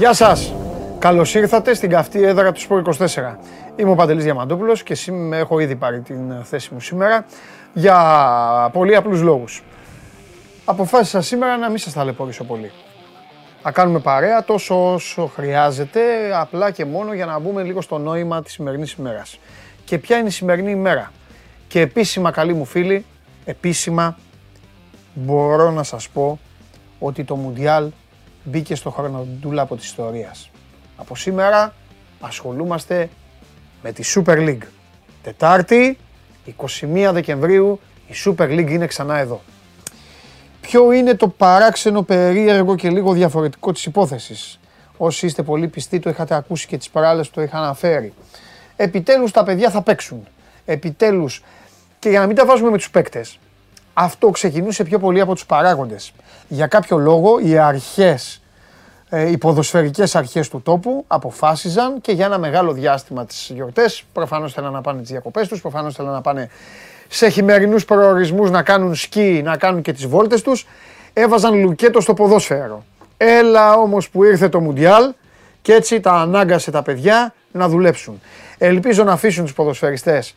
Γεια σας. Καλώς ήρθατε στην καυτή έδρα του Σπορ 24. Είμαι ο Παντελής Διαμαντόπουλος και σήμερα έχω ήδη πάρει την θέση μου σήμερα για πολύ απλούς λόγους. Αποφάσισα σήμερα να μην σας ταλαιπωρήσω πολύ. Να κάνουμε παρέα τόσο όσο χρειάζεται, απλά και μόνο για να μπούμε λίγο στο νόημα της σημερινής ημέρας. Και ποια είναι η σημερινή ημέρα; Και επίσημα, καλοί μου φίλοι, επίσημα μπορώ να σας πω ότι το Μουντιάλ μπήκε στο χρονοτούλα από της ιστορίας. Από σήμερα ασχολούμαστε με τη Super League. Τετάρτη, 21 Δεκεμβρίου, η Super League είναι ξανά εδώ. Ποιο είναι το παράξενο, περίεργο και λίγο διαφορετικό της υπόθεσης; Όσοι είστε πολύ πιστοί το είχατε ακούσει και τις παράλληλες που το είχα αναφέρει. Επιτέλους τα παιδιά θα παίξουν. Επιτέλους, και για να μην τα βάζουμε με τους παίκτες, αυτό ξεκινούσε πιο πολύ από τους παράγοντες. Για κάποιο λόγο οι αρχές, ε, οι ποδοσφαιρικές αρχές του τόπου αποφάσιζαν και για ένα μεγάλο διάστημα τις γιορτές, προφανώς θέλαν να πάνε τις διακοπές τους, προφανώς θέλαν να πάνε σε χειμερινούς προορισμούς να κάνουν σκι, να κάνουν και τις βόλτες τους, έβαζαν λουκέτο στο ποδόσφαιρο. Έλα όμως που ήρθε το Μουντιάλ και έτσι τα ανάγκασε τα παιδιά να δουλέψουν. Ελπίζω να αφήσουν τους ποδοσφαιριστές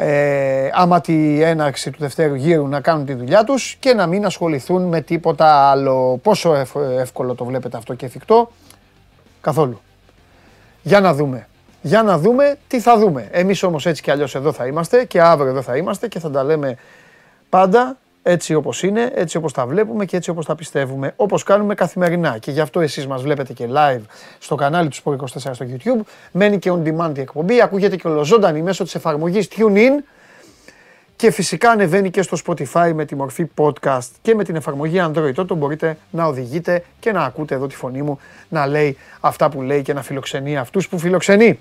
ε, άμα τη έναρξη του δευτέρου γύρου να κάνουν τη δουλειά τους και να μην ασχοληθούν με τίποτα άλλο. Πόσο εύκολο το βλέπετε αυτό και εφικτό; Καθόλου. Για να δούμε. Για να δούμε τι θα δούμε. Εμείς όμως έτσι κι αλλιώς εδώ θα είμαστε και αύριο εδώ θα είμαστε και θα τα λέμε πάντα έτσι όπως είναι, έτσι όπως τα βλέπουμε και έτσι όπως τα πιστεύουμε, όπως κάνουμε καθημερινά. Και γι' αυτό εσείς μας βλέπετε και live στο κανάλι του Sport24 στο YouTube. Μένει και on demand η εκπομπή, ακούγεται και ολοζώντανη μέσω της εφαρμογής TuneIn και φυσικά ανεβαίνει και στο Spotify με τη μορφή podcast και με την εφαρμογή Android. Τότε μπορείτε να οδηγείτε και να ακούτε εδώ τη φωνή μου να λέει αυτά που λέει και να φιλοξενεί αυτούς που φιλοξενεί.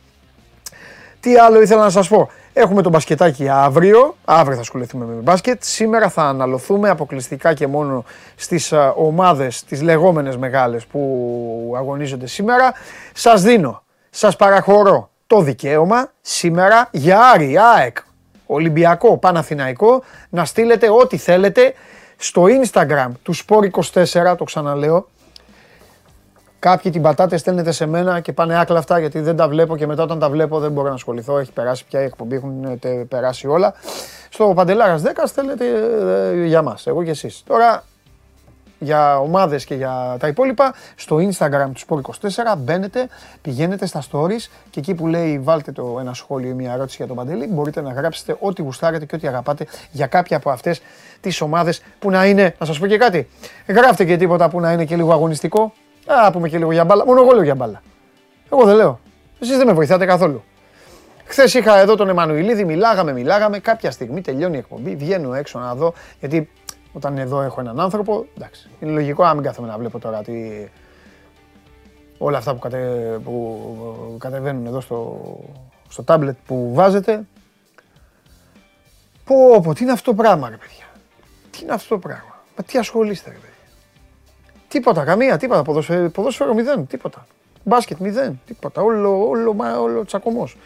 Τι άλλο ήθελα να σας πω. Έχουμε το μπασκετάκι αύριο. Αύριο θα ασχοληθούμε με μπάσκετ. Σήμερα θα αναλωθούμε αποκλειστικά και μόνο στις ομάδες, τις λεγόμενες μεγάλες που αγωνίζονται σήμερα. Σας δίνω, σας παραχωρώ το δικαίωμα σήμερα για Άρη, ΑΕΚ, Ολυμπιακό, Παναθηναϊκό να στείλετε ό,τι θέλετε στο Instagram του Sport24, το ξαναλέω, Κάποιοι την πατάτε, στέλνετε σε μένα και πάνε άκλα αυτά γιατί δεν τα βλέπω και μετά όταν τα βλέπω δεν μπορώ να ασχοληθώ. Έχει περάσει πια η εκπομπή, έχουν περάσει όλα. Στο Παντελάρας 10 στέλνετε ε, για μας, εγώ και εσείς. Τώρα για ομάδες και για τα υπόλοιπα στο Instagram του Sport24 μπαίνετε, πηγαίνετε στα stories και εκεί που λέει βάλτε το ένα σχόλιο ή μια ερώτηση για τον Παντελή μπορείτε να γράψετε ό,τι γουστάρετε και ό,τι αγαπάτε για κάποια από αυτές τις ομάδες που να είναι, να σας πω και κάτι, γράφτε και τίποτα που να είναι και λίγο αγωνιστικό, Α, πούμε και λίγο για μπάλα. Μόνο εγώ λέω για μπάλα. Εγώ δεν λέω. Εσείς δεν με βοηθάτε καθόλου. Χθες είχα εδώ τον Εμμανουηλίδη, μιλάγαμε, μιλάγαμε. Κάποια στιγμή τελειώνει η εκπομπή, βγαίνω έξω να δω. Γιατί όταν εδώ έχω έναν άνθρωπο, εντάξει, είναι λογικό να μην κάθομαι να βλέπω τώρα τι, όλα αυτά που, κατε, που κατεβαίνουν εδώ στο, στο τάμπλετ που βάζετε. Πω, πω, τι είναι αυτό το πράγμα, ρε παιδιά. Τι είναι αυτό το πράγμα. Μα τι ασχολείστε, ρε παιδιά. Τίποτα, καμία, τίποτα. Ποδόσφαιρο, ποδόσφαιρο μηδέν, τίποτα. Μπάσκετ μηδέν, τίποτα. Όλο, όλο, όλο τσακωμός.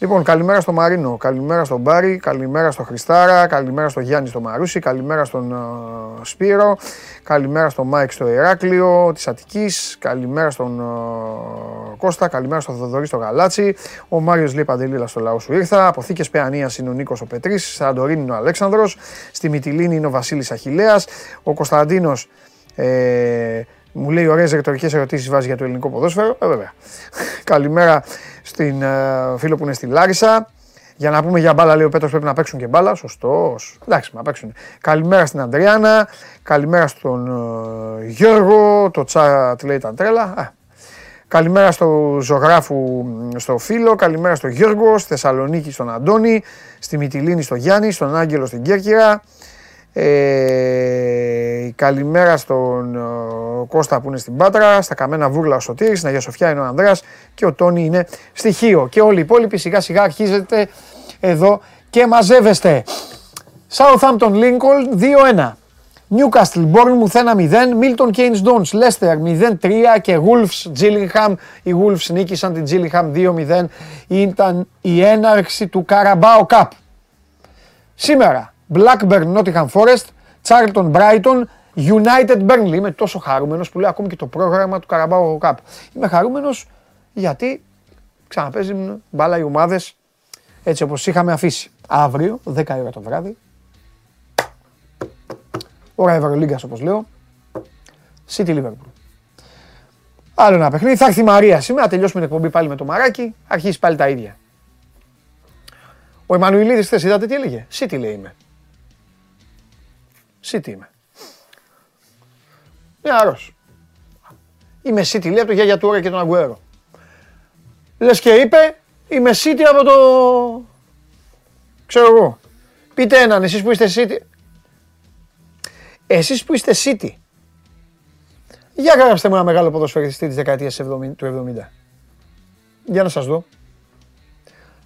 Λοιπόν, καλημέρα στο Μαρίνο, καλημέρα στον Μπάρι, καλημέρα στο Χριστάρα, καλημέρα στο Γιάννη στο Μαρούσι, καλημέρα στον ε, Σπύρο, καλημέρα στον Μάικ στο Ηράκλειο της Αττικής, καλημέρα στον ε, Κώστα, καλημέρα στον Θοδωρή στο Γαλάτσι, ο Μάριος λέει Παντελή έλα στο λαό σου ήρθα, αποθήκες Παιανίας είναι ο Νίκος ο Πετρής, Σαντορίνη είναι ο Αλέξανδρος, στη Μυτιλίνη είναι ο Βασίλης Αχηλέα, ο Κωνσταντίνος ε, μου λέει ωραίες ρητορικές ερωτήσεις βάζει για το ελληνικό ποδόσφαιρο. Ε, βέβαια. Καλημέρα στην ε, φίλο που είναι στη Λάρισα. Για να πούμε για μπάλα, λέει ο Πέτρος πρέπει να παίξουν και μπάλα. Σωστός. Εντάξει, να παίξουν. Καλημέρα στην Αντριάννα. Καλημέρα στον ε, Γιώργο. Το τσάτ λέει ήταν τρέλα. Καλημέρα στο ζωγράφου στο φίλο, καλημέρα στο Γιώργο, στη Θεσσαλονίκη στον Αντώνη, στη Μυτιλίνη στο Γιάννη, στον Άγγελο στην Κέρκυρα, ε, καλημέρα στον ε, Κώστα που είναι στην Πάτρα, στα Καμένα Βούρλα ο Σωτήρης, στην Αγία Σοφιά είναι ο Ανδρέας και ο Τόνι είναι στοιχείο. Και όλοι οι υπόλοιποι σιγά σιγά αρχίζετε εδώ και μαζεύεστε. Southampton Lincoln 2-1. Newcastle Bournemouth 1-0, Milton Keynes Dons, Leicester 0-3 και Wolves Gillingham. Οι Wolves νίκησαν την Gillingham 2-0. Ήταν η έναρξη του Carabao Cup. Σήμερα Blackburn Nottingham Forest, Charlton Brighton, United Burnley. Είμαι τόσο χαρούμενος που λέω ακόμη και το πρόγραμμα του Καραμπάου Cup. Είμαι χαρούμενος γιατί ξαναπέζει μπάλα οι ομάδες έτσι όπως είχαμε αφήσει. Αύριο, 10 ώρα το βράδυ, ώρα Ευρωλίγκας όπως λέω, City Liverpool. Άλλο ένα παιχνίδι. Θα έρθει η Μαρία σήμερα. Θα τελειώσουμε την εκπομπή πάλι με το μαράκι. Αρχίζει πάλι τα ίδια. Ο Εμμανουιλίδη χθε είδατε τι έλεγε; City λέει είμαι. City είμαι. Νεαρός. Είμαι City λέει από το Γιάγια του και τον Αγκουέρο. Λες και είπε είμαι City από το... Ξέρω εγώ. Πείτε έναν εσείς που είστε City. Εσείς που είστε City για γράψτε μου ένα μεγάλο ποδοσφαιριστή της δεκαετίας του 70. Για να σας δω.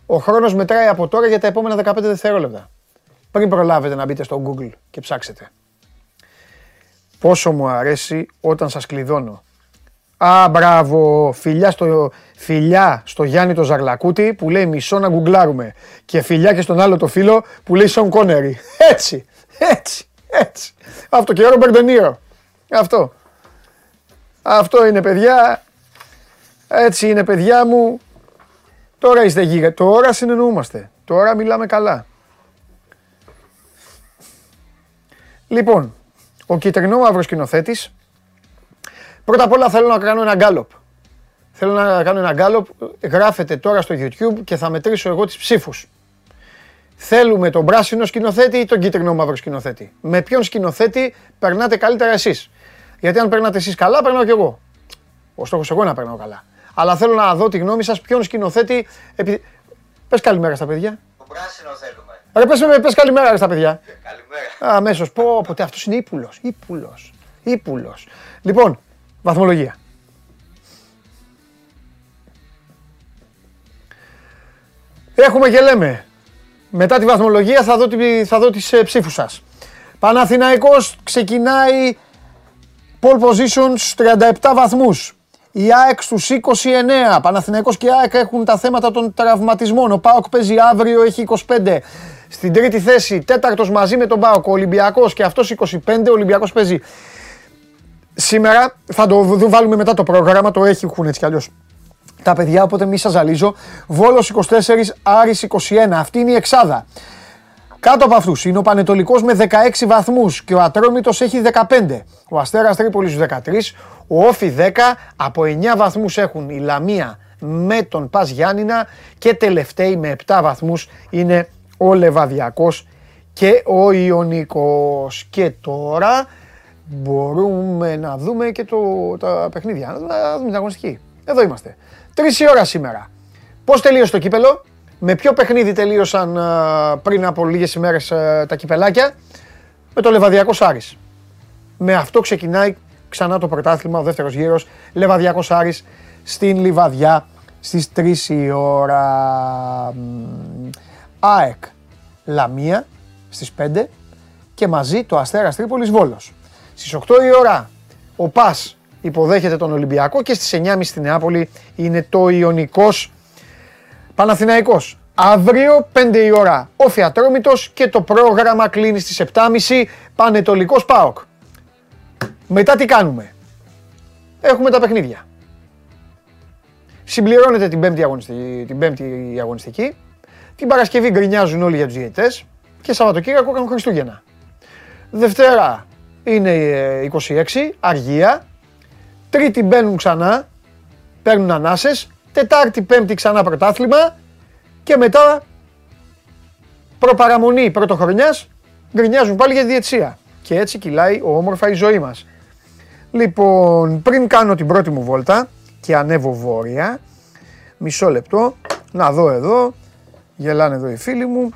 Ο χρόνος μετράει από τώρα για τα επόμενα 15 δευτερόλεπτα. Πριν προλάβετε να μπείτε στο Google και ψάξετε. Πόσο μου αρέσει όταν σας κλειδώνω. Α, μπράβο, φιλιά στο, φιλιά στο Γιάννη το Ζαρλακούτη που λέει μισό να γκουγκλάρουμε. Και φιλιά και στον άλλο το φίλο που λέει Σον Κόνερι. Έτσι, έτσι, έτσι. Αυτό και ο Ρομπερντονίρο. Αυτό. Αυτό είναι παιδιά. Έτσι είναι παιδιά μου. Τώρα είστε γίγα. Τώρα συνεννοούμαστε. Τώρα μιλάμε καλά. Λοιπόν, ο κυτρινό μαύρος σκηνοθέτης. Πρώτα απ' όλα θέλω να κάνω ένα γκάλοπ. Θέλω να κάνω ένα γκάλοπ. Γράφετε τώρα στο YouTube και θα μετρήσω εγώ τις ψήφους. Θέλουμε τον πράσινο σκηνοθέτη ή τον κίτρινο μαύρο σκηνοθέτη. Με ποιον σκηνοθέτη περνάτε καλύτερα εσείς. Γιατί αν περνάτε εσείς καλά, περνάω κι εγώ. Ο στόχος εγώ να περνάω καλά. Αλλά θέλω να δω τη γνώμη σας, ποιον σκηνοθέτη. Επει... Πες καλημέρα στα παιδιά. Το πράσινο θέλουμε. Ρε πες, πες καλημέρα στα παιδιά. Καλημέρα. Αμέσως. Πω, ποτέ αυτός είναι ύπουλος. Ήπουλο. Ήπουλο. Λοιπόν, βαθμολογία. Έχουμε και λέμε. Μετά τη βαθμολογία θα δω, θα δω τις ε, ψήφους σας. Παναθηναϊκός ξεκινάει Pole position στους 37 βαθμούς. Η ΑΕΚ στους 29. Παναθηναϊκός και η ΑΕΚ έχουν τα θέματα των τραυματισμών. Ο ΠΑΟΚ παίζει αύριο, έχει 25. Στην τρίτη θέση, τέταρτος μαζί με τον ΠΑΟΚ, ο Ολυμπιακός και αυτός 25. Ο Ολυμπιακός παίζει σήμερα. Θα το βάλουμε μετά το πρόγραμμα, το έχει, έχουν έτσι κι αλλιώς τα παιδιά, οπότε μη σας ζαλίζω. Βόλος 24, Άρης 21. Αυτή είναι η εξάδα. Κάτω από αυτούς είναι ο Πανετολικός με 16 βαθμούς και ο Ατρόμητος έχει 15. Ο Αστέρας Τρίπολης 13, ο Όφη 10. Από 9 βαθμούς έχουν η Λαμία με τον Πας Γιάννηνα και τελευταίοι με 7 βαθμούς είναι ο Λεβαδιακός και ο Ιωνικός. Και τώρα μπορούμε να δούμε και το, τα παιχνίδια. Να δούμε την αγωνιστική. Εδώ είμαστε. Τρεις η ώρα σήμερα. Πώς τελείωσε το κύπελο, με ποιο παιχνίδι τελείωσαν πριν από λίγες ημέρες τα κυπελάκια; Με το Λεβαδιακό Άρης. Με αυτό ξεκινάει ξανά το πρωτάθλημα, ο δεύτερος γύρος. Λεβαδιακός Άρης στην Λιβαδιά στις 3 η ώρα. ΑΕΚ Λαμία στις 5 και μαζί το Αστέρας Τρίπολης Βόλος. Στις 8 η ώρα ο ΠΑΣ υποδέχεται τον Ολυμπιακό και στις 9.30 στη Νεάπολη είναι το Ιωνικός Παναθηναϊκός. Αύριο 5 η ώρα ο Φιατρόμητος και το πρόγραμμα κλείνει στις 7.30 Πανετολικός ΠΑΟΚ. Μετά τι κάνουμε; Έχουμε τα παιχνίδια. Συμπληρώνεται την πέμπτη, αγωνιστική, την πέμπτη αγωνιστική. Την Παρασκευή γκρινιάζουν όλοι για τους διαιτητές και Σαββατοκύριακο κάνουν Χριστούγεννα. Δευτέρα είναι 26, αργία. Τρίτη μπαίνουν ξανά, παίρνουν ανάσες. Τετάρτη, πέμπτη ξανά πρωτάθλημα και μετά προπαραμονή πρωτοχρονιάς γκρινιάζουν πάλι για τη διετσία. Και έτσι κυλάει όμορφα η ζωή μας. Λοιπόν, πριν κάνω την πρώτη μου βόλτα και ανέβω βόρεια, μισό λεπτό, να δω εδώ, γελάνε εδώ οι φίλοι μου,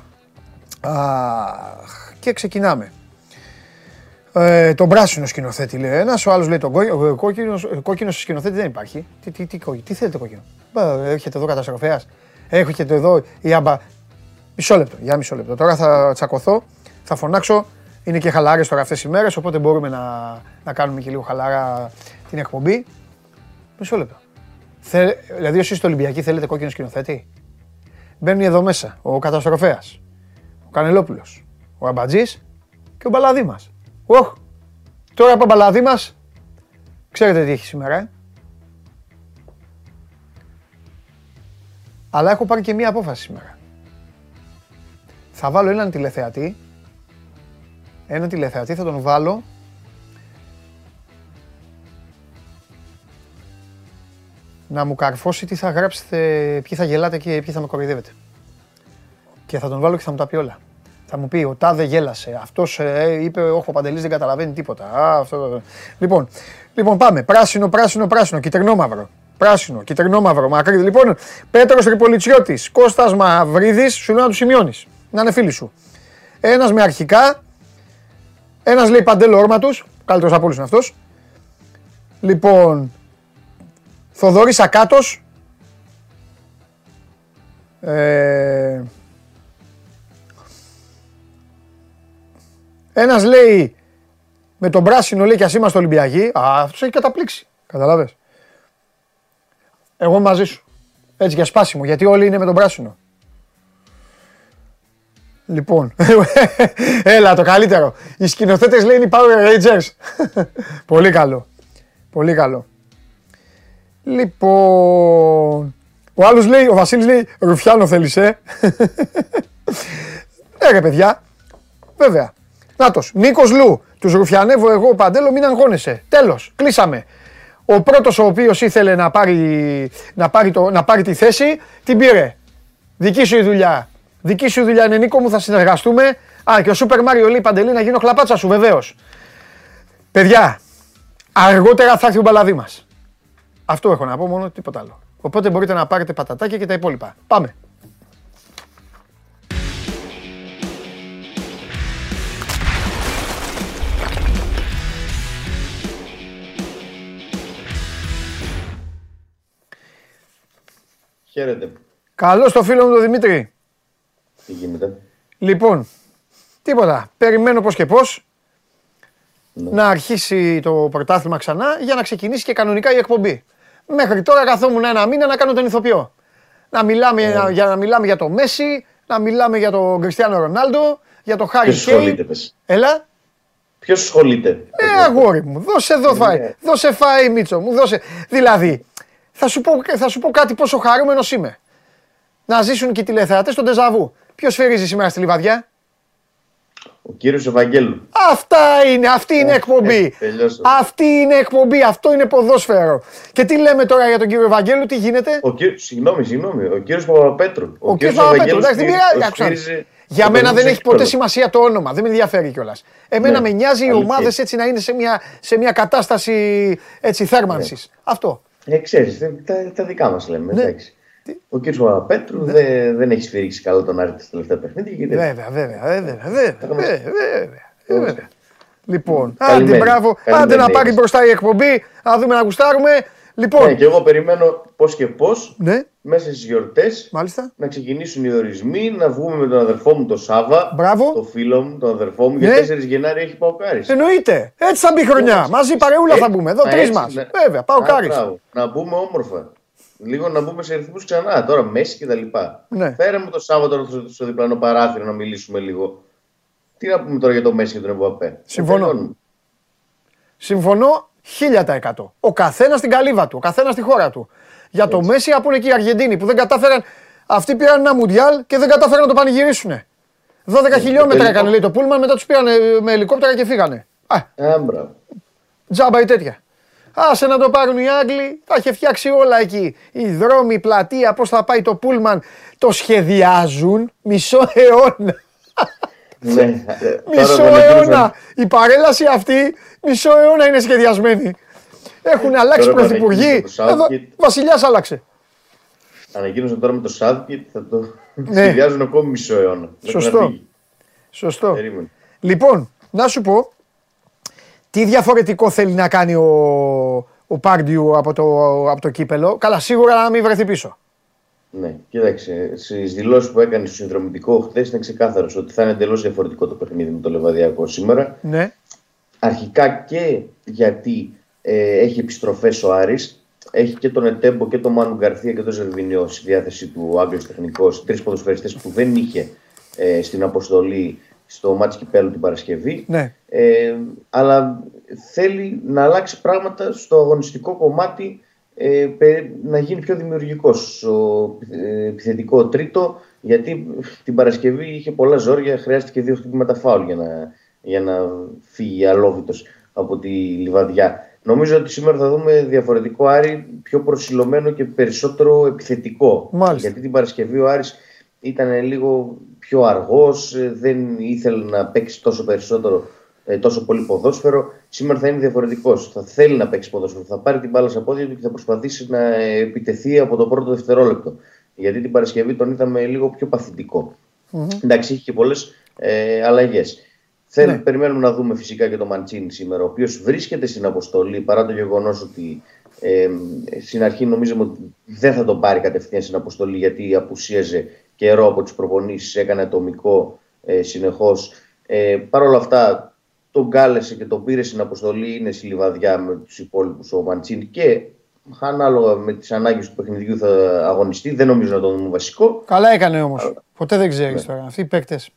Αχ, και ξεκινάμε. Ε, τον πράσινο σκηνοθέτη λέει ένας, ο άλλος λέει τον κόκκινος. Κόκκινο, κόκκινος σκηνοθέτη δεν υπάρχει. Τι, τι, τι, τι, τι θέλετε κόκκινο; Έρχεται εδώ καταστροφέας. Έρχεται εδώ η άμπα. Μισό λεπτό, για μισό λεπτό. Τώρα θα τσακωθώ, θα φωνάξω. Είναι και χαλάρες τώρα αυτές οι μέρες, οπότε μπορούμε να, να κάνουμε και λίγο χαλάρα την εκπομπή. Μισό λεπτό. Θε, δηλαδή, εσείς στο Ολυμπιακή θέλετε κόκκινο σκηνοθέτη; Μπαίνουν εδώ μέσα ο καταστροφέας, ο Κανελόπουλος, ο Αμπατζής και ο Μπαλαδί μα. Οχ! Τώρα από μπαλαδί μας, ξέρετε τι έχει σήμερα, ε; Αλλά έχω πάρει και μία απόφαση σήμερα. Θα βάλω έναν τηλεθεατή, έναν τηλεθεατή θα τον βάλω να μου καρφώσει τι θα γράψετε, ποιοι θα γελάτε και ποιοι θα με κοροϊδεύετε. Και θα τον βάλω και θα μου τα πει όλα. Θα μου πει ο Τάδε γέλασε. Αυτός ε, είπε: Όχι, ο Παντελής δεν καταλαβαίνει τίποτα. Α, αυτό... Λοιπόν, λοιπόν, πάμε. Πράσινο, πράσινο, πράσινο. Κυτρινό μαύρο. Πράσινο, κυτρινό μαύρο. Μακρύ. Λοιπόν, Πέτρος Τριπολιτσιώτη, Κώστας Μαυρίδης, σου λέω να τους σημειώνεις. Να είναι φίλοι σου. Ένας με αρχικά. Ένας λέει Παντέλο όρμα του. Καλύτερος από όλους είναι αυτός. Λοιπόν, Θοδωρής Ακάτος. Ε, Ένας λέει με τον πράσινο λέει κι ας είμαστε Ολυμπιακοί. Α, αυτός έχει καταπλήξει. Καταλαβες. Εγώ μαζί σου. Έτσι για σπάσιμο, γιατί όλοι είναι με τον πράσινο. Λοιπόν, έλα το καλύτερο. Οι σκηνοθέτες λένε οι Power Rangers. Πολύ καλό. Πολύ καλό. Λοιπόν, ο άλλος λέει, ο Βασίλης λέει, Ρουφιάνο θέλεις, ε; ε, ρε παιδιά, βέβαια. Νάτος. Νίκος Λου. Τους ρουφιανεύω εγώ παντέλο, μην αγχώνεσαι. Τέλος. Κλείσαμε. Ο πρώτος ο οποίος ήθελε να πάρει, να, πάρει το, να πάρει τη θέση, την πήρε. Δική σου η δουλειά. Δική σου η δουλειά είναι Νίκο μου, θα συνεργαστούμε. Α, και ο Σούπερ Μάριο λέει Παντελή να γίνω χλαπάτσας σου, βεβαίως. Παιδιά, αργότερα θα έρθει ο μπαλαδί μας. Αυτό έχω να πω μόνο, τίποτα άλλο. Οπότε μπορείτε να πάρετε πατατάκια και τα υπόλοιπα. Πάμε. Χαίρετε. Καλώς το φίλο μου τον Δημήτρη. Τι γίνεται; Λοιπόν, τίποτα. Περιμένω πώς και πώς ναι. να αρχίσει το πρωτάθλημα ξανά για να ξεκινήσει και κανονικά η εκπομπή. Μέχρι τώρα καθόμουν ένα μήνα να κάνω τον ηθοποιό. Να μιλάμε, ναι. για, να μιλάμε για το Μέση, να μιλάμε για τον Κριστιανό Ρονάλντο, για το Χάρι Ποιος ασχολείται, πες. Έλα. Ποιος ασχολείται; Ε, αγόρι μου, δώσε εδώ φάει. Ναι. Δώσε φάει, Μίτσο μου, δώσε. Δηλαδή, θα σου, πω, θα σου πω κάτι πόσο χαρούμενος είμαι. Να ζήσουν και οι τηλεθεατές στον Τεζαβού. Ποιος φερίζει σήμερα στη λιβαδιά, Ο κύριος Ευαγγέλου. Αυτά είναι, αυτή είναι ε, εκπομπή. Ε, αυτή είναι εκπομπή, αυτό είναι ποδόσφαιρο. Και τι λέμε τώρα για τον κύριο Ευαγγέλου, τι γίνεται; Ο κύριο, συγγνώμη, συγγνώμη. Ο κύριος Παπαπέτρου. Ο, ο κύριος Παπαπέτρου, εντάξει, δεν πειράζει. Για μένα δεν έχει ποτέ σημασία το όνομα, δεν με ενδιαφέρει κιόλας. Εμένα ναι, με νοιάζει οι ομάδες έτσι να είναι σε μια, σε μια κατάσταση θέρμανσης. Ναι. Αυτό. Ε, ξέρεις, τα, τα δικά μας λέμε. Ναι. Ο κ. Παπαπέτρου ναι. δεν, δεν έχει σφυρίξει καλά τον Άρη στα τελευταία παιχνίδια. Βέβαια, βέβαια, βέβαια. βέβαια, βέβαια, Λοιπόν, άντε μπράβο, άντε να πάρει μπροστά η εκπομπή, να δούμε να γουστάρουμε. Λοιπόν. Ναι, και εγώ περιμένω πώς και πώς ναι. μέσα στις γιορτές να ξεκινήσουν οι ορισμοί, να βγούμε με τον αδερφό μου τον Σάβα. Μπράβο. Το φίλο μου, τον αδερφό μου. Ναι. Για 4 Γενάρη έχει πάω κάρις. Εννοείται. Έτσι θα μπει χρονιά. Μαζί παρεούλα θα μπούμε. Εδώ τρεις μας. Ναι. Βέβαια, πάω κάρις. Να μπούμε όμορφα. Λίγο να μπούμε σε ρυθμούς ξανά. Τώρα Μέση και τα λοιπά. Ναι. Φέρε μου το Σάββατο στο διπλανό παράθυρο να μιλήσουμε λίγο. Τι να πούμε τώρα για το Μέση και τον Εμπουαπέ. Συμφωνώ. Συμφωνώ 1000%. Ο καθένας στην καλύβα του, ο καθένας στη χώρα του. Για το Μέση από είναι και οι Αργεντίνοι που δεν κατάφεραν. Αυτοί πήραν ένα μουντιάλ και δεν κατάφεραν να το πανηγυρίσουν. 12 ε, χιλιόμετρα έκανε λέει το πούλμαν, μετά τους πήραν με ελικόπτερα και φύγανε. Α, Τζάμπα ή τέτοια. Άσε να το πάρουν οι Άγγλοι, τα έχει φτιάξει όλα εκεί. Οι δρόμοι, η πλατεία, πώς θα πάει το πούλμαν, το σχεδιάζουν μισό αιώνα. Ναι, μισό αιώνα. Η παρέλαση αυτή μισό αιώνα είναι σχεδιασμένη. Έχουν αλλάξει πρωθυπουργοί. Βασιλιάς άλλαξε. Ανακοίνωσαν τώρα με το Southgate θα το ναι. σχεδιάζουν ακόμη μισό αιώνα. Σωστό. Σωστό. Λοιπόν, να σου πω, τι διαφορετικό θέλει να κάνει ο, ο Πάρντιου από το, από το κύπελο. Καλά, σίγουρα να μην βρεθεί πίσω. Ναι, κοίταξε. Στις δηλώσεις που έκανε στο συνδρομητικό χθες ήταν ξεκάθαρος ότι θα είναι εντελώς διαφορετικό το παιχνίδι με το Λεβαδιακό σήμερα. Ναι. Αρχικά και γιατί ε, έχει επιστροφές ο Άρης, έχει και τον Ετέμπο και τον Μάνου Γκαρθία και τον Ζερβινιό στη διάθεση του Άγγλου τεχνικός. Τρεις ποδοσφαιριστές που δεν είχε ε, στην αποστολή στο μάτς κυπέλου την Παρασκευή. Ναι. Ε, αλλά θέλει να αλλάξει πράγματα στο αγωνιστικό κομμάτι ε, να γίνει πιο δημιουργικός στο ε, επιθετικό τρίτο γιατί την Παρασκευή είχε πολλά ζόρια, χρειάστηκε δύο χτυπήματα φάουλ για να, για να φύγει αλόβητος από τη Λιβαδιά. Νομίζω ότι σήμερα θα δούμε διαφορετικό Άρη πιο προσιλωμένο και περισσότερο επιθετικό. Μάλιστα. Γιατί την Παρασκευή ο Άρης ήταν λίγο πιο αργός, ε, δεν ήθελε να παίξει τόσο περισσότερο ε, τόσο πολύ ποδόσφαιρο. Σήμερα θα είναι διαφορετικός. Θα θέλει να παίξει ποδόσφαιρο. Θα πάρει την μπάλα στα πόδια του και θα προσπαθήσει να επιτεθεί από το πρώτο δευτερόλεπτο. Γιατί την Παρασκευή τον είδαμε λίγο πιο παθητικο Εντάξει, είχε και πολλές ε, αλλαγές. Ναι. Περιμένουμε να δούμε φυσικά και το Μαντσίνη σήμερα, ο οποίος βρίσκεται στην αποστολή παρά το γεγονός ότι ε, στην αρχή νομίζαμε ότι δεν θα τον πάρει κατευθείαν στην αποστολή γιατί απουσίαζε καιρό από τις προπονήσεις, έκανε ατομικό ε, συνεχώς. Ε, Παρ' όλα αυτά τον κάλεσε και τον πήρε στην αποστολή, είναι στη λιβαδιά με τους υπόλοιπους ο Μαντσίνη και ανάλογα με τις ανάγκες του παιχνιδιού θα αγωνιστεί. Δεν νομίζω να τον δούμε βασικό. Καλά έκανε όμως. Ποτέ δεν ξέρεις ναι. τώρα. Αυτοί οι παίκτες.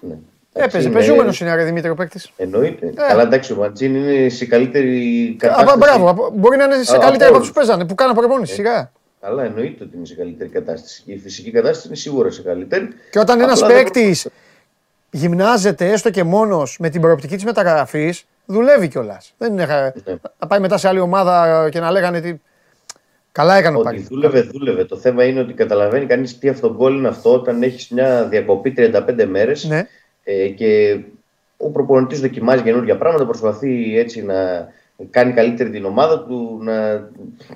Ναι. Έπαιζε, είναι... πεζούμενος είναι ρε Δημήτρη ο παίκτης. Εννοείται. Ε. Καλά, εντάξει, ο Μαντσίνη είναι σε καλύτερη κατάσταση. Α, μπράβο, μπορεί να είναι σε καλύτερη από του παίζανε που κάναν προπόνηση. Ε. Σιγά. Καλά, εννοείται ότι είναι σε καλύτερη κατάσταση. Η φυσική κατάσταση είναι σίγουρα σε καλύτερη. Και όταν ένας παίκτης γυμνάζεται έστω και μόνος με την προοπτική της μεταγραφής, δουλεύει κιόλας. Δεν είναι. Ναι. Να πάει μετά σε άλλη ομάδα και να λέγανε τι. Καλά έκανε ο Ότι δούλευε, δούλευε. Το θέμα είναι ότι καταλαβαίνει κανείς τι αυτογκόλ είναι αυτό όταν έχεις μια διακοπή 35 μέρες ναι. ε, και ο προπονητής δοκιμάζει καινούργια πράγματα, προσπαθεί έτσι να κάνει καλύτερη την ομάδα του, να,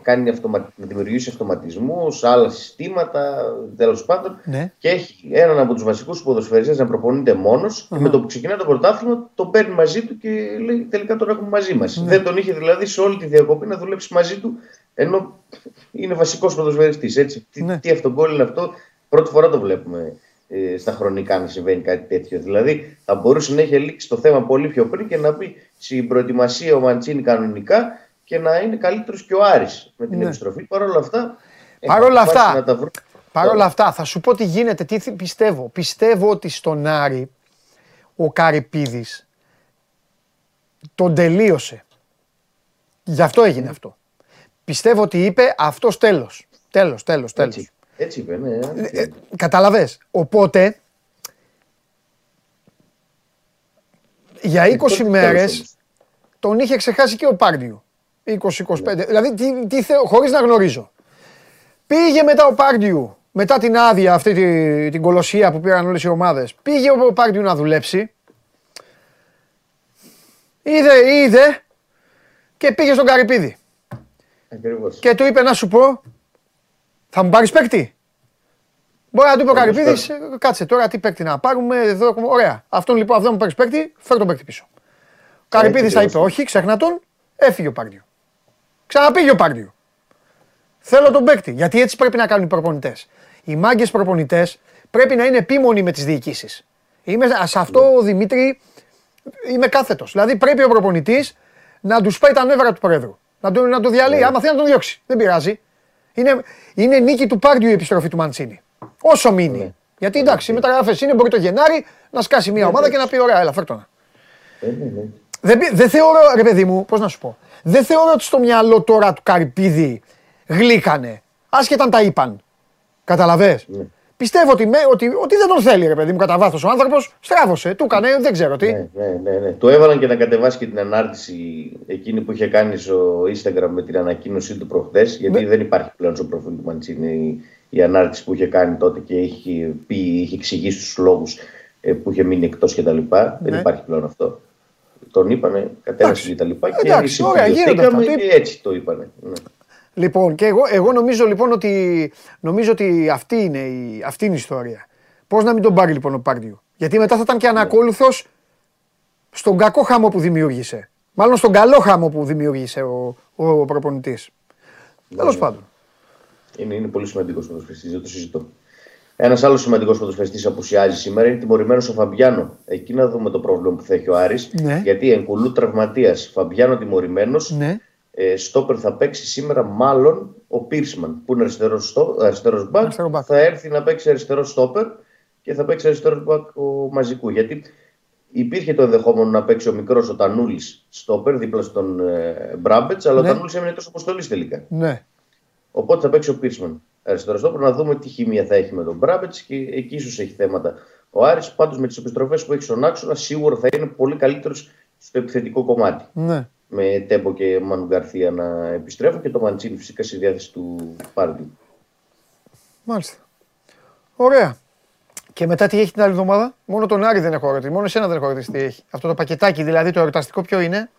κάνει αυτομα... να δημιουργήσει αυτοματισμούς, άλλα συστήματα, τέλος πάντων. Ναι. Και έχει έναν από τους βασικούς ποδοσφαιριστές να προπονείται μόνος uh-huh. και με το που ξεκινά το πρωτάθλημα τον παίρνει μαζί του και λέει τελικά τον έχουμε μαζί μας. Ναι. Δεν τον είχε δηλαδή σε όλη τη διακοπή να δουλέψει μαζί του, ενώ είναι βασικός ποδοσφαιριστής. Τι, ναι. τι αυτογκόλ είναι αυτό, πρώτη φορά το βλέπουμε ε, στα χρονικά να συμβαίνει κάτι τέτοιο. Δηλαδή θα μπορούσε να έχει λήξει το θέμα πολύ πιο πριν και να μπει στην προετοιμασία ο Μαντσίνη κανονικά και να είναι καλύτερος και ο Άρης με την ναι. επιστροφή. Παρ' όλα αυτά. Παρ' όλα αυτά, παρ όλα αυτά, θα σου πω τι γίνεται, τι πιστεύω. Πιστεύω ότι στον Άρη ο Καρυπίδης τον τελείωσε. Γι' αυτό έγινε αυτό. Πιστεύω ότι είπε αυτός τέλος. Τέλος, τέλος, τέλος. Έτσι είπε, ναι. Ε, ε, καταλαβες. Οπότε, για 20 ε, μέρες τον είχε ξεχάσει και ο Πάρντιου. 20-25. Ναι. Δηλαδή, τι, τι χωρίς να γνωρίζω. Πήγε μετά ο Πάρντιου, μετά την άδεια αυτή την, την κολοσσία που πήραν όλες οι ομάδες, πήγε ο Πάρντιου να δουλέψει. Είδε, είδε και πήγε στον Καρυπίδη. Ακριβώς. Και του είπε να σου πω, θα μου πάρεις παίκτη; Μπορεί να του πει ο Καρυπίδης, κάτσε τώρα τι παίκτη να πάρουμε. Εδώ, ωραία. Αυτόν λοιπόν, αυτό μου πάρει παίκτη, φέρ τον παίκτη πίσω. Ο Καρυπίδη θα είπε όχι, ξέχνα τον, έφυγε ο Πάρντιο. Ξαναπήγε ο Πάρντιο. Θέλω τον παίκτη. Γιατί έτσι πρέπει να κάνουν οι προπονητές. Οι μάγκες προπονητές πρέπει να είναι επίμονοι με τις διοικήσεις. Είμαι σε αυτό, ο Δημήτρη, είμαι κάθετος. Δηλαδή πρέπει ο προπονητής να τους πάει τα νεύρα του Πρόεδρου. Να το, να το διαλύει. Ναι. Άμα θέλει να τον διώξει. Δεν πειράζει. Είναι, είναι νίκη του Πάρντιου η επιστροφή του Μαντσίνη. Όσο μείνει. Ναι. Γιατί εντάξει, οι ναι. μεταγραφές είναι, μπορεί το Γενάρη να σκάσει μια ναι, ομάδα και να πει: Ωραία, έλα, φέρτονα. Ε, δεν, δεν θεωρώ, ρε παιδί μου, πώς να σου πω. Δεν θεωρώ ότι στο μυαλό τώρα του Καρυπίδη γλύκανε. Άσχετα αν τα είπαν. Καταλαβέ. Πιστεύω ότι, με, ότι, ότι δεν τον θέλει, ρε παιδί μου, κατά βάθος ο άνθρωπος. Στράβωσε, του έκανε, δεν ξέρω τι. Ναι, ναι, ναι, ναι. Το έβαλαν και να κατεβάσει και την ανάρτηση εκείνη που είχε κάνει στο Instagram με την ανακοίνωσή του προχθές. Γιατί ναι. δεν υπάρχει πλέον στο προφίλ του Μαντσίνη η ανάρτηση που είχε κάνει τότε και είχε, πει, είχε εξηγήσει τους λόγους ε, που είχε μείνει εκτός κτλ. Ναι. Δεν υπάρχει πλέον αυτό. Τον είπανε, κατέβασε και τα λοιπά και συμφιλειωθήκαμε και έτσι το είπανε. Ναι. Λοιπόν, και εγώ, εγώ νομίζω λοιπόν ότι, νομίζω ότι αυτή, είναι η, αυτή είναι η ιστορία. Πώς να μην τον πάρει λοιπόν ο Πάρντιου. Γιατί μετά θα ήταν και ανακόλουθος στον κακό χάμο που δημιούργησε. Μάλλον στον καλό χάμο που δημιούργησε ο, ο, ο προπονητής. Ναι, Τέλος πάντων. Είναι, είναι πολύ σημαντικός ποδοσφαιριστής, δεν το συζητώ. Ένας άλλος σημαντικός ποδοσφαιριστής απουσιάζει σήμερα είναι τιμωρημένος ο Φαμπιάνο. Εκεί να δούμε το πρόβλημα που θα έχει ο Άρης. Ναι. Γιατί εγκουλού τραυματίας. Φαμπιάνο τιμωρημένος. Ναι. Ε, στόπερ θα παίξει σήμερα μάλλον ο Πίρσμαν που είναι αριστερός μπακ. Θα έρθει να παίξει αριστερό στόπερ και θα παίξει αριστερός μπακ ο Μαζικού. Γιατί υπήρχε το ενδεχόμενο να παίξει ο μικρός ο Τανούλης στο δίπλα στον ε, Μπράμπετς, αλλά Ναι. ο Τανούλης έμεινε τόσο αποστολής τελικά. Ναι. Οπότε θα παίξει ο Πίρσμαν αριστερό στόπερ να δούμε τι χημεία θα έχει με τον Μπράμπετς και εκεί ίσως έχει θέματα. Ο Άρης πάντως με τις επιστροφές που έχει στον άξονα σίγουρα θα είναι πολύ καλύτερος στο επιθετικό κομμάτι. Ναι. Με Τέμπο και Μανου Γκαρθία να επιστρέφουν και το Μαντσίνη φυσικά στη διάθεση του Πάρντι. Μάλιστα. Ωραία. Και μετά τι έχει την άλλη εβδομάδα; Μόνο τον Άρη δεν έχω ρωτήσει. Μόνο εσένα δεν έχω ρωτήσει τι έχει. Αυτό το πακετάκι δηλαδή το εορταστικό ποιο είναι;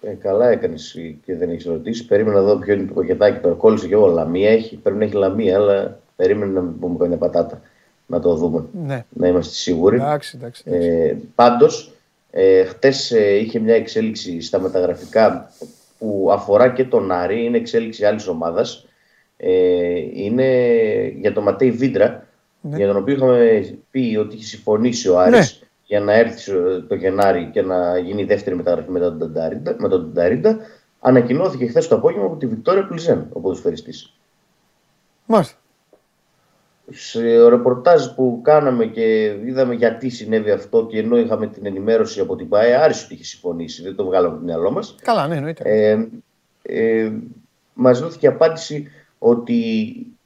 Ε, καλά έκανες και δεν έχεις ρωτήσει. Περίμενα να δω ποιο είναι το πακετάκι. Το κόλλησε και εγώ. Λαμία έχει. Πρέπει να έχει λαμία, αλλά περίμενα να μην πούμε καμιά πατάτα. Να το δούμε. Ναι. Να είμαστε σίγουροι. Εντάξει, εντάξει. εντάξει. Ε, πάντως, ε, χτες ε, είχε μια εξέλιξη στα μεταγραφικά που αφορά και τον Άρη, είναι εξέλιξη άλλης ομάδας. Ε, είναι για τον Ματέι Βίντρα, Ναι. για τον οποίο είχαμε πει ότι είχε συμφωνήσει ο Άρης για να έρθει στο- το Γενάρη και να γίνει η δεύτερη μεταγραφή μετά τον Τανταρίντα. Με τον Τανταρίντα. Ανακοινώθηκε χθες το απόγευμα από τη Βικτόρια Πλιζέν, ο ποδοσφαιριστής. Μάλιστα. Σε ρεπορτάζ που κάναμε και είδαμε γιατί συνέβη αυτό και ενώ είχαμε την ενημέρωση από την ΠΑΕ, άρεσε ότι είχε συμφωνήσει, δεν το βγάλαμε από το μυαλό μας. Καλά, ναι, εννοείται. Ε, ε, μας δόθηκε απάντηση ότι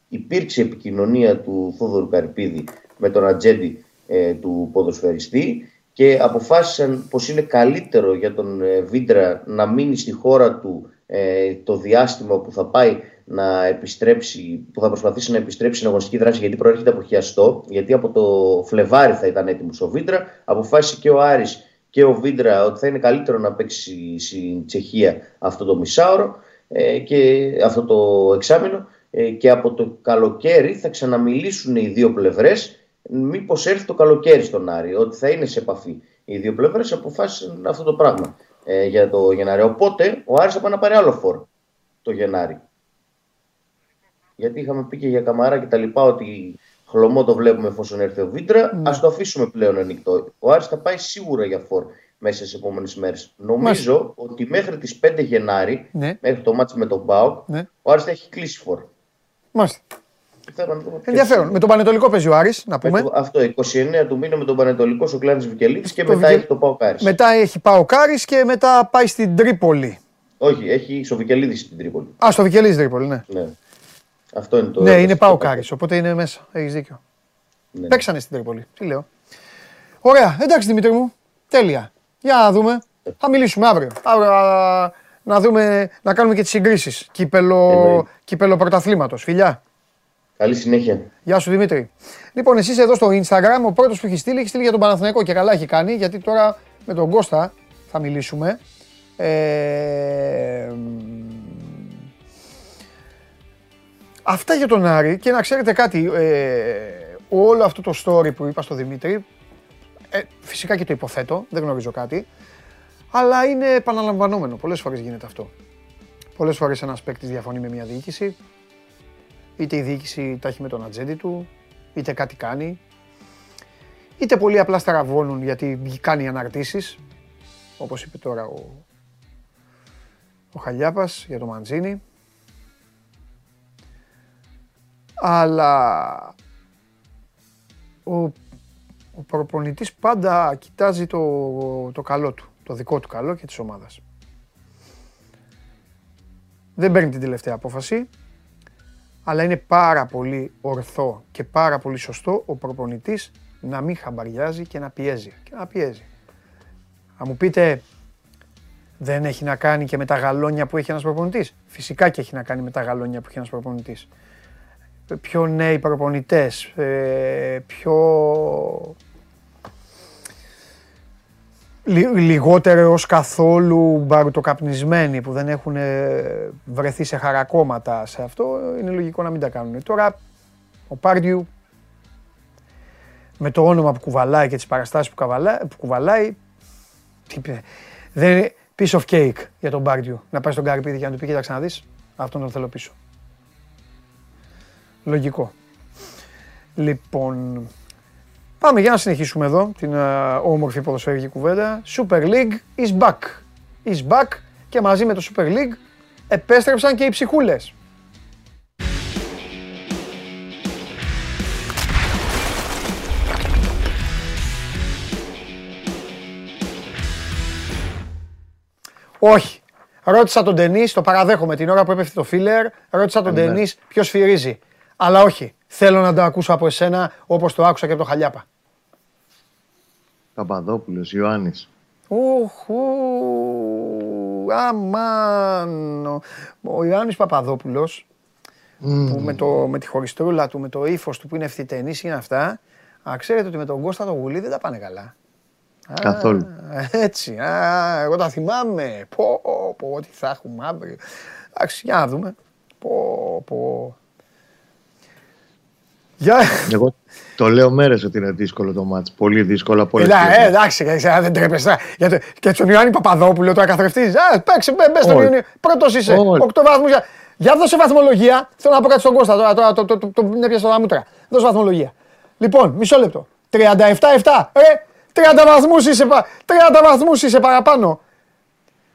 υπήρξε επικοινωνία του Θόδωρου Καρπίδη με τον ατζέντη ε, του ποδοσφαιριστή και αποφάσισαν πως είναι καλύτερο για τον ε, Βίντρα να μείνει στη χώρα του ε, το διάστημα που θα πάει να επιστρέψει, που θα προσπαθήσει να επιστρέψει στην αγωνιστική δράση γιατί προέρχεται από χιαστό, γιατί από το Φλεβάρι θα ήταν έτοιμος ο Βίντρα, αποφάσισε και ο Άρης και ο Βίντρα ότι θα είναι καλύτερο να παίξει στην Τσεχία αυτό το μισάωρο ε, και αυτό το εξάμεινο ε, και από το καλοκαίρι θα ξαναμιλήσουν οι δύο πλευρές μήπως έρθει το καλοκαίρι στον Άρη, ότι θα είναι σε επαφή. Οι δύο πλευρές αποφάσισαν αυτό το πράγμα ε, για το Γενάρη. Οπότε ο Άρης θα πάει να πάρει άλλο φόρο το Γενάρη. Γιατί είχαμε πει και για Καμαρά και τα λοιπά ότι χλωμό το βλέπουμε εφόσον έρθει ο Βίντρα. Ναι. Α το αφήσουμε πλέον ανοιχτό. Ο Άρης θα πάει σίγουρα για φόρ μέσα στις επόμενες μέρες. Νομίζω ότι μέχρι τις 5 Γενάρη, Ναι. μέχρι το μάτι με τον ΠΑΟΚ, Ναι. ο Άρης θα έχει κλείσει φορ. Μάλιστα. Θέλω να δούμε ποιος Ενδιαφέρον. είναι. Με τον Πανετολικό παίζει ο Άρης, να Με πούμε. το- αυτό, 29 του μήνα με τον Πανετολικό στο Κλεάνθης Βικελίδης και Το μετά Βικελ- έχει το ΠΑΟΚ Άρη. Μετά έχει ΠΑΟΚ Άρης και μετά πάει στην Τρίπολη. Όχι, έχει στο Βικελίδη στην Τρίπολη. Α, στο Βικελίδη Τρίπολη, ναι. Ναι. Αυτό είναι το. ναι, είναι το- ΠΑΟΚ το- Άρης, οπότε είναι μέσα. Έχεις δίκιο. Ναι. Παίξανε στην Τρίπολη. Τι λέω. Ωραία, εντάξει Δημήτρη μου. Τέλεια. Για να δούμε. Θα μιλήσουμε αύριο. Αύριο α, να δούμε, να κάνουμε και τις συγκρίσεις. Κύπελο, Εννοείται. κύπελο πρωταθλήματος. Φιλιά. Καλή συνέχεια. Γεια σου Δημήτρη. Λοιπόν, εσείς εδώ στο Instagram, ο πρώτος που έχει στείλει, έχει στείλει για τον Παναθηναϊκό και καλά έχει κάνει, γιατί τώρα με τον Κώστα θα μιλήσουμε. Ε, αυτά για τον Άρη και να ξέρετε κάτι, ε, όλο αυτό το story που είπα στο Δημήτρη, ε, φυσικά και το υποθέτω, δεν γνωρίζω κάτι, αλλά είναι επαναλαμβανόμενο, πολλές φορές γίνεται αυτό. Πολλές φορές ένας παίκτης διαφωνεί με μια διοίκηση, είτε η διοίκηση τα έχει με τον ατζέντη του, είτε κάτι κάνει, είτε πολύ απλά στραβώνουν γιατί κάνει αναρτήσεις, όπως είπε τώρα ο, ο Χαλιάπας για το Μαντζίνι. Αλλά ο, ο προπονητής πάντα κοιτάζει το, το καλό του, το δικό του καλό και της ομάδας. Δεν παίρνει την τελευταία απόφαση, αλλά είναι πάρα πολύ ορθό και πάρα πολύ σωστό ο προπονητής να μην χαμπαριάζει και να πιέζει. Και να πιέζει. Θα μου πείτε, δεν έχει να κάνει και με τα γαλόνια που έχει ένας προπονητής; Φυσικά και έχει να κάνει με τα γαλόνια που έχει ένας προπονητής. Ε, Πιο νέοι προπονητές, ε, πιο λι- λιγότερο ως καθόλου μπαρουτοκαπνισμένοι που δεν έχουν ε, βρεθεί σε χαρακόμματα σε αυτό, είναι λογικό να μην τα κάνουν. Τώρα ο Πάρντιου με το όνομα που κουβαλάει και τις παραστάσεις που, καβαλά- που κουβαλάει, τι πει- δεν είναι piece of cake για τον Πάρντιου. Να πάει στον Καρπίδη και να του πει κοίταξε να δεις, αυτόν τον θέλω πίσω. Λογικό. Λοιπόν, πάμε για να συνεχίσουμε εδώ την ε, όμορφη ποδοσφαιρική κουβέντα. Super League is back. Is back και μαζί με το Super League επέστρεψαν και οι ψυχούλες. Όχι. Ρώτησα τον Τενή, το παραδέχομαι την ώρα που έπεφτε το φίλερ, ρώτησα τον Τενή ποιος φυρίζει. Αλλά όχι. Θέλω να το ακούσω από εσένα όπως το άκουσα και από το Χαλιάπα. Παπαδόπουλος, Ιωάννης. Ουχου, αμάν. Ο- Ο Ιωάννης Παπαδόπουλος, που με, το, με τη χωριστρούλα του, με το ύφος του που είναι ευθυτενής είναι αυτά, α, ξέρετε ότι με τον Κώστα το Γουλή δεν τα πάνε καλά. Α, Καθόλου. έτσι, α, εγώ τα θυμάμαι. Πω, πω, τι θα έχουμε αύριο. Εντάξει, για να δούμε. Πω, πω. Για... Εγώ το λέω μέρες ότι είναι δύσκολο το μάτς. Πολύ δύσκολο από όλες Ελά, τις ε, πλευρές. εντάξει, ε, δεν τρέπεσαι. Για το- Και στον Ιωάννη Παπαδόπουλο το καθρεφτίζει. Α, παίξε, μπε, μπες στον Όλοι. Ιωάννη. Πρώτος είσαι. Όλοι. Οκτώ βαθμού. Για, για δώσε βαθμολογία. Θέλω να πω κάτι στον Κώστα τώρα. τώρα το, το, το, το, το, έπιασε τα μούτρα. Δώσε βαθμολογία. Λοιπόν, μισό λεπτό. 37-7. Ρε, 30 βαθμούς είσαι, πα- 30 βαθμούς είσαι παραπάνω.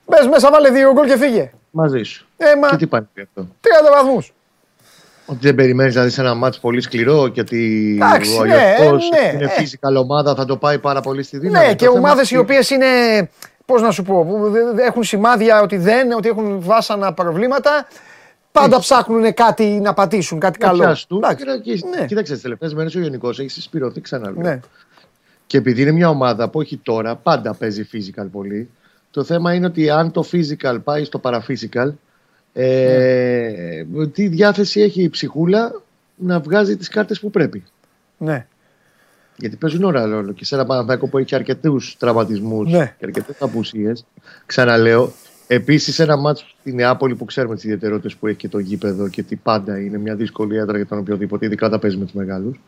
Μπες μέσα, βάλε δύο γκολ και φύγε. Μαζί σου. Ε, μα- Και τι πάνε πει αυτό; 30 βαθμούς. Ότι δεν περιμένεις να δεις ένα μάτς πολύ σκληρό και ότι Εντάξει, ο ναι, Αγιωτός ναι, είναι ε. physical ομάδα θα το πάει πάρα πολύ στη δύναμη. Ναι, Το και θέμα ομάδες οι είναι- οποίες είναι. Πώς να σου πω, που δε- δε- έχουν σημάδια ότι δεν, ότι έχουν βάσανα προβλήματα. Πάντα ψάχνουν κάτι να πατήσουν, κάτι καλό. Καλό. Του, Εντάξει. και, Ναι. Κοίταξε, τις τελευταίες μέρες ο Γενικός έχει συσπηρωθεί ξανά. λέω. Ναι. Και επειδή είναι μια ομάδα που όχι τώρα, πάντα παίζει physical πολύ. Το θέμα είναι ότι αν το physical πάει στο paraphysical, ε, τι διάθεση έχει η ψυχούλα να βγάζει τις κάρτες που πρέπει. ναι. Γιατί παίζουν ώρα ρόλο και σε ένα Παναθηναϊκό που έχει αρκετούς τραυματισμούς Ναι. και αρκετές απουσίες. Ξαναλέω, επίσης ένα μάτσο στη Νεάπολη που ξέρουμε τις ιδιαιτερότητες που έχει και το γήπεδο και τι πάντα είναι μια δύσκολη έδρα για τον οποιοδήποτε, ειδικά όταν παίζει με τους μεγάλους.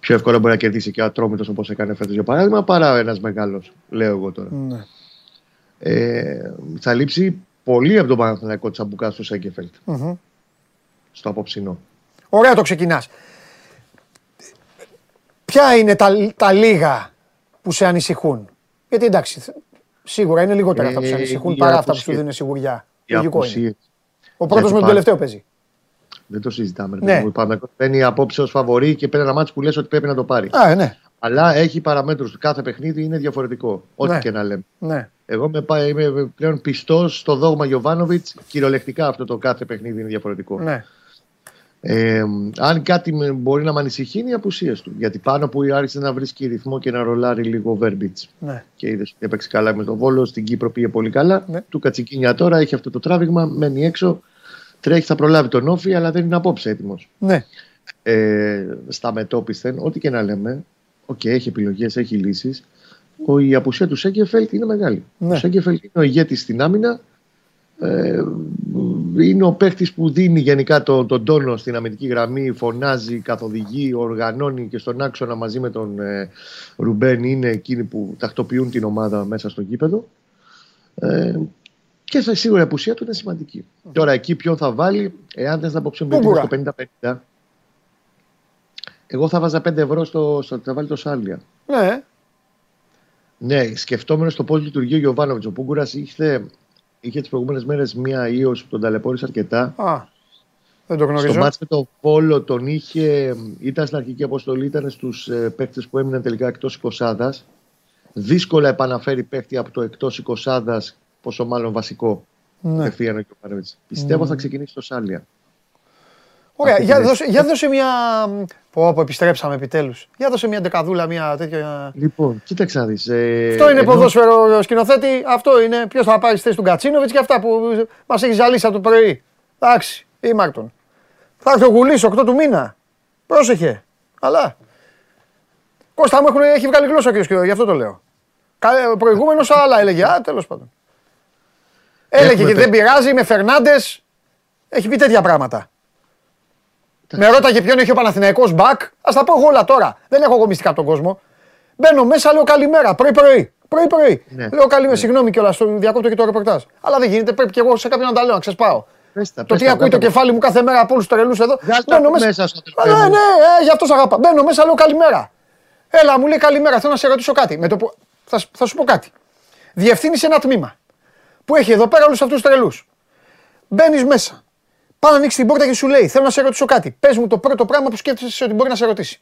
Πιο εύκολα μπορεί να κερδίσει και ο Ατρόμητος όπως έκανε φέτος για παράδειγμα, παρά ένας μεγάλος, λέω εγώ τώρα. ναι. Ε, θα λείψει πολύ από τον Παναθηναϊκό Τσαμπουκά στο Σέγκεφελτ, Μμμ. στο απόψινό. Ωραία το ξεκινάς. Ποια είναι τα, τα λίγα που σε ανησυχούν; Γιατί εντάξει, σίγουρα είναι λιγότερα αυτά που σε Ε, ανησυχούν οι παρά αυτά που σου απουσίες. δίνουν σιγουριά. Οι Λογικό είναι. απουσίες. Ο πρώτος με τον πάλι- τελευταίο παίζει. Δεν το συζητάμε. Ναι. Ναι. Ο Παναθηναϊκός παίρνει απόψε ως φαβορή και παίρνει ένα μάτσο που λες ότι πρέπει να το πάρει. Α, ε, ναι. Αλλά έχει παραμέτρους του. Κάθε παιχνίδι είναι διαφορετικό. Ό,τι Ναι. και να λέμε. ναι. Εγώ με, πά- είμαι πλέον πιστός στο δόγμα Γιωβάνοβιτς. Κυριολεκτικά αυτό το κάθε παιχνίδι είναι διαφορετικό. ναι. Ε, αν κάτι με- μπορεί να με ανησυχεί είναι οι απουσίες του. Γιατί πάνω που άρχισε να βρίσκει ρυθμό και να ρολάρει λίγο Βέρμπιτς. ναι. Και είδες ότι έπαιξε καλά με τον Βόλο. Στην Κύπρο πήγε πολύ καλά. Ναι. Του Κατσικίνια τώρα έχει αυτό το τράβηγμα. Μένει έξω. Τρέχει, θα προλάβει τον ΟΦΗ, αλλά δεν είναι απόψε έτοιμος. ναι. Ε, στα μετόπισθεν, ό,τι και να λέμε, οκ, έχει επιλογές, έχει λύσεις. Η απουσία του Σένκεφελντ είναι μεγάλη. Ναι. Ο Σένκεφελντ είναι ο ηγέτης στην άμυνα. Ε, είναι ο παίχτης που δίνει γενικά τον, τον τόνο στην αμυντική γραμμή, φωνάζει, καθοδηγεί, οργανώνει και στον άξονα μαζί με τον ε, Ρουμπέν είναι εκείνοι που τακτοποιούν την ομάδα μέσα στο γήπεδο. Ε, και θα, σίγουρα η απουσία του είναι σημαντική. Τώρα εκεί ποιον θα βάλει, εάν δεν θα αποψιοποιηθεί Πούγκουρα. στο 50-50. Εγώ θα βάζα 5 ευρώ στο, στο θα βάλει το Σάλια. ναι. Ναι, σκεφτόμενος το πώς λειτουργεί ο Γιωβάνοβιτς. Ο Πούγκουρας είχε, είχε τις προηγούμενες μέρες μία ίωση που τον ταλαιπώρησε αρκετά. Α, δεν το Στο γνωρίζω. μάτς με το Βόλο τον είχε, ήταν στην αρχική αποστολή, ήταν στους ε, παίκτες που έμειναν τελικά εκτός 20. Δύσκολα επαναφέρει παίκτη από το εκτός 20, πόσο μάλλον βασικό. Ναι. Κατευθείαν ο Γιωβάνοβιτς. Πιστεύω θα ξεκινήσει το Σάλια. Ωραία, αυτή για την δώσε, για δώσε μια. Πω, πω, επιστρέψαμε επιτέλους. Για δώσε μια δεκαδούλα, μια τέτοια. Λοιπόν, κοίταξε να δεις. Ε, Αυτό είναι ενώ- ποδόσφαιρο σκηνοθέτη, αυτό είναι. Ποιος θα πάρει στη θέση του Κατσίνοβιτ και αυτά που μας έχει ζαλίσει από το πρωί. Εντάξει, ή Μάρτον. Θα έρθει ο Γουλής 8 του μήνα. Πρόσεχε. Αλλά. Κώστα μου έχουν, έχει βγάλει γλώσσα και ο γι' αυτό το λέω. Ο προηγούμενος άλλα έλεγε. Α, τέλος πάντων. Έλεγε Έχουμε και πε- δεν πειράζει με Φερνάντες. Έχει πει τέτοια πράγματα. Με Εντάξει. ρώταγε ποιον έχει ο Παναθηναϊκός μπακ. Α τα πω εγώ όλα τώρα. Δεν έχω εγώ μυστικά από τον κόσμο. Μπαίνω μέσα, λέω καλημέρα. Πρωί-πρωί. Πρωί-πρωί. Ναι. Λέω καλημέρα. Συγγνώμη κιόλας, στο διακόπτω και το ρεπορτάζ. Αλλά δεν γίνεται. Πρέπει και εγώ σε κάποιον να τα λέω, να ξεσπάω. Πες τα, Το πες τι τα, ακούει το βγάλ' τα. κεφάλι μου κάθε μέρα από όλους τους τρελούς εδώ. Βγάλ' τα Μπαίνω μέσα. μέσα στο Α, τρελό. ναι, ναι, ε, γι' αυτό σ' αγαπά. Μπαίνω μέσα, λέω καλημέρα. Έλα, μου λέει καλημέρα. Θέλω να σε ρωτήσω κάτι. Με το που... θα, σ- θα σου πω κάτι. Διευθύνεις ένα τμήμα που έχει εδώ πέρα όλους αυτούς τους τρελούς. Μπαίνεις μέσα. Πάει να ανοίξει την πόρτα και σου λέει: Θέλω να σε ρωτήσω κάτι. Πες μου το πρώτο πράγμα που σκέφτεσαι ότι μπορεί να σε ρωτήσει.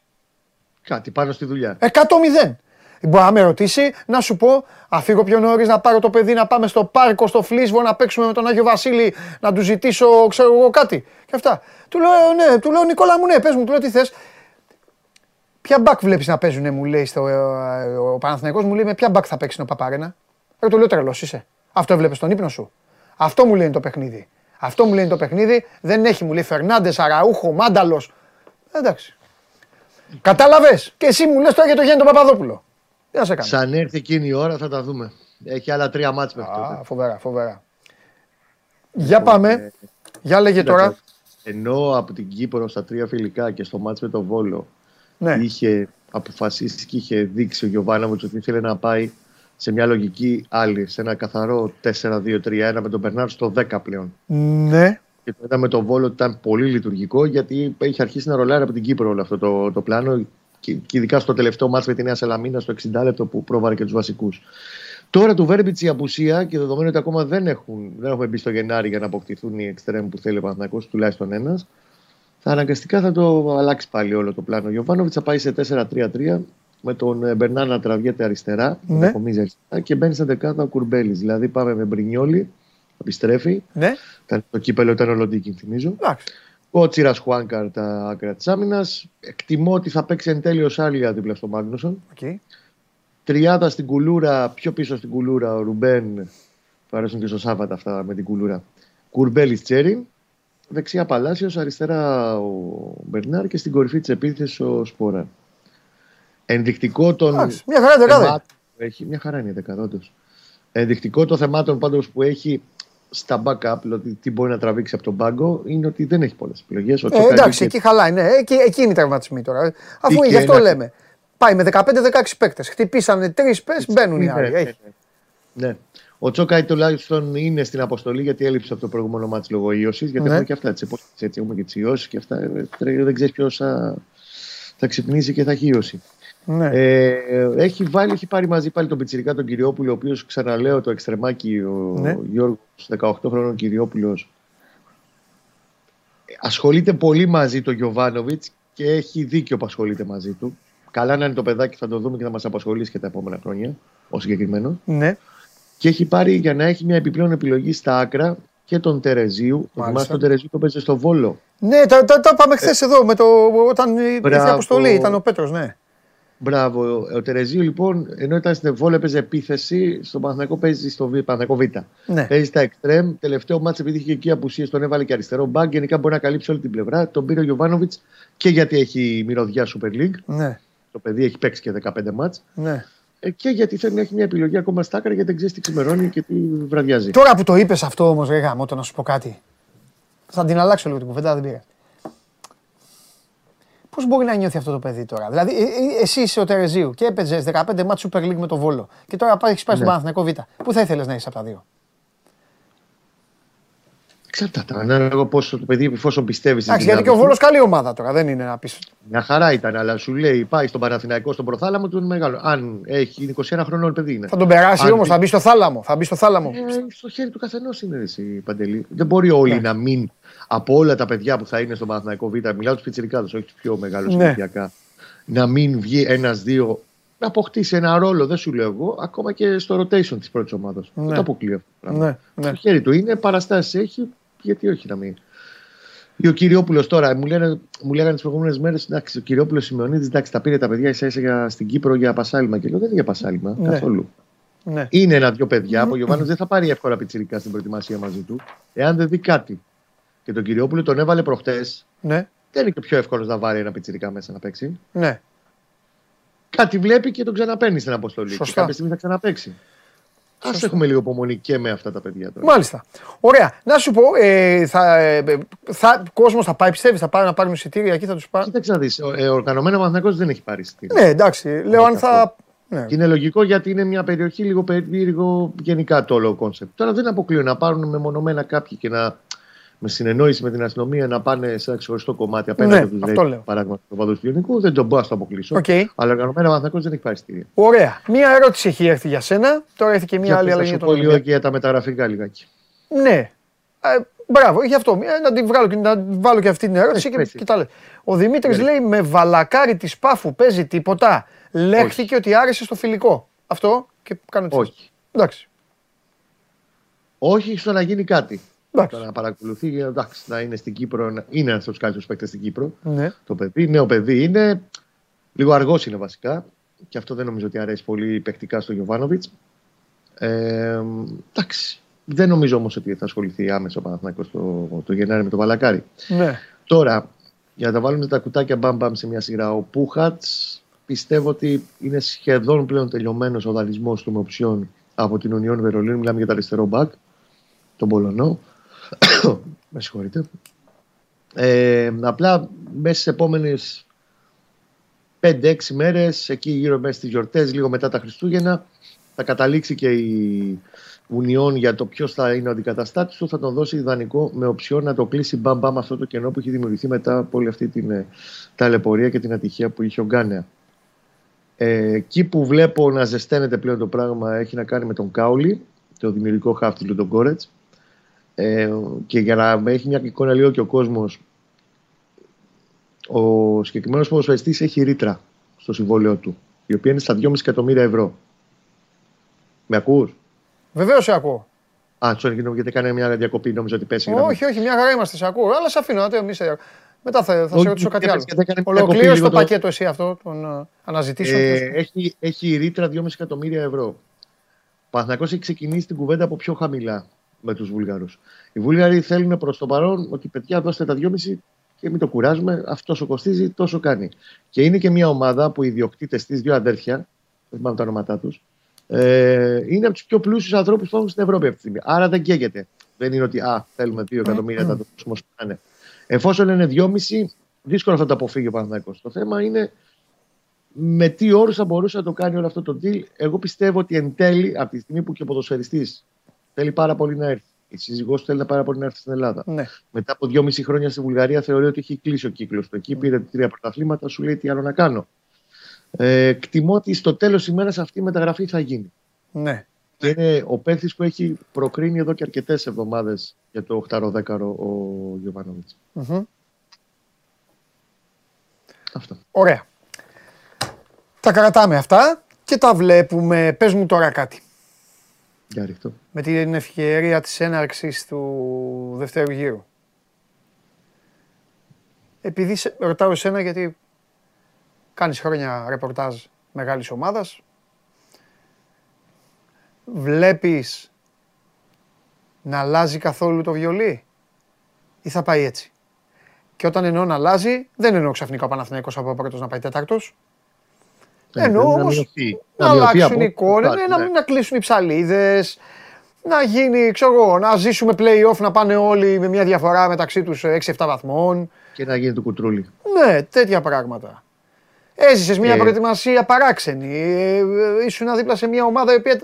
Κάτι πάνω στη δουλειά. 100-0. Μπορεί να με ρωτήσει, να σου πω, αφήγω πιο νωρίς να πάρω το παιδί να πάμε στο πάρκο, στο Φλίσβο, να παίξουμε με τον Άγιο Βασίλη, να του ζητήσω, ξέρω εγώ κάτι. Και αυτά. Του λέω, ναι, του λέω, Νικόλα μου, ναι, πες μου, του λέω τι θες. Ποια μπακ βλέπεις να παίζουν, μου λέει στο, ο Παναθηναϊκός, μου λέει με ποια μπακ θα παίξει ο Παπαρένα. Εγώ του λέω τρελός είσαι. Αυτό έβλεπες στον ύπνο σου. Αυτό μου λέει το παιχνίδι. Αυτό μου λέει το παιχνίδι. Δεν έχει, μου λέει Φερνάντες, Αραούχο, Μάνταλος. Εντάξει. Κατάλαβες; Και εσύ μου λες τώρα για το Γιάννη τον Παπαδόπουλο. Τι να σε κάνω. Σαν έρθει εκείνη η ώρα θα τα δούμε. Έχει άλλα τρία μάτς μέχρι τότε. Α, φοβερά, φοβερά. Για πάμε. Για λέγε τώρα. Ενώ από την Κύπρο στα τρία φιλικά και στο μάτς με τον Βόλο Ναι. είχε αποφασίσει και είχε δείξει ο Γιωβάνοβιτς ότι ήθελε να πάει σε μια λογική άλλη, σε ένα καθαρό 4-2-3-1 με τον Μπερνάρ στο 10 πλέον. Ναι. Και το είδαμε το Βόλο ότι ήταν πολύ λειτουργικό γιατί είχε αρχίσει να ρολάρει από την Κύπρο όλο αυτό το, το πλάνο και, και ειδικά στο τελευταίο μάτς με τη Νέα Σαλαμίνα στο 60 λεπτό που πρόβαρε και τους βασικούς. Τώρα του Βέρμπιτς η απουσία και δεδομένου ότι ακόμα δεν, έχουν, δεν έχουμε μπει στο Γενάρη για να αποκτηθούν οι εξτρέμ που θέλει ο Παναθηναϊκός, τουλάχιστον ένας, θα αναγκαστικά θα το αλλάξει πάλι όλο το πλάνο. Ο Γιωβάνοβιτς θα πάει σε 4-3-3 με τον ε, Μπερνάρ να τραβιέται αριστερά, Ναι. να κομίζει αριστερά και μπαίνει στα δεκάδα ο Κουρμπέλης. Δηλαδή πάμε με Μπρινιόλι, επιστρέφει. Ναι. Ήταν- Το κύπελο ήταν ο Λοντίκιν, θυμίζω. Εντάξει. Ο Τσίρας Χουάνκαρ τα άκρα της άμυνας. Εκτιμώ ότι θα παίξει εν τέλει ο Σάλια δίπλα στο Μάγνουσον. Okay. Τριάδα στην κουλούρα, πιο πίσω στην κουλούρα ο Ρουμπέν. Που αρέσουν και στο Σάββατα αυτά με την κουλούρα. Κουρμπέλης Τσέρι. Δεξιά Παλάσιος, αριστερά ο Μπερνάρ και στην κορυφή της επίθεσης ο Σπόρα. Ενδεικτικό των. Εντάξει, μια χαρά είναι δεκάδα. θεμάτων που Έχει, μια χαρά είναι η δεκάδα, όντως. Ενδεικτικό των θεμάτων πάντως που έχει στα backup, δηλαδή τι μπορεί να τραβήξει από τον πάγκο, είναι ότι δεν έχει πολλές επιλογές. Ε, εντάξει, εκεί χαλάει. Ναι, εκεί, εκεί είναι οι τραυματισμοί τώρα. Αφού Εκεί γι' αυτό ένα- λέμε. Πάει με 15-16 παίκτες. Χτυπήσανε τρεις πες, μπαίνουν οι άλλοι. ναι, Έχει. ναι. Ο Τσόκαη τουλάχιστον είναι στην αποστολή γιατί έλειψε από το προηγούμενο μάτι λόγω ίωσης. Γιατί Ναι. έχουμε και αυτά τι εποχέ. Έτσι, έχουμε και τις ιώσεις και αυτά. ε, τρε- Δεν ξέρεις ποιος θα, θα ξυπνήσει και θα έχει ίωση. Ναι. Ε, έχει, βάλει, έχει πάρει μαζί πάλι τον Πιτσυρικά τον Κυριόπουλο, ο οποίος ξαναλέω το εξτρεμάκι, ο Ναι. Γιώργος, 18 χρόνων Κυριόπουλος. Ασχολείται πολύ μαζί το Γιωβάνοβιτς και έχει δίκιο που ασχολείται μαζί του. Καλά να είναι το παιδάκι, θα το δούμε και θα μας απασχολήσει και τα επόμενα χρόνια, ο συγκεκριμένος. ναι. Και έχει πάρει για να έχει μια επιπλέον επιλογή στα άκρα και τον Τερεζίου. Το Μάλιστα. θυμάστε τον Τερεζίου το παίζει στο Βόλο; Ναι, τα, τα, τα είπαμε χθες εδώ με το, όταν ήρθε η Μπράβο. αποστολή. Ήταν ο Πέτρος, ναι. Μπράβο. Ο Τερεζίου λοιπόν, ενώ ήταν στην Βόλο έπαιζε επίθεση, στον Παναθηναϊκό παίζει στο Β, Παναθηναϊκό Β. ναι. Παίζει στα εξτρέμ. Τελευταίο μάτσε επειδή είχε εκεί απουσίες, τον έβαλε και αριστερό μπαγκ. Γενικά μπορεί να καλύψει όλη την πλευρά. Τον πήρε ο Γιωβάνοβιτς και γιατί έχει μυρωδιά Super League. Ναι, Το παιδί έχει παίξει και 15 μάτς. ναι. Ε, Και γιατί θέλει να έχει μια επιλογή ακόμα στα άκρα γιατί δεν ξέρεις τι ξημερώνει και τι βραδιάζει. Τώρα που το είπες αυτό όμως, ρε γάμο, να σου πω κάτι. Θα την αλλάξω λίγο την κουβέντα, δεν πήρα. Πώς μπορεί να νιώθει αυτό το παιδί τώρα; Δηλαδή, ε, ε, εσύ είσαι ο Τερεζίου και έπαιζες 15 μάτς Super League με το Βόλο και τώρα έχεις πάει στον Ναι. Παναθηναϊκό Β. Πού θα ήθελες να είσαι από τα δύο; Εξαρτάται. Ανάλογα πόσο το παιδί, εφόσον πιστεύεις στην Εντάξει, γιατί και ο δυνάμει του. Βόλο καλή ομάδα τώρα, δεν είναι να πεις. Μια χαρά ήταν, αλλά σου λέει πάει στον Παναθηναϊκό, στον προθάλαμο του είναι μεγάλο. Αν έχει 21 χρονών παιδί είναι. Θα τον περάσει Αν όμως, δει- θα μπει στο θάλαμο. Θα μπει στο θάλαμο. Ε, στο χέρι του καθενός είναι εσύ, Παντελή. Δεν μπορεί όλοι Ναι. να μην. Από όλα τα παιδιά που θα είναι στον Παναθηναϊκό Β, μιλάω τους πιτσιρικάδες, όχι τους πιο μεγάλους Ναι. ηλικιακά, να μην βγει ένα-δύο, να αποκτήσει ένα ρόλο, δεν σου λέω εγώ, ακόμα και στο rotation της πρώτης ομάδας. Ναι. Δεν το αποκλείω αυτό. το πράγμα. Ναι, ναι. Στο χέρι του είναι, παραστάσεις έχει, γιατί όχι να μην. Ή ο Κυριόπουλος τώρα, μου, λένε, μου λέγανε τις προηγούμενες μέρες, εντάξει, ο Κυριόπουλος Σιμεωνίδης, εντάξει, τα πήρε τα παιδιά ίσα ίσα για, στην Κύπρο για πασάλιμα. Και λέω, δεν είναι για πασάλιμα Ναι. καθόλου. ναι. Είναι ένα-δυο παιδιά που ο Γιωβάνος δεν θα πάρει εύκολα πιτσιρικά στην προετοιμασία μαζί του, εάν δεν δει κάτι. Και τον Κυριόπουλο τον έβαλε προχτές. ναι. Δεν είναι και πιο εύκολος να βάλει ένα πιτσιρικά μέσα να παίξει. ναι. Κάτι βλέπει και τον ξαναπαίνει στην αποστολή. Σωστά. Και κάποια στιγμή θα ξαναπέξει. Α Σωστά. έχουμε λίγο υπομονή και με αυτά τα παιδιά τώρα. Μάλιστα. Ωραία. Να σου πω, ε, θα, ε, θα, κόσμος θα πάει, πιστεύεις, θα πάει να πάρουν εισιτήρια εκεί, θα τους πάρουν. Κοίταξε να δεις. Ε, οργανωμένος Παναθηναϊκός δεν έχει πάρει εισιτήριο. Ναι, εντάξει. Λέω αν θα. Ναι. Και είναι λογικό γιατί είναι μια περιοχή λίγο περίεργο γενικά το όλο concept. Τώρα δεν αποκλείω να πάρουν μεμονωμένα κάποιοι και να με συνεννόηση με την αστυνομία να πάνε σε ένα ξεχωριστό κομμάτι απέναντι Ναι, από του αυτό λέω. παράδειγμα του παδού του Ιωνικού. Δεν τον μπορώ να το αποκλείσω. Οκ. Αλλά οργανωμένο Παναθηναϊκός δεν έχει πάρει εισιτήριο. Ωραία. Μία ερώτηση έχει έρθει για σένα. Τώρα έρθει και μία Για άλλη πες, θα αλλαγή σου για πω τον λίγο Ολυμπιακό. και για τα μεταγραφικά λιγάκι. Ναι. Ε, Μπράβο, γι' αυτό. Ε, Να την βγάλω και να βάλω και αυτή την ερώτηση Έχει και, πέσει. και τα λέω. Ο Δημήτρης Ναι. λέει με βαλακάρι της Πάφου παίζει τίποτα. Λέχθηκε ότι άρεσε στο φιλικό. Αυτό και κάνω τη Όχι. Εντάξει. Όχι στο να γίνει κάτι. Εντάξει. Το να παρακολουθεί, εντάξει, να είναι στην Κύπρο, να- είναι ένας από τους καλύτερους παίκτες στην Κύπρο. Ναι. Το παιδί, νέο παιδί είναι. Λίγο αργός είναι βασικά. Και αυτό δεν νομίζω ότι αρέσει πολύ παικτικά στο Γιωβάνοβιτς. Ε, εντάξει. Δεν νομίζω όμως ότι θα ασχοληθεί άμεσα ο Παναθηναϊκός το, το Γενάρη με τον Βαλακάρη. ναι. Τώρα, για να τα βάλουμε τα κουτάκια μπαμ μπαμ σε μια σειρά. Ο Πούχατς πιστεύω ότι είναι σχεδόν πλέον τελειωμένος ο δανεισμός του με οψιόν από την Union Βερολίνου. Μιλάμε για το αριστερό μπακ, τον Πολωνό. με συγχωρείτε. Ε, απλά μέσα στις επόμενες 5-6 μέρες, εκεί γύρω μέσα στις γιορτές, λίγο μετά τα Χριστούγεννα, θα καταλήξει και η Ουνιόν για το ποιος θα είναι ο αντικαταστάτης του. Θα τον δώσει ιδανικό με οψιόν να το κλείσει μπαμ μπαμ αυτό το κενό που έχει δημιουργηθεί μετά από όλη αυτή την ε, ταλαιπωρία και την ατυχία που είχε ο Γκάνεα. Ε, εκεί που βλέπω να ζεσταίνεται πλέον το πράγμα έχει να κάνει με τον Κάουλι, το δημιουργικό χάφτη του τον Κόρετ. Ε, και για να έχει μια εικόνα λίγο και ο κόσμος, ο συγκεκριμένος ποδοσφαιριστής έχει ρήτρα στο συμβόλαιο του, η οποία είναι στα 2,5 εκατομμύρια ευρώ. Με ακούς; Βεβαίως σε ακούω. Α, sorry, συγγνώμη, γιατί έκανε μια διακοπή, νόμιζα ότι πέσει. η γραμμή. Όχι, όχι, μια χαρά είμαστε, σε ακούω. Αλλά σε αφήνω. να εμείς, ε, Μετά θα, θα σε Όχι, ρωτήσω κάτι γιατί άλλο. έκανε μια Ολοκλήρωσε διακοπή το λίγο το- πακέτο εσύ αυτό των ε, αναζητήσεων. Ε, ποιος- έχει, έχει ρήτρα 2,5 εκατομμύρια ευρώ. Ο Παναθηναϊκός έχει ξεκινήσει την κουβέντα από πιο χαμηλά με τους Βούλγαρους. Οι Βούλγαροι θέλουν προς το παρόν ότι παιδιά δώστε τα 2,5 και μην το κουράζουμε. Αυτός όσο κοστίζει, τόσο κάνει. Και είναι και μια ομάδα που οι ιδιοκτήτες της, δύο αδέρφια, δεν θυμάμαι τα ονόματά τους, ε, είναι από τους πιο πλούσιους ανθρώπους που υπάρχουν στην Ευρώπη αυτή τη στιγμή. Άρα δεν καίγεται. Δεν είναι ότι α, θέλουμε 2 εκατομμύρια, θα το δώσουμε όσο να είναι. Εφόσον είναι 2,5, δύσκολο θα το αποφύγει ο Παναθηναϊκός. Το θέμα είναι με τι όρους θα μπορούσε να το κάνει όλο αυτό το deal. Εγώ πιστεύω ότι εν τέλει, από τη στιγμή που και ο ποδοσφαιριστής θέλει πάρα πολύ να έρθει, η σύζυγός του θέλει πάρα πολύ να έρθει στην Ελλάδα. Ναι. Μετά από δυόμιση χρόνια στη Βουλγαρία θεωρεί ότι έχει κλείσει ο κύκλος του. Εκεί πήρε τρία πρωταθλήματα, σου λέει τι άλλο να κάνω. Ε, εκτιμώ ότι στο τέλος της ημέρας αυτή η μεταγραφή θα γίνει. ναι. Και είναι ο παίκτης που έχει προκρίνει εδώ και αρκετές εβδομάδες για το 8-10 ο Γιωβάνοβιτς. Μμμ. Αυτό. Ωραία. Τα κρατάμε αυτά και τα βλέπουμε. Πες μου τώρα κάτι. Για ρίχτω. Με την ευκαιρία της έναρξης του δεύτερου γύρου. Επειδή σε, ρωτάω εσένα γιατί κάνεις χρόνια ρεπορτάζ μεγάλης ομάδας, βλέπεις να αλλάζει καθόλου το βιολί ή θα πάει έτσι; Και όταν εννοώ να αλλάζει, δεν εννοώ ξαφνικά ο Παναθηναϊκός από πρώτος να πάει τέταρτος. Εννοώ Ναι, να όμως μειωθεί. να μειωθεί αλλάξουν από- οι εικόνες, ναι, να, ναι. να κλείσουν οι ψαλίδες, να γίνει, ξέρω εγώ, να ζήσουμε play-off, να πάνε όλοι με μια διαφορά μεταξύ τους 6-7 βαθμών. Και να γίνει το κουτρούλι. Ναι, τέτοια πράγματα. Έζησες μια Ε. προετοιμασία παράξενη. Ε, ε, ήσουν δίπλα σε μια ομάδα η οποία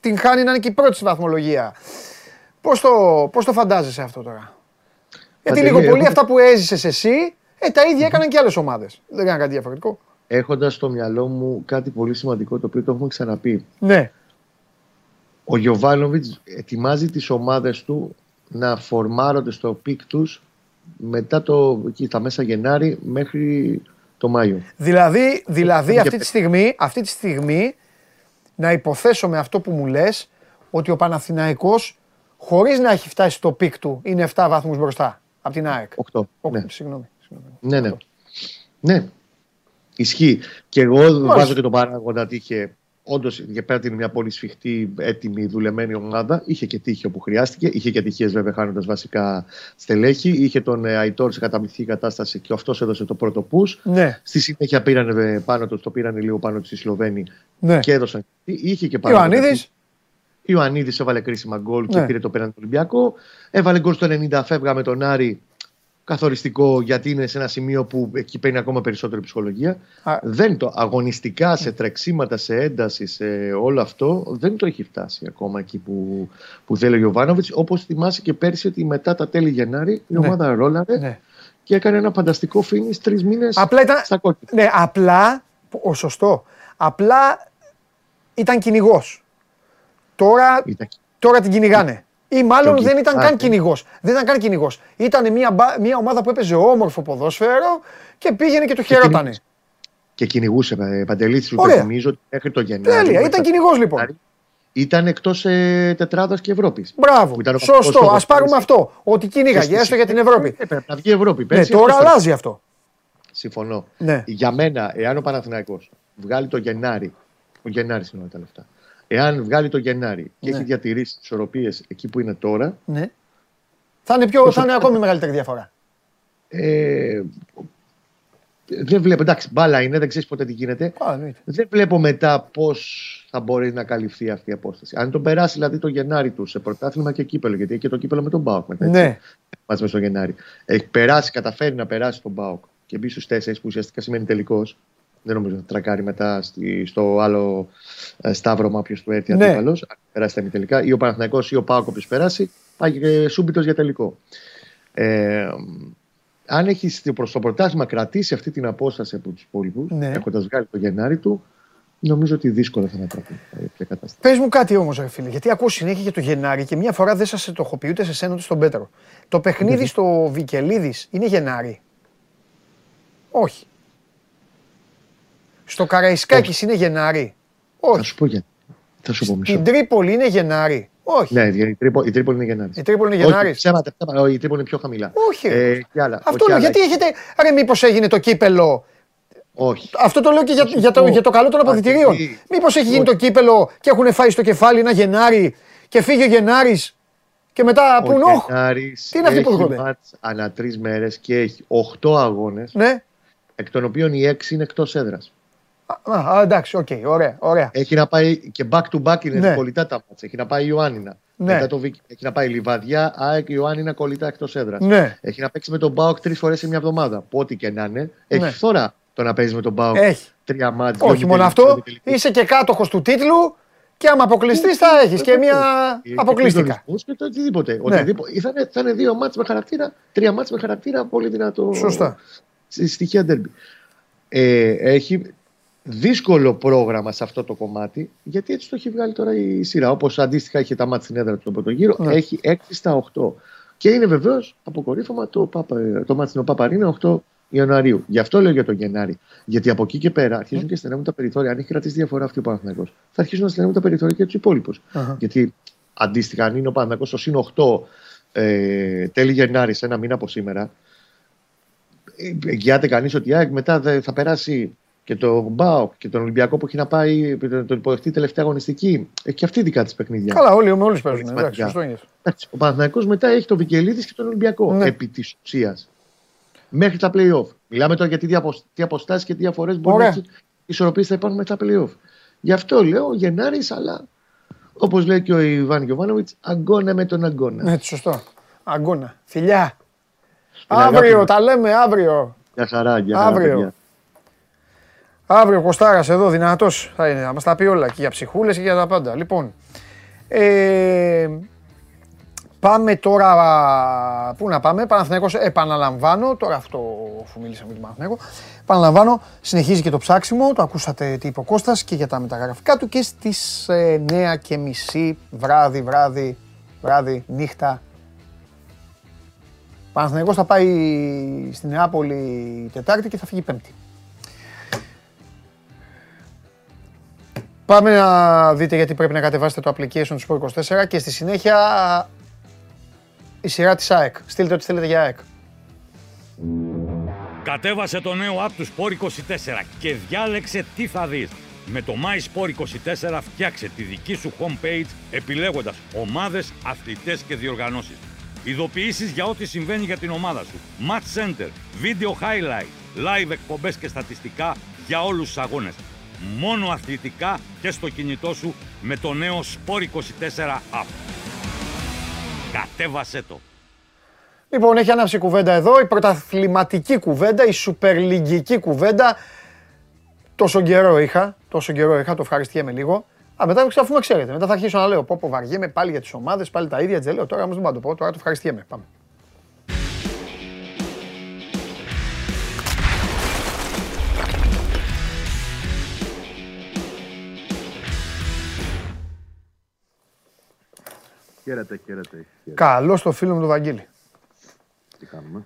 την χάνει να είναι και η πρώτη στη βαθμολογία. Πώς το, πώς το φαντάζεσαι αυτό τώρα; Γιατί Παντελή, λίγο πολύ έχω- αυτά που έζησες εσύ, ε, τα ίδια έκαναν και άλλες ομάδες. Δεν έκαναν κάτι διαφορετικό. Έχοντας στο μυαλό μου κάτι πολύ σημαντικό το οποίο το έχουμε ξαναπεί. Ναι, Ο Γιοβάνοβιτς ετοιμάζει τις ομάδες του να φορμάρονται στο peak τους μετά το, εκεί, τα μέσα Γενάρη μέχρι το Μάιο. Δηλαδή, δηλαδή Και αυτή, πε- τη στιγμή, αυτή τη στιγμή να υποθέσω με αυτό που μου λες ότι ο Παναθηναϊκός χωρίς να έχει φτάσει στο peak του είναι 7 βαθμούς μπροστά από την ΑΕΚ. 8. Οκ, Ναι. Συγγνώμη. συγγνώμη. ναι, ναι. Ναι. Ισχύει. Και εγώ βάζω και τον παράγοντα ότι είχε όντως για πέρα την μια πολύ σφιχτή, έτοιμη, δουλεμένη ομάδα. Είχε και τύχη όπου χρειάστηκε. Είχε και ατυχίε βέβαια χάνοντας βασικά στελέχη. Είχε τον ε, Αϊτόρ σε καταμυθή κατάσταση και αυτός έδωσε το πρώτο πού. Ναι, Στη συνέχεια πήραν ε, πάνω τους, το πήραν λίγο πάνω τους οι Σλοβαίνοι ναι. και έδωσαν. Είχε και πάνω. Ιωαννίδης, Ιωαννίδης έβαλε κρίσιμα γκολ και Ναι. πήρε το πέραν του Ολυμπιακό. Έβαλε γκολ στο 90, φεύγα με τον Άρη. Καθοριστικό γιατί είναι σε ένα σημείο που εκεί παίρνει ακόμα περισσότερη ψυχολογία. Α. Δεν το αγωνιστικά, σε τρεξίματα, σε ένταση, σε όλο αυτό δεν το έχει φτάσει ακόμα εκεί που, που θέλει ο Γιωβάνοβιτς. Όπως θυμάσαι και πέρσι ότι μετά τα τέλη Γενάρη η Ναι. ομάδα ρόλαρε ναι. και έκανε ένα φανταστικό φίνις τρεις μήνες Απλά ήταν, στα κόκκινα. ναι, απλά, ο σωστό, απλά ήταν κυνηγός. Τώρα, Ήταν- τώρα την κυνηγάνε. Ή μάλλον Τον δεν ήταν καν Κιτσάκη. κυνηγός. Δεν ήταν καν κυνηγός. Ήταν μια, μπα- μια ομάδα που έπαιζε όμορφο ποδόσφαιρο και πήγαινε και του χαιρότανε. κυνηγούσε. Και κυνηγούσε, ε, Παντελή, σου Ωραία. υπενθυμίζω ότι μέχρι το Γενάρη. Τέλεια, μέχρι ήταν το κυνηγός λοιπόν. Γενάρη, Ήταν εκτός ε, τετράδας και Ευρώπης. Μπράβο. Που ήταν ο Σωστό. βασικός Α πάρουμε στόχος. αυτό. Ότι κυνήγαγε έστω για την Ευρώπη. Ε, πρέπει να βγει η Ευρώπη. Ναι, Πέρσι τώρα αυτό ήταν. αλλάζει αυτό. Συμφωνώ. Ναι. Για μένα, εάν ο Παναθηναϊκός βγάλει το Γενάρη, ο Γενάρης είναι τα λεφτά. Εάν βγάλει το Γενάρη και Ναι. έχει διατηρήσει τις ισορροπίες εκεί που είναι τώρα, Ναι. Θα είναι, πιο, θα είναι ακόμη μεγαλύτερη διαφορά. ε, δεν βλέπω. Εντάξει, μπάλα είναι, δεν ξέρεις ποτέ τι γίνεται. Α, εννοείται. Δεν βλέπω μετά πώς θα μπορεί να καλυφθεί αυτή η απόσταση. Αν τον περάσει δηλαδή το Γενάρη του σε πρωτάθλημα και κύπελο, γιατί έχει και το κύπελο με τον Μπάουκ μετά. έτσι, Ναι. Μαζί μες στο Γενάρη. Έχει περάσει, καταφέρει να περάσει τον Μπάουκ και μπει στους τέσσερις που ουσιαστικά σημαίνει τελικός. Δεν νομίζω να τρακάρει μετά στη, στο άλλο ε, σταύρωμα όποιο του έρθει Ναι. αντίπαλος. Αν περάσει τα τελικά, ή ο Παναθηναϊκός ή ο Πάουκ όποιο περάσει, πάει και σούμπιτος για τελικό. Ε, αν έχεις προς το πρωτάθλημα κρατήσει αυτή την απόσταση από τους υπόλοιπους, Ναι. έχοντας βγάλει το Γενάρη του, νομίζω ότι δύσκολα θα ανατραπεί η κατάσταση. Πες μου κάτι όμως, ρε φίλε, γιατί ακούω συνέχεια για το Γενάρη και μια φορά δεν σας το έχω πει ούτε σε σένα ούτε στον Πέτρο. Το παιχνίδι στο Βικελίδης είναι Γενάρη. Όχι. Στο Καραϊσκάκη είναι Γενάρη. Θα Όχι. σου πω γιατί. Θα σου πω μισό. Στην Τρίπολη είναι Γενάρη. Όχι. Ναι, η Τρίπολη, η Τρίπολη είναι Γενάρη. Η Τρίπολη είναι Γενάρη. Όχι, ψέματα, ψέματα. Όχι, η Τρίπολη είναι πιο χαμηλά. Όχι. ρε. Ε, και άλλα. Αυτό όχι, λέω, άλλα. γιατί έχετε. Ρε, μήπως έγινε το κύπελο; Όχι. Αυτό το λέω και για, σου για, το, πω. για το καλό των αποδητηρίων. Παντελή. Μήπως έχει γίνει Όχι. το κύπελο και έχουν φάει στο κεφάλι ένα Γενάρη και φύγει ο Γενάρης και μετά πούν, Ο όχ, Γενάρης τι είναι αυτοί που έχει έρχονται; ματς ανά τρεις μέρες και έχει 8 αγώνες, ναι. εκ των οποίων οι 6 είναι εκτός έδρας. Α, α, εντάξει, οκ, ωραία, ωραία. Έχει να πάει και back to back είναι Ναι. κολλητά τα ματς. Έχει να πάει Ιωάννινα. Ναι. Μετά το Βίκη. Έχει να πάει Λιβαδιά, ΑΕΚ, Ιωάννινα κολλητά εκτός έδρας. Ναι. Έχει να παίξει με τον ΠΑΟΚ τρεις φορές σε μια εβδομάδα. Που ό,τι και να είναι. Έχει Ναι. φθορά το να παίζει με τον ΠΑΟΚ Έχει. τρία ματς. Όχι δύο μόνο μη αυτό, τελικούς, δύο μη είσαι και κάτοχος του τίτλου και άμα αποκλειστείς θα έχεις και μια Και αποκλείστηκα. συντονισμούς Και το οτιδήποτε. Ναι. οτιδήποτε. Θα, είναι, θα είναι δύο μάτς με χαρακτήρα, τρία μάτς με χαρακτήρα πολύ δυνατό. Σωστά. στη- Στοιχεία ντέρμπι. Ε, έχει δύσκολο πρόγραμμα σε αυτό το κομμάτι, γιατί έτσι το έχει βγάλει τώρα η σειρά. Όπως αντίστοιχα είχε τα μάτια στην έδρα του στον πρώτο γύρο, Ναι. έχει 6 στα 8. Και είναι βεβαίως αποκορύφωμα το, Παπα, το μάτι στην Παπαρίνα 8 Ιανουαρίου. Γι' αυτό λέω για τον Γενάρη. Γιατί από εκεί και πέρα αρχίζουν και στενεύουν τα περιθώρια. Αν έχει κρατήσει διαφορά αυτή ο Παναθηναϊκός, θα αρχίσουν να στενεύουν τα περιθώρια και τους υπόλοιπους. Αχα. Γιατί αντίστοιχα, αν είναι ο Παναθηναϊκός στο συν 8 ε, τέλη Γενάρη, σε ένα μήνα από σήμερα, ε, εγγυάται κανείς ότι η ΑΕΚ μετά δε- θα περάσει και το Μπάουκ και τον Ολυμπιακό που έχει να πάει, που τον τον υποδεχτεί τελευταία αγωνιστική. Έχει και αυτή δικά της παιχνίδια. Καλά, όλοι με όλου παίζουν. Σημαντικά. Εντάξει, σωστό είναι. αυτό. Εντάξει, ο Παναθηναϊκός μετά έχει τον Βικελίδης και τον Ολυμπιακό. Ναι. Επί της ουσίας. Μέχρι τα playoff. Μιλάμε τώρα για τι, διαποσ... τι αποστάσεις και τι διαφορές μπορεί Ωραία. να έχει ισορροπίε θα υπάρχουν μετά τα playoff. Γι' αυτό λέω Γενάρης, αλλά όπως λέει και ο Ιβάν Γιοβάνοβιτ, αγκώνα με τον αγκώνα. Ναι, σωστό. Αγκώνα. Φιλιά. Την αγάπη Αύριο, μου. τα λέμε αύριο. Για χαρά, για χαρά. Αύριο. παιδιά. Αύριο Κωστάρας εδώ, δυνατός θα είναι. Θα μας τα πει όλα και για ψυχούλες και για τα πάντα. Λοιπόν. Ε, πάμε τώρα. Πού να πάμε, Παναθηναίκος, επαναλαμβάνω, τώρα αυτό αφού μίλησαμε για τον Παναθηναίκο, επαναλαμβάνω, συνεχίζει και το ψάξιμο, το ακούσατε τι είπε ο Κώστας και για τα μεταγραφικά του και στις ε, 9 και μισή βράδυ, βράδυ, βράδυ, νύχτα. Παναθηναίκος θα πάει στην Νεάπολη Τετάρτη και θα φύγει Πέμπτη. Πάμε να δείτε γιατί πρέπει να κατεβάσετε το application του Sport 24 και στη συνέχεια η σειρά της ΑΕΚ. Στείλτε ό,τι θέλετε για ΑΕΚ. Κατέβασε το νέο app του Sport 24 και διάλεξε τι θα δεις. Με το My Sport 24 φτιάξε τη δική σου homepage επιλέγοντας ομάδες, αθλητές και διοργανώσεις. Ειδοποιήσεις για ό,τι συμβαίνει για την ομάδα σου. Match Center, Video Highlight, Live εκπομπές και στατιστικά για όλους τους αγώνες. Μόνο αθλητικά και στο κινητό σου με το νέο Sport 24 app. Κατέβασέ το! Λοιπόν, έχει ανάψει η κουβέντα εδώ, η πρωταθληματική κουβέντα, η σουπερλιγκική κουβέντα. Τόσο καιρό είχα, τόσο καιρό είχα, το ευχαριστιέμαι λίγο. Α, μετά αφού με ξέρετε, μετά θα αρχίσω να λέω πω πω βαριέμαι πάλι για τις ομάδες, πάλι τα ίδια, έτσι δεν λέω. Τώρα όμως δεν πάω να το πω, τώρα το ευχαριστιέμαι. Πάμε. Χαίρετε, χαίρετε. χαίρετε. Καλό στο φίλο μου τον Βαγγέλη. Τι κάνουμε;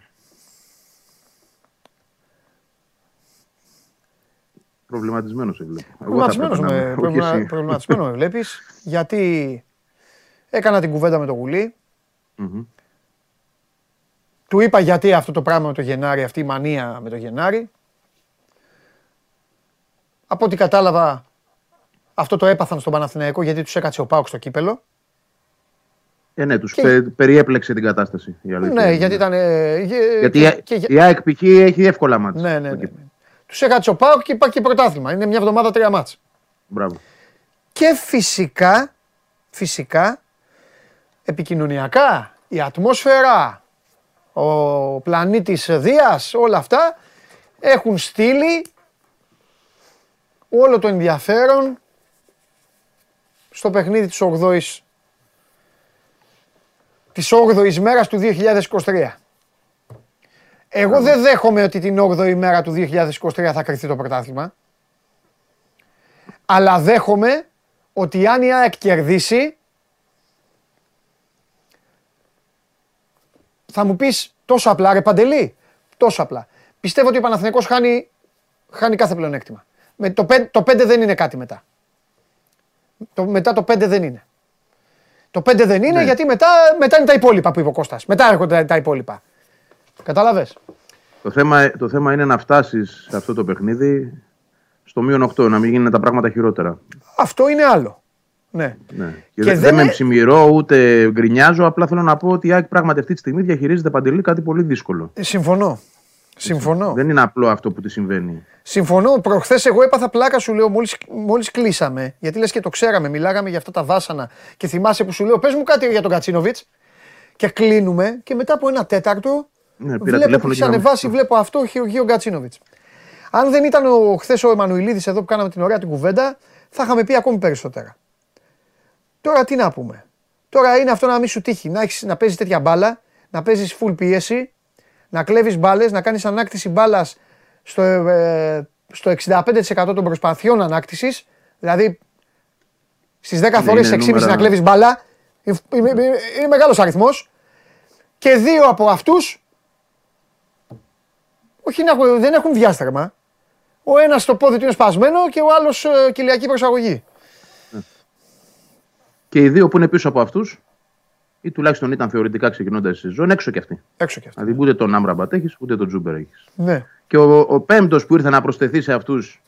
Προβληματισμένος σε βλέπω. Εγώ θα Προβληματισμένος έπρεπε να με, είμαι, όχι προβλημα- εσύ. προβληματισμένο με βλέπεις, γιατί έκανα την κουβέντα με το Γουλή. Μμμ. Του είπα γιατί αυτό το πράγμα με το Γενάρη, αυτή η μανία με το Γενάρη. Από ό,τι κατάλαβα, αυτό το έπαθαν στον Παναθηναϊκό γιατί τους έκατσε ο Πάουκ στο κύπελο. Ε, ναι, τους Και- πε- περιέπλεξε την κατάσταση. η αλήθεια Ναι, είναι. γιατί ήταν... ε, γε- Γιατί και- και- η- η ΑΕΚ π.χ. έχει εύκολα μάτια. Ναι, ναι, ναι. Τους έκατσε ο Πάουκ και υπάρχει και πρωτάθλημα. Είναι μια εβδομάδα τρία μάτς. Μπράβο. Και φυσικά, φυσικά, επικοινωνιακά, η ατμόσφαιρα, ο πλανήτης Δίας, όλα αυτά έχουν στείλει όλο το ενδιαφέρον στο παιχνίδι της 8ης της 8ης μέρας του 2023. Εγώ δεν δέχομαι ότι την 8η μέρα του 2023 θα κρυθεί το πρωτάθλημα. Αλλά δέχομαι ότι αν η ΑΕΚ κερδίσει θα μου πεις τόσο απλά ρε Παντελή, τόσο απλά. Πιστεύω ότι ο Παναθηναϊκός χάνει, χάνει κάθε πλεονέκτημα. Με το, 5, το 5 δεν είναι κάτι μετά. Το, μετά το 5 δεν είναι. Το 5 δεν είναι Ναι. γιατί μετά, μετά είναι τα υπόλοιπα που είπε ο Κώστας. Μετά έρχονται τα υπόλοιπα. Κατάλαβες. Το θέμα, το θέμα είναι να φτάσεις σε αυτό το παιχνίδι στο μείον 8, να μην γίνουν τα πράγματα χειρότερα. Αυτό είναι άλλο. Ναι. Ναι. Και Και, δεν, δεν με είναι- ψημυρώ ούτε γκρινιάζω. Απλά θέλω να πω ότι η ΑΕΚ πράγματι αυτή τη στιγμή διαχειρίζεται παντελή κάτι πολύ δύσκολο. Ε, Συμφωνώ. Συμφωνώ. Δεν είναι απλό αυτό που της συμβαίνει. Συμφωνώ. Προχθές εγώ έπαθα πλάκα σου λέω μόλις, μόλις κλείσαμε. Γιατί λες και το ξέραμε. Μιλάγαμε για αυτά τα βάσανα. Και θυμάσαι που σου λέω πες μου κάτι για τον Κατσίνοβιτς. Και κλείνουμε και μετά από ένα τέταρτο Ναι, πήρα βλέπω τηλέφωνο που και έχει να- ανεβάσεις, βλέπω αυτό Γεωργίο Γκατσίνοβιτς. Αν δεν ήταν ο, χθες ο Εμμανουηλίδης εδώ που κάναμε την ωραία την κουβέντα, θα είχαμε πει ακόμη περισσότερα. Τώρα τι να πούμε. Τώρα είναι αυτό να μην σου τύχει. Να, έχεις, να παίζεις τέτοια μπάλα, να παίζεις full πίεση, να κλέβεις μπάλες, να κάνεις ανάκτηση μπάλας στο, ε, στο 65% των προσπαθειών ανάκτησης. Δηλαδή στις 10 Ναι, φορές είναι 6,5 να νούμερα. κλέβεις μπάλα. Είναι, είναι, είναι μεγάλος αριθμός. Και δύο από αυτούς όχι να έχουν, δεν έχουν διάστρεμα. Ο ένας το πόδι του είναι σπασμένο και ο άλλος ε, κοιλιακή προσαγωγή. Και οι δύο που είναι πίσω από αυτούς, ή τουλάχιστον ήταν θεωρητικά ξεκινώντας τη σεζόν, έξω κι αυτοί. Έξω κι αυτά. Δηλαδή ούτε τον Άμραμπατ έχει, ούτε τον Τζούμπερ έχει. Ναι. Και ο, ο πέμπτος που ήρθε να προσθεθεί σε αυτούς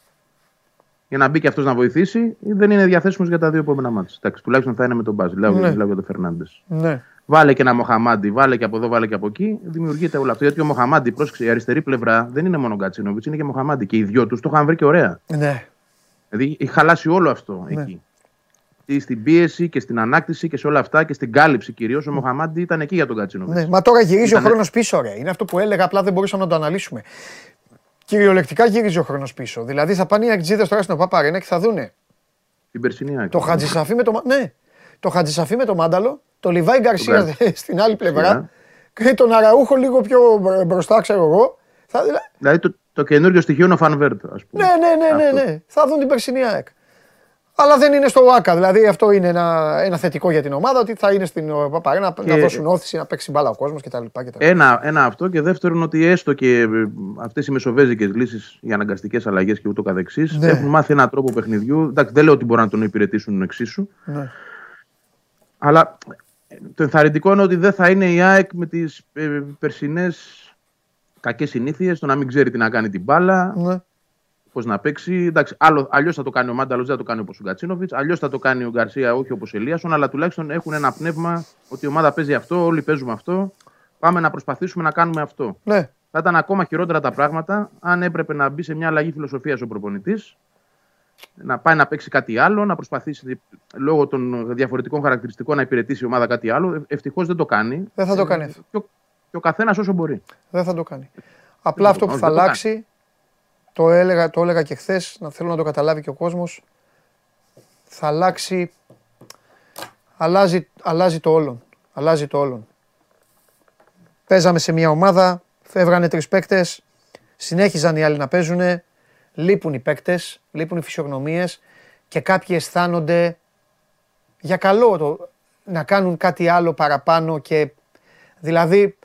για να μπει και αυτός να βοηθήσει, δεν είναι διαθέσιμος για τα δύο επόμενα μάτια. Εντάξει, τουλάχιστον θα είναι με τον Μπάζ. Μιλάω, Ναι. μιλάω για τον Φερνάντες. Ναι. Βάλε και ένα Μοχαμάντι, βάλε και από εδώ, βάλε και από εκεί. Δημιουργείται όλο αυτό. Γιατί ο Μοχαμάντι, πρόσεξε, η αριστερή πλευρά δεν είναι μόνο Γκατσίνοβιτς, είναι και Μοχαμάντι. Και οι δυο τους το είχαν βρει και ωραία. Ναι. Δηλαδή έχει χαλάσει όλο αυτό Ναι. εκεί. Και Στην πίεση και στην ανάκτηση και σε όλα αυτά και στην κάλυψη κυρίως. Ο Μοχαμάντι ήταν εκεί για τον Γκατσίνοβιτς. ναι. Μα τώρα γυρίζει Ήτανε- ο χρόνος πίσω, ρε. Είναι αυτό που έλεγα, απλά δεν μπορούσαμε να το αναλύσουμε. Κυριολεκτικά γυρίζει ο χρόνος πίσω. Δηλαδή θα πάνε οι Αεκτζήδες τώρα στην OPAP Arena και θα δούνε Την περσινή άκρη. το Χατζησαφή με το, Μα- ναι, το Χατζησαφή με το Μάνταλο, το Λιβάι Γκαρσία Γκαρ- στην άλλη πλευρά Ναι. και τον Αραούχο λίγο πιο μπρο- μπροστά, ξέρω εγώ. Θα, δηλα- Δηλαδή το, το καινούριο στοιχείο είναι ο Φανβέρτ, ας πούμε. ναι, ναι, ναι, ναι, Αυτό. ναι. Θα δουν την περσινή ΑΕΚ. Αλλά δεν είναι στο ΟΑΚΑ. Δηλαδή αυτό είναι ένα, ένα θετικό για την ομάδα ότι θα είναι στην Παπαρένα να Και- δώσουν όθηση, να παίξει μπάλα ο κόσμος κτλ. κτλ. Ένα, ένα αυτό και δεύτερον ότι έστω και αυτές οι μεσοβέζικες λύσεις για αναγκαστικές αλλαγές και ούτω καθεξής Ναι. έχουν μάθει έναν τρόπο παιχνιδιού. Εντάξει, δεν λέω ότι μπορούν να τον υπηρετήσουν εξίσου. Ναι. Αλλά ε, το ενθαρρυντικό είναι ότι δεν θα είναι η ΑΕΚ με τις ε, περσινές κακές συνήθειες, το να μην ξέρει τι να κάνει την μπάλα, Ναι. Πώς να παίξει. Εντάξει, αλλιώς θα το κάνει ο Μάνταλος, δεν θα το κάνει όπω ο Γκατσίνοβιτ. Αλλιώς θα το κάνει ο Γκαρσία, όχι όπως ο Ελίασον. Αλλά τουλάχιστον έχουν ένα πνεύμα ότι η ομάδα παίζει αυτό, όλοι παίζουμε αυτό. Πάμε να προσπαθήσουμε να κάνουμε αυτό. ναι. Θα ήταν ακόμα χειρότερα τα πράγματα αν έπρεπε να μπει σε μια αλλαγή φιλοσοφίας ο προπονητής, να πάει να παίξει κάτι άλλο, να προσπαθήσει λόγω των διαφορετικών χαρακτηριστικών να υπηρετήσει η ομάδα κάτι άλλο. Ευτυχώς δεν το κάνει. Δεν θα το κάνει αυτό. Και ο, και ο καθένας όσο μπορεί. Δεν θα το κάνει. Απλά αυτό που όχι, θα δεν το αλλάξει, το έλεγα, το έλεγα και χθες, να θέλω να το καταλάβει και ο κόσμος. Θα αλλάξει. Αλλάζει, αλλάζει το όλον. Αλλάζει το όλον. Παίζαμε σε μια ομάδα, φεύγανε τρεις παίκτες, συνέχιζαν οι άλλοι να παίζουν. Λείπουν οι παίκτες, λείπουν οι φυσιογνωμίες και κάποιοι αισθάνονται για καλό. Το, να κάνουν κάτι άλλο παραπάνω και δηλαδή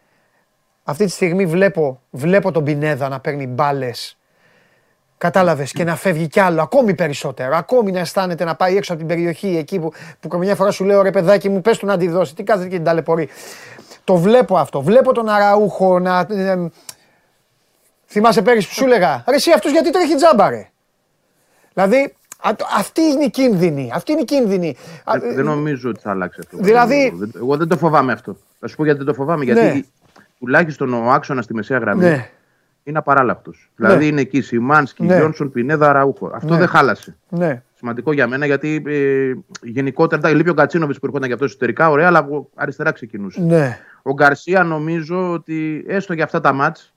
αυτή τη στιγμή βλέπω, βλέπω τον Πινέδα να παίρνει μπάλες. Κατάλαβες και να φεύγει κι άλλο, ακόμη περισσότερο. Ακόμη να αισθάνεται να πάει έξω από την περιοχή εκεί που, που καμιά φορά σου λέω ρε παιδάκι μου, πες του να τη δώσει. Τι κάθεται και την ταλαιπωρεί. Το βλέπω αυτό. Βλέπω τον Αραούχο να. ε, θυμάσαι πέρυσι που σου έλεγα. Ρε, εσύ αυτό γιατί τρέχει τζάμπα, ρε. Δηλαδή, α- αυτή είναι η κίνδυνη. Αυτή είναι η κίνδυνη. Α, Δεν, δεν νομίζω ότι θα αλλάξει αυτό. Δηλαδή- Δεν- εγώ δεν το φοβάμαι αυτό. Θα σου πω γιατί δεν το φοβάμαι. Γιατί Ναι. τουλάχιστον ο άξονας στη μεσαία γραμμή Ναι. Είναι απαράλλακτο. Δηλαδή Ναι. είναι εκεί Σιμάνσκι, Ναι. Γιόνσον, Πινέδα, Ραούχο. Αυτό Ναι. δεν χάλασε. Ναι. Σημαντικό για μένα γιατί ε, γενικότερα τα λείπει ο Κατσίνοβιτς που έρχονταν και αυτός εσωτερικά, ωραία, αλλά από αριστερά ξεκινούσε. Ναι. Ο Γκαρσία νομίζω ότι έστω για αυτά τα μάτς,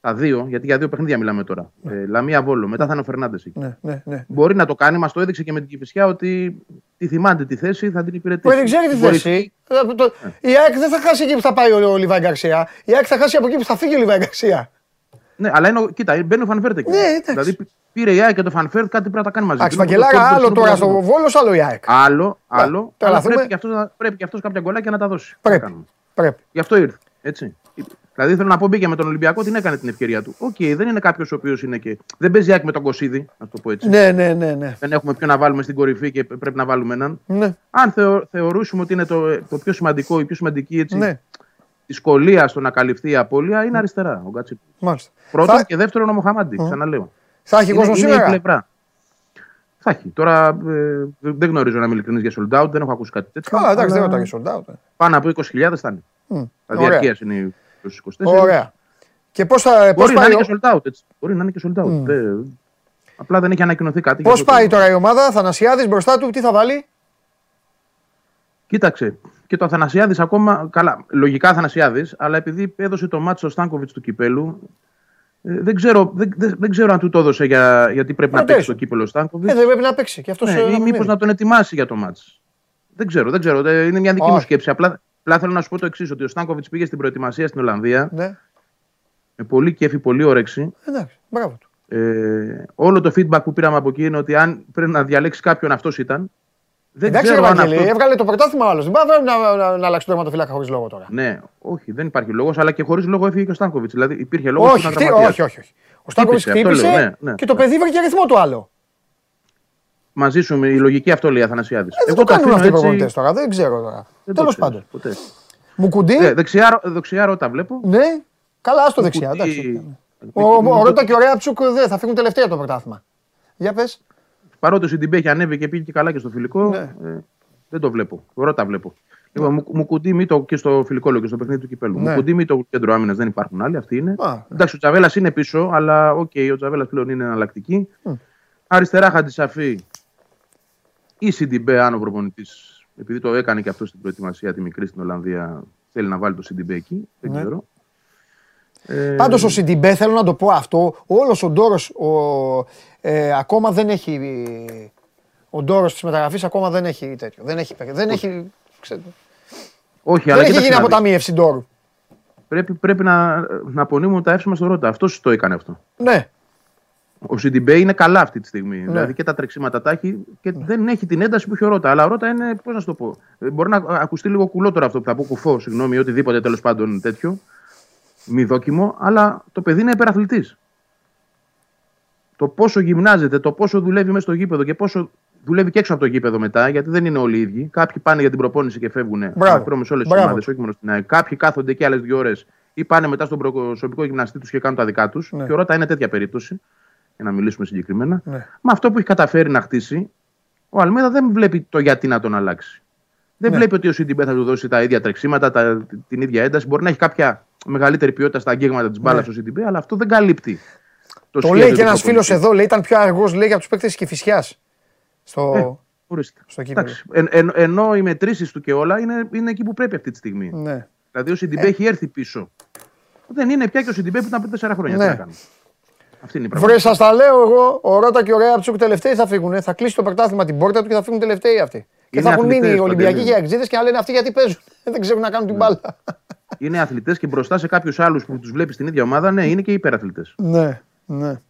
τα δύο, γιατί για δύο παιχνίδια μιλάμε τώρα. Ε, Λαμία Βόλο, μετά θα είναι ο Φερνάντες εκεί. Ναι, ναι, ναι. Μπορεί να το κάνει, μας το έδειξε και με την Κηφισιά ότι τη θυμάται τη θέση, θα την υπηρετήσει. Που δεν ξέρει τη Μπορεί- θέση. Ε, το- Η ΑΕΚ δεν θα χάσει εκεί που θα πάει ο, ο Λιβάι Γκαρσία. Η ΑΕΚ θα χάσει από εκεί που θα φύγει ο Λιβάι Γκαρσία. Ναι, αλλά είναι, ο- κοίτα, μπαίνει ο Φαν Βέερτ εκεί. Ναι, εντάξει. δηλαδή π- πήρε η ΑΕΚ και το Φαν Βέερτ κάτι πρέπει να τα κάνει μαζί. Εντάξει, του. Είναι Βαγγελάρα, το- το- άλλο το- τώρα το- στο Βόλος, άλλο η ΑΕΚ. Άλλο, άλλο. τώρα αλλά δούμε. πρέπει και, αυτός, να- πρέπει και αυτός κάποια γκολάκια να τα δώσει. Τι να Πρέπει. κάνουμε. Πρέπει. Γι' αυτό ήρθε. Έτσι. Δηλαδή θέλω να πω μπήκε με τον Ολυμπιακό, την έκανε την ευκαιρία του. Οκ, δεν είναι κάποιος ο οποίος είναι και. Δεν παίζει άκρη με τον Κωσίδη, να το πω έτσι. Ναι, ναι, ναι, ναι. Δεν έχουμε ποιο να βάλουμε στην κορυφή και πρέπει να βάλουμε έναν. ναι. Αν θεω, θεωρούσουμε ότι είναι το, το πιο σημαντικό, η πιο σημαντική έτσι, Ναι, δυσκολία στο να καλυφθεί η απώλεια, είναι αριστερά. Ο Γκάτσι. μάλιστα. Πρώτον Θα, και δεύτερον ο Μοχαμάντι, ξαναλέω. θα έχει Είναι, κόσμο είναι η σήμερα; πλευρά. Θα έχει. Τώρα ε, δεν γνωρίζω να είμαι ειλικρινής για sold out, δεν έχω ακούσει κάτι τέτοιο. Καλά, εντάξει, δεν αλλά ρωτάει sold out. ε. Πάνω από 20.000 θα είναι. Μμ, Τα ωραία. διαρκείας είναι οι 24. Ωραία. Και πώς θα. Πώς Μπορεί να πάει, είναι ο- και sold out. Έτσι. Μπορεί να είναι και sold out. Δεν- Απλά δεν έχει ανακοινωθεί κάτι. πώς για αυτό πάει το- τώρα η ομάδα, Θανασιάδης μπροστά του, τι θα βάλει; Κοίταξε. Και το Αθανασιάδης ακόμα. Καλά, λογικά Αθανασιάδης, αλλά επειδή έδωσε το μάτσο στο Στάνκοβιτς του κυπέλου. ε, δεν, ξέρω, δεν, δεν, δεν ξέρω αν του το έδωσε για, γιατί πρέπει να Ρωτήσω. παίξει το κύπελο ο Στάνκοβιτς. Ε, δεν πρέπει να παίξει. Και αυτός, ναι, ε, ή να μήπως μείνει. να τον ετοιμάσει για το μάτς. Δεν ξέρω, δεν ξέρω. Ε, Είναι μια δική μου Όχι. σκέψη. Απλά, απλά θέλω να σου πω το εξής: Ότι ο Στάνκοβιτς πήγε στην προετοιμασία στην Ολλανδία Ναι, με πολύ κέφι, πολύ όρεξη. εντάξει, μπράβο του. Ε, όλο το feedback που πήραμε από εκεί είναι ότι αν πρέπει να διαλέξει κάποιον, αυτός ήταν. Δεν Εντάξει, ξέρω ρε αν Βαγγέλη, αυτό. έβγαλε το πρωτάθλημα άλλος. Δεν πάει να, να, να αλλάξει το τερματοφύλακα χωρίς λόγο τώρα. Ναι, όχι, δεν υπάρχει λόγος, αλλά και χωρίς λόγο έφυγε και ο Στάνκοβιτς. Δηλαδή υπήρχε λόγος όχι, χτύ- όχι, όχι, όχι. Ο Στάνκοβιτς Χτύπησε, αυτό χτύπησε λέω, ναι, ναι. και το παιδί βρήκε ρυθμό του άλλο. Μαζί σου με η λογική αυτό λέει Αθανασιάδης. Ε, δεν το κάνουν αυτοί οι προπονητές τώρα, δεν ξέρω τώρα. Τέλος πάντων. Μουκουντί, Ε, δεξιά, δεξιά ρώτα βλέπω. ναι, καλά, άστο δεξιά. Κουντί- εντάξει. Ο, ο, ο Ρώτα και ο Ρέαμπτσιουκ δεν θα φύγουν τελευταία το πρωτάθλημα. Για πες. Παρότι ο Σιντιμπέ έχει ανέβει και πήγε και καλά και στο φιλικό, Ναι. ε, δεν το βλέπω. Ρώτα βλέπω. Λοιπόν, μου, Μουκουντί Μήτογλου και στο φιλικό λόγω και στο παιχνίδι του κυπέλου. Ναι. Μουκουντί Μήτογλου κέντρο άμυνας δεν υπάρχουν άλλοι, αυτοί είναι. Α. Εντάξει, ο Τζαβέλας είναι πίσω, αλλά οκ, ο Τζαβέλας πλέον είναι εναλλακτική. Αριστερά Χατζησαφή ή Σιντιμπέ, αν ο προπονητής, επειδή το έκανε και αυτό στην προετοιμασία τη μικρή στην Ολλανδία, θέλει να βάλει το Σιντιμπέ εκεί. Δεν Ναι. ξέρω. Ε, Πάντως ο Σιντιμπέ, θέλω να το πω αυτό, όλος ο ντόρος ε, ακόμα δεν έχει. Ο ντόρος της μεταγραφής ακόμα δεν έχει τέτοιο. Δεν έχει. Δεν έχει, ξέρετε, όχι, αλλά δεν έχει κοίταξε γίνει να δεις. αποταμίευση ντόρου. Πρέπει, πρέπει να, να απονείμουμε τα εύσημα στο Ρώτα. Αυτός το έκανε αυτό. Ναι, Ο Σιντιμπέ είναι καλά αυτή τη στιγμή. Ναι. Δηλαδή και τα τρεξίματα τα έχει και δεν έχει την ένταση που έχει ο Ρώτα. Αλλά ο Ρώτα είναι, πώς να σου το πω. ε, Μπορεί να ακουστεί λίγο κουλό τώρα αυτό που θα πω, κουφό, συγγνώμη, ή οτιδήποτε τέλος πάντων τέτοιο. Μη δόκιμο, αλλά το παιδί είναι υπεραθλητή. Το πόσο γυμνάζεται, το πόσο δουλεύει μέσα στο γήπεδο και πόσο δουλεύει και έξω από το γήπεδο μετά, γιατί δεν είναι όλοι οι ίδιοι. Κάποιοι πάνε για την προπόνηση και φεύγουν. Μπράβο. σε όλες τις Μπράβο. ομάδες, όχι μόνο στην ΑΕΚ. Κάποιοι κάθονται εκεί άλλες δύο ώρες ή πάνε μετά στον προσωπικό γυμναστή τους και κάνουν τα δικά τους. Ναι. Και ο Ρώτα είναι τέτοια περίπτωση, για να μιλήσουμε συγκεκριμένα. ναι. Με αυτό που έχει καταφέρει να χτίσει, ο Αλμέδα δεν βλέπει το γιατί να τον αλλάξει. Δεν Ναι. βλέπει ότι ο Σιντιμπέ θα του δώσει τα ίδια τρεξίματα, τα, την ίδια ένταση. Μπορεί να έχει κάποια μεγαλύτερη ποιότητα στα αγγίγματα της μπάλας Ναι. ο Σιντιμπέ, αλλά αυτό δεν καλύπτει. Το, Το σχέδιο λέει και του ένα φίλος προπονητή. εδώ, λέει ήταν πιο αργός λέει από τους παίκτες της Κυφυσιάς. Στο. Ε, Ορίστε. στο κύπελλο. Εντάξει. Εν- εν- ενώ οι μετρήσεις του και όλα είναι, είναι εκεί που πρέπει αυτή τη στιγμή. Ναι. Δηλαδή ο Σιντιμπέ έχει έρθει πίσω. Δεν είναι πια και ο Σιντιμπέ που ήταν πριν 4 χρόνια. Ναι. Τι να κάνουμε. Αυτή είναι η Βρε, πραγματικότητα. σας τα λέω εγώ, ο Ρώτα και ο Ρέαμπτσιουκ τελευταίοι θα φύγουν. Θα κλείσει το πρωτάθλημα την πόρτα του και θα φύγουν τελευταίοι αυτοί. Και Είναι θα έχουν μείνει οι αθλητές, Ολυμπιακοί Παντελή. και οι Αεκτζήδες και να λένε αυτοί γιατί παίζουν. Δεν ξέρουν να κάνουν την μπάλα. Είναι αθλητές και μπροστά σε κάποιους άλλους που τους βλέπεις στην ίδια ομάδα, ναι, είναι και υπεραθλητές. Ναι, ναι.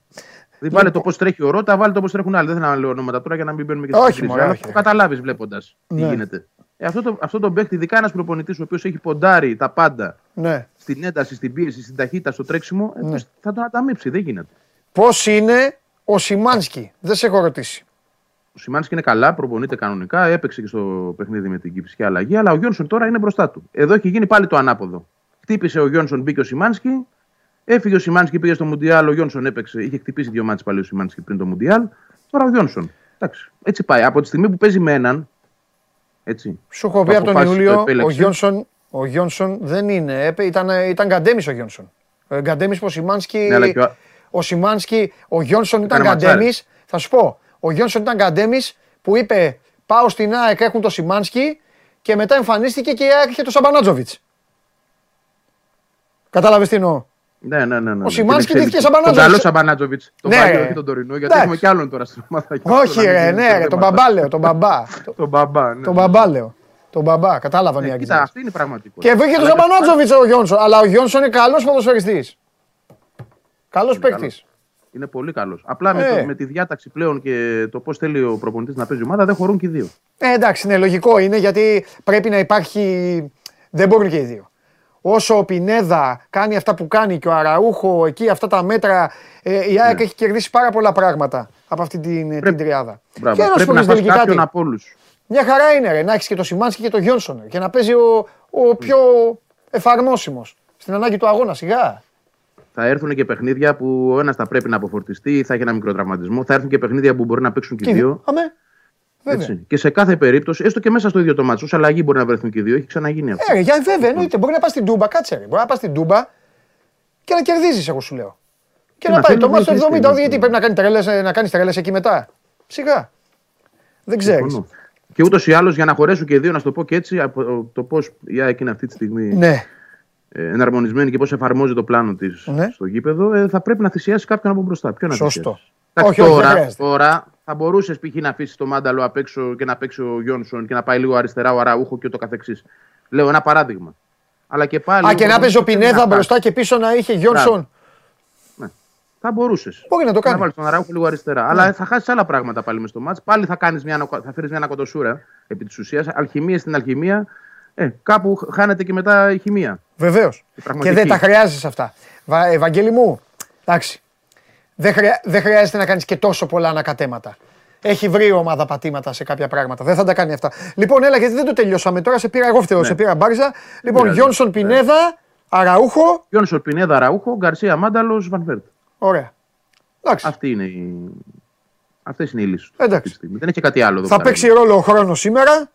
Δηλαδή, βάλε το πώς τρέχει ο Ρώτα, βάλε το πώς τρέχουν άλλοι. Δεν θέλω να λέω ονόματα τώρα για να μην μπαίνουμε και Όχι, στην μωρέ, κρίση. Αλλά όχι. θα καταλάβεις βλέποντας τι Ναι. γίνεται. Ε, αυτό, το, αυτό το παίχτη, ειδικά ένας προπονητής ο οποίος έχει ποντάρει τα πάντα Ναι. Στην ένταση, στην πίεση, στην ταχύτητα, στο τρέξιμο, ε, Ναι. θα τον ανταμείψει. Δεν γίνεται. Πώς είναι ο Σιμάνσκι, δεν σε έχω ρωτήσει. Ο Σιμάνσκι είναι καλά, προπονείται κανονικά, έπαιξε και στο παιχνίδι με την κυψική αλλαγή, αλλά ο Γιόνσον τώρα είναι μπροστά του. Εδώ έχει γίνει πάλι το ανάποδο. Χτύπησε ο Γιόνσον, μπήκε ο Σιμάνσκι, έφυγε ο Σιμάνσκι, πήγε στο Μουντιάλ, ο Γιόνσον έπαιξε, είχε χτυπήσει δύο μάτσε πάλι ο Σιμάνσκι πριν το Μουντιάλ. Τώρα ο Γιόνσον. Εντάξει, έτσι πάει. Από τη στιγμή που παίζει με έναν. Έτσι, Σου έχω πει Το από τον αποφάσισε, το Ιούλιο, ο επέλεξε. Γιόνσον, ο Γιόνσον δεν είναι. έπαι- Ήταν, ήταν γκαντέμις ο Γιόνσον. Ε, Γκαντέμις που ο Σιμάνσκι. Ναι, αλλά και ο- Ο Σιμάνσκι, ο Γιόνσον ήταν Έκανε ματσάρι. γκαντέμις. Θα σου πω, ο Γιόνσον ήταν γκαντέμις που είπε Πάω στην ΑΕΚ, έχουν το Σιμάνσκι και μετά εμφανίστηκε και η ΑΕΚ είχε το Σαμπανάτζοβιτς. Κατάλαβε τι εννοώ; Ναι, ναι, ναι. ναι. Ο Σιμάνσκι Την ντύθηκε εξέλιξη. Σαμπανάτζοβιτς. Τον καλό Σαμπανάτζοβιτς. Τον Ναι, Βάγγελο ρε. και τον Τωρινό. Γιατί Εντάξει. έχουμε κι άλλον τώρα στην ομάδα. Όχι, ρε, ναι, ρε, τον μπαμπά λέω, τον μπαμπά. Το- Τον μπαμπά. ναι. Τον μπαμπά λέω. Τον μπαμπά, κατάλαβαν οι Ναι, Άγγλοι. Κοίτα, αυτή είναι η πραγματικότητα. Και βρήκε τον Αλλά και- Σαμπανάτζοβιτ ο Γιόνσον. Αλλά ο Γιόνσον είναι καλός ποδοσφαιριστής. Καλός παίκτης. καλός. Είναι πολύ καλός. Απλά με, Ε. το, με τη διάταξη πλέον και το πώς θέλει ο προπονητής να παίζει η ομάδα δεν χωρούν και οι δύο. Ε, εντάξει, ναι, λογικό είναι γιατί πρέπει να υπάρχει. Δεν μπορούν και οι δύο. Όσο ο Πινέδα κάνει αυτά που κάνει και ο Αραούχο εκεί αυτά τα μέτρα, ε, η ΑΕΚ Ναι. έχει κερδίσει πάρα πολλά πράγματα από αυτή την, την τριάδα. Μπράβο. Και να σου Πρέπει πω να και φας στην τελική κάποιον κάτι. από όλους. Μια χαρά είναι ρε, να έχεις και το Σιμάνσκι και το Γιόνσον και να παίζει ο, ο πιο εφαρμόσιμος στην ανάγκη του αγώνα. Σιγά. Θα έρθουν και παιχνίδια που ο ένας θα πρέπει να αποφορτιστεί, θα έχει ένα μικρό τραυματισμό. Θα έρθουν και παιχνίδια που μπορεί να παίξουν και οι δύο. Αμέ. Βέβαια. Έτσι. Και σε κάθε περίπτωση, έστω και μέσα στο ίδιο το μάτσο, ω αλλαγή μπορεί να βρεθούν και οι δύο. Έχει ξαναγίνει αυτό. Ε, για, βέβαια, εννοείται. Μπορεί να πας στην Τούμπα, κάτσε. Ρε. Μπορεί να πας στην Τούμπα και να κερδίζεις, εγώ σου λέω. Και Ε, να, να πάει θέλει το μάτι στο διαχείριση 70. είναι Γιατί αυτό. πρέπει να κάνει τρελές, να κάνεις τρελές εκεί μετά. Σιγά. Δεν ξέρεις. Συμφωνώ. Και ούτως ή άλλως για να χωρέσουν και οι δύο, να σου το πω και έτσι, από το πώς η ΑΕΚ είναι αυτή τη στιγμή Ναι. ε, εναρμονισμένη και πώς εφαρμόζει το πλάνο της Ναι. στο γήπεδο, ε, θα πρέπει να θυσιάσει κάποιον από μπροστά. Ποιο να Σωστό. θυσιάσει; Εντάξει, Όχι, όχι, δεν τώρα, χρειάζεται. τώρα θα μπορούσες π.χ. να αφήσεις το μάνταλο απ' έξω και να παίξει ο Γιόνσον και να πάει λίγο αριστερά ο Αραούχο και ούτω καθεξής. Λέω ένα παράδειγμα. Αλλά και πάλι. Α, και να παίζει ο πρέπει Πινέδα να μπροστά και πίσω να είχε Γιόνσον. Θα μπορούσες. Μπορεί να το Να κάνει. βάλεις τον Αραούχο λίγο αριστερά. Αλλά θα χάσεις άλλα πράγματα πάλι μες στο μάτς. Πάλι θα, κάνεις μια, ανακο- θα φέρεις μια ανακοτοσούρα επί της ουσίας. Αλχημία στην αλχημία. Ε, κάπου χάνεται και μετά η χημεία. Βεβαίως. Και πραγματική. δεν τα χρειάζεσαι αυτά. Βα, Ευαγγέλη μου, εντάξει. Δεν, χρειά, δεν χρειάζεται να κάνεις και τόσο πολλά ανακατέματα. Έχει βρει η ομάδα πατήματα σε κάποια πράγματα. Δεν θα τα κάνει αυτά. Λοιπόν, έλα, γιατί δεν το τελειώσαμε τώρα. Σε πήρα εγώ φταίω, σε πήρα μπάρζα. Λοιπόν, πειράζει. Γιόνσον Πινέδα, Αραούχο. Γιόνσον Πινέδα Αραούχο, Γκαρσία Μάνταλος, Βανβέρτ. Ωραία. Εντάξει. Αυτή είναι η. Αυτές είναι οι λύσεις του. Εντάξει. αυτή τη στιγμή. Δεν έχει κάτι άλλο εδώ Θα πέρα. παίξει ρόλο ο χρόνος σήμερα.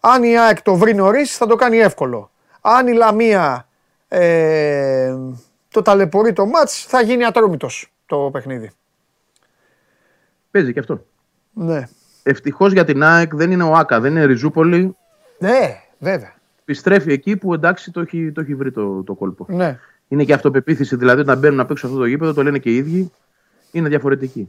Αν η ΑΕΚ το βρει νωρίς, θα το κάνει εύκολο. Αν η Λαμία ε, το ταλαιπωρεί το μάτς, θα γίνει ατρόμητος το παιχνίδι. Παίζει και αυτό. Ναι. Ευτυχώς για την ΑΕΚ δεν είναι ο Άκα, δεν είναι Ριζούπολη. Ναι, βέβαια. Επιστρέφει εκεί που εντάξει το έχει, το έχει βρει το, το κόλπο. Ναι. Είναι και αυτοπεποίθηση, δηλαδή όταν μπαίνουν να παίξουν αυτό το γήπεδο, το λένε και οι ίδιοι, είναι διαφορετική.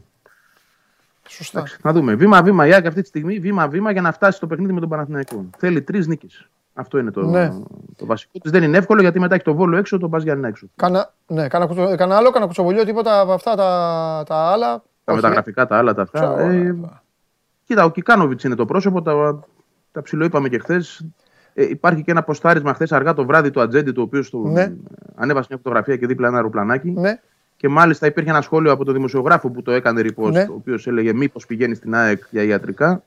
Σωστά. Να δούμε. Βήμα-βήμα η ΑΕΚ αυτή τη στιγμή, βήμα-βήμα για να φτάσει στο παιχνίδι με τον Παναθηναϊκό. Θέλει τρεις νίκες. Αυτό είναι το, Ναι. το βασικό της. Δεν είναι εύκολο γιατί μετά έχει το βόλο έξω, τον πας για να έξω. Κάνα, ναι, κάνα, κουτσο- κάνα άλλο, κάνα κουτσοβολιό, τίποτα από αυτά τα, τα άλλα. Τα Όχι, μεταγραφικά, τα άλλα, τα αυτά. Ξέρω, Ε, ε. κοίτα, ο Κικάνοβιτς είναι το πρόσωπο, τα, τα ψιλοείπαμε και χθες. Ε, υπάρχει και ένα ποστάρισμα χθες αργά το βράδυ του Ατζέντη, το οποίος στο, Ναι. ανέβασε μια φωτογραφία και δίπλα ένα αεροπλανάκι. Ναι, Και μάλιστα υπήρχε ένα σχόλιο από τον δημοσιογράφο που το έκανε repost, Ναι. ο οποίος έλεγε μήπως πηγαίνει στην ΑΕΚ για ιατρικά.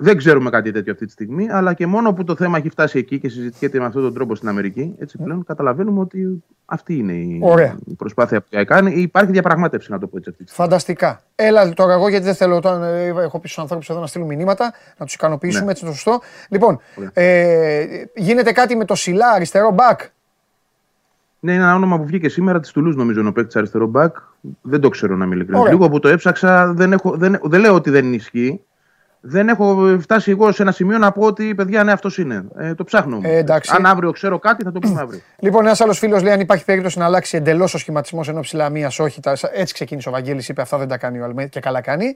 Δεν ξέρουμε κάτι τέτοιο αυτή τη στιγμή, αλλά και μόνο που το θέμα έχει φτάσει εκεί και συζητιέται με αυτόν τον τρόπο στην Αμερική, έτσι πλέον καταλαβαίνουμε ότι αυτή είναι η, Ωραία. η προσπάθεια που κάνει. Υπάρχει διαπραγμάτευση, να το πω έτσι αυτή τη στιγμή. φανταστικά. Έλα τώρα εγώ γιατί δεν θέλω τώρα, ε, έχω πει στους ανθρώπους εδώ να στείλουν μηνύματα, να τους ικανοποιήσουμε Ναι. έτσι το σωστό. Λοιπόν, Ωραία. ε, γίνεται κάτι με το Σιλά, αριστερό μπακ; Ναι, είναι ένα όνομα που βγήκε σήμερα της Τουλούς, νομίζω, είναι ο παίκτης αριστερό μπακ. Δεν το ξέρω να είμαι ειλικρινής. Ωραία. Λίγο που το έψαξα, δεν, έχω, δεν, δεν λέω ότι δεν ισχύει. Δεν έχω φτάσει εγώ σε ένα σημείο να πω ότι παιδιά, ναι, αυτός είναι. Ε, το ψάχνω. όμως. Ε, εντάξει. Αν αύριο ξέρω κάτι, θα το πούμε αύριο. Λοιπόν, ένας άλλος φίλος λέει: Αν υπάρχει περίπτωση να αλλάξει εντελώς ο σχηματισμός ενώ ψηλαμία, όχι. Τα, έτσι ξεκίνησε ο Βαγγέλης, είπε: Αυτά δεν τα κάνει ο Αλμέ και καλά κάνει.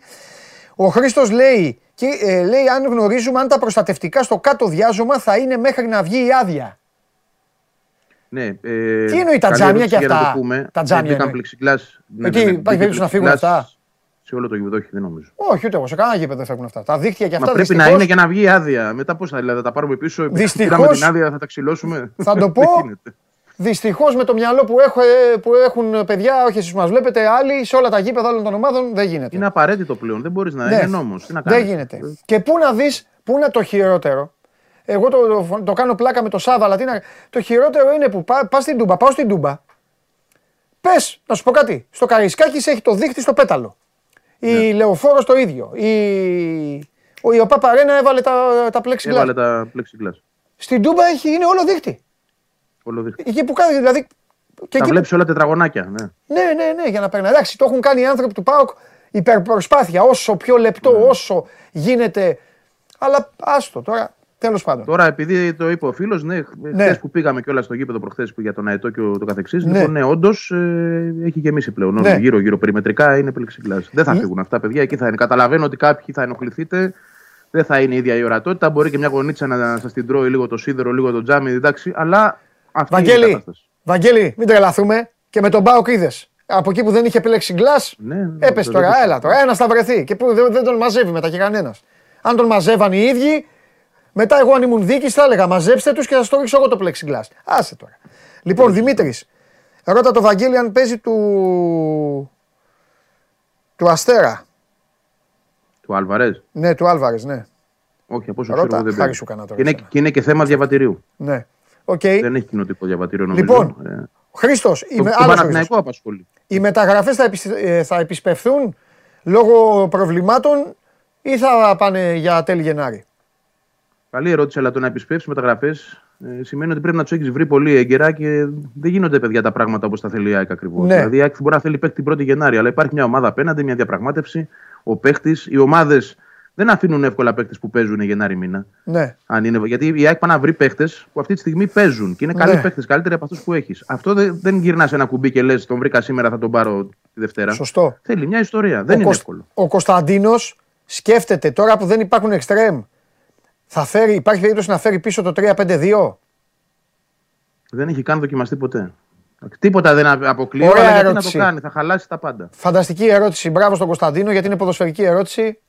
Ο Χρήστος λέει, και, ε, λέει: Αν γνωρίζουμε αν τα προστατευτικά στο κάτω διάζωμα θα είναι μέχρι να βγει η άδεια. ναι, ε, Τι εννοεί τα καλή τζάμια ερώτηση και για να αυτά; το πούμε. Τα τζάμια Ναι, μπήκαν εννοεί. πλεξιγκλάς. Ναι, Ε, τι, ναι, ναι, υπάρχει μπήκε περίπτωση να φύγουν πλεξιγκλάς. αυτά; Σε όλο το γήπεδο, όχι, δεν νομίζω. Όχι, ούτε εγώ. Σε κανένα γήπεδο δεν φεύγουν αυτά. Τα δίχτυα και αυτά. Μα πρέπει δυστυχώς, να είναι και να βγει άδεια. Μετά πώς θα, δηλαδή, θα τα πάρουμε πίσω. επειδή Δυστυχώς- Πήραμε την άδεια, θα τα ξυλώσουμε. Θα το πω. Δεν γίνεται. Δυστυχώς με το μυαλό που, έχω, ε, που έχουν παιδιά, όχι εσείς που μας βλέπετε, άλλοι σε όλα τα γήπεδα όλων των ομάδων δεν γίνεται. Είναι απαραίτητο πλέον. Δεν μπορείς να Ναι. είναι νόμος. Τι να Δεν κάνεις; γίνεται. Και πού να δεις, πού είναι το χειρότερο. Εγώ το, το, το κάνω πλάκα με το Σάβα, αλλά τι να... το χειρότερο είναι που πα, πας στην Τούμπα, πάω στην Τούμπα. Πες, να σου πω κάτι. Στο Καρισκάκης έχει το δίχτυ στο πέταλο. Η Ναι. Λεωφόρος το ίδιο. Η, ο Ιωπά Παρένα έβαλε τα, τα plexiglass. Έβαλε τα plexiglass. Στην Τούμπα έχει, είναι όλο δίχτυ. Όλο δείχνει. Εκεί που κάνει, δηλαδή. Και Τα εκεί- βλέπεις όλα τετραγωνάκια. Ναι. Ναι, ναι, ναι, για να περνάει. Εντάξει, το έχουν κάνει οι άνθρωποι του ΠΑΟΚ υπερπροσπάθεια. Όσο πιο λεπτό, Ναι. όσο γίνεται. Αλλά άστο τώρα, τέλος πάντων. Τώρα, επειδή το είπε ο φίλος, ναι, Ναι. χθες που πήγαμε κιόλας στο γήπεδο προχθές που για τον Αετό και το καθεξής. Ναι. Λοιπόν, ναι, όντως ε, έχει γεμίσει πλέον. Ναι. Γύρω-γύρω περιμετρικά είναι plexiglass. Δεν θα Ναι. φύγουν αυτά, παιδιά. Εκεί θα είναι. Καταλαβαίνω ότι κάποιοι θα ενοχληθείτε. Δεν θα είναι η ίδια η ορατότητα. Μπορεί και μια γονίτσα να σας την τρώει λίγο το σίδερο, λίγο το τζάμι, εντάξει. Αλλά αυτή είναι η Βαγγέλη, κατάσταση. Βαγγέλη, μην τρελαθούμε. Και με τον ΠΑΟΚ είδες. Από εκεί που δεν είχε plexiglass, Ναι, ναι, έπεσε το τώρα. δέχομαι. Έλα τώρα, ένας θα βρεθεί. Και που δεν, δεν τον μαζεύει μετά και κανένας. Αν τον μαζεύαν οι ίδιοι, μετά εγώ αν ήμουν ΔΙΚΗ θα έλεγα μαζέψτε τους και θα στο ρίξω εγώ το plexiglass. Άσε τώρα. Λοιπόν, Δημήτρης, ρώτα το Βαγγέλη αν παίζει του. του Αστέρα. Του Αλβαρέζ. Ναι, του Αλβαρέζ, ναι. Όχι, από όσο Ρώτα, ξέρω δεν χάρη παίζει. σου κανένα τώρα Και είναι, εσένα. και είναι και θέμα διαβατηρίου. ναι. Οκ. Δεν έχει κοινοτικό διαβατήριο νομίζω. Λοιπόν, Ε, Χρήστος, το, είμαι το άλλος Χρήστος. Παναθηναϊκό απασχολεί. Οι μεταγραφές θα, επισ- ε, θα επισπευθούν λόγω προβλημάτων ή θα πάνε για τέλη Γενάρη; Καλή ερώτηση, αλλά το να επισπεύσεις μεταγραφές ε, σημαίνει ότι πρέπει να τους έχεις βρει πολύ έγκαιρα και δεν γίνονται παιδιά τα πράγματα όπως τα θέλει η ΑΕΚ ακριβώς. Ναι. Δηλαδή η ΑΕΚ μπορεί να θέλει παίκτη την 1η Γενάρη, αλλά υπάρχει μια ομάδα απέναντι, μια διαπραγμάτευση. Ο παίκτης, οι ομάδες δεν αφήνουν εύκολα παίκτες που παίζουν Γενάρη μήνα. Ναι. Αν είναι, γιατί η ΑΕΚ πάει να βρει παίκτες που αυτή τη στιγμή παίζουν και είναι καλοί Ναι. παίκτες, καλύτεροι από αυτούς που έχεις. Αυτό δεν, δεν γυρνάς ένα κουμπί και λες: Τον βρήκα σήμερα, θα τον πάρω τη Δευτέρα. Σωστό. Θέλει μια ιστορία. Δεν ο, είναι Κωσ- εύκολο. ο Κωνσταντίνος σκέφτεται τώρα που δεν υπάρχουν εξτρέμ. Θα φέρει, υπάρχει περίπτωση να φέρει πίσω το 3-5-2. Δεν έχει καν δοκιμαστεί ποτέ. Τίποτα δεν αποκλείω, Ωραία αλλά γιατί ερώτηση. να το κάνει, θα χαλάσει τα πάντα. Φανταστική ερώτηση. Μπράβο στον Κωνσταντίνο γιατί είναι ποδοσφαιρική ερώτηση.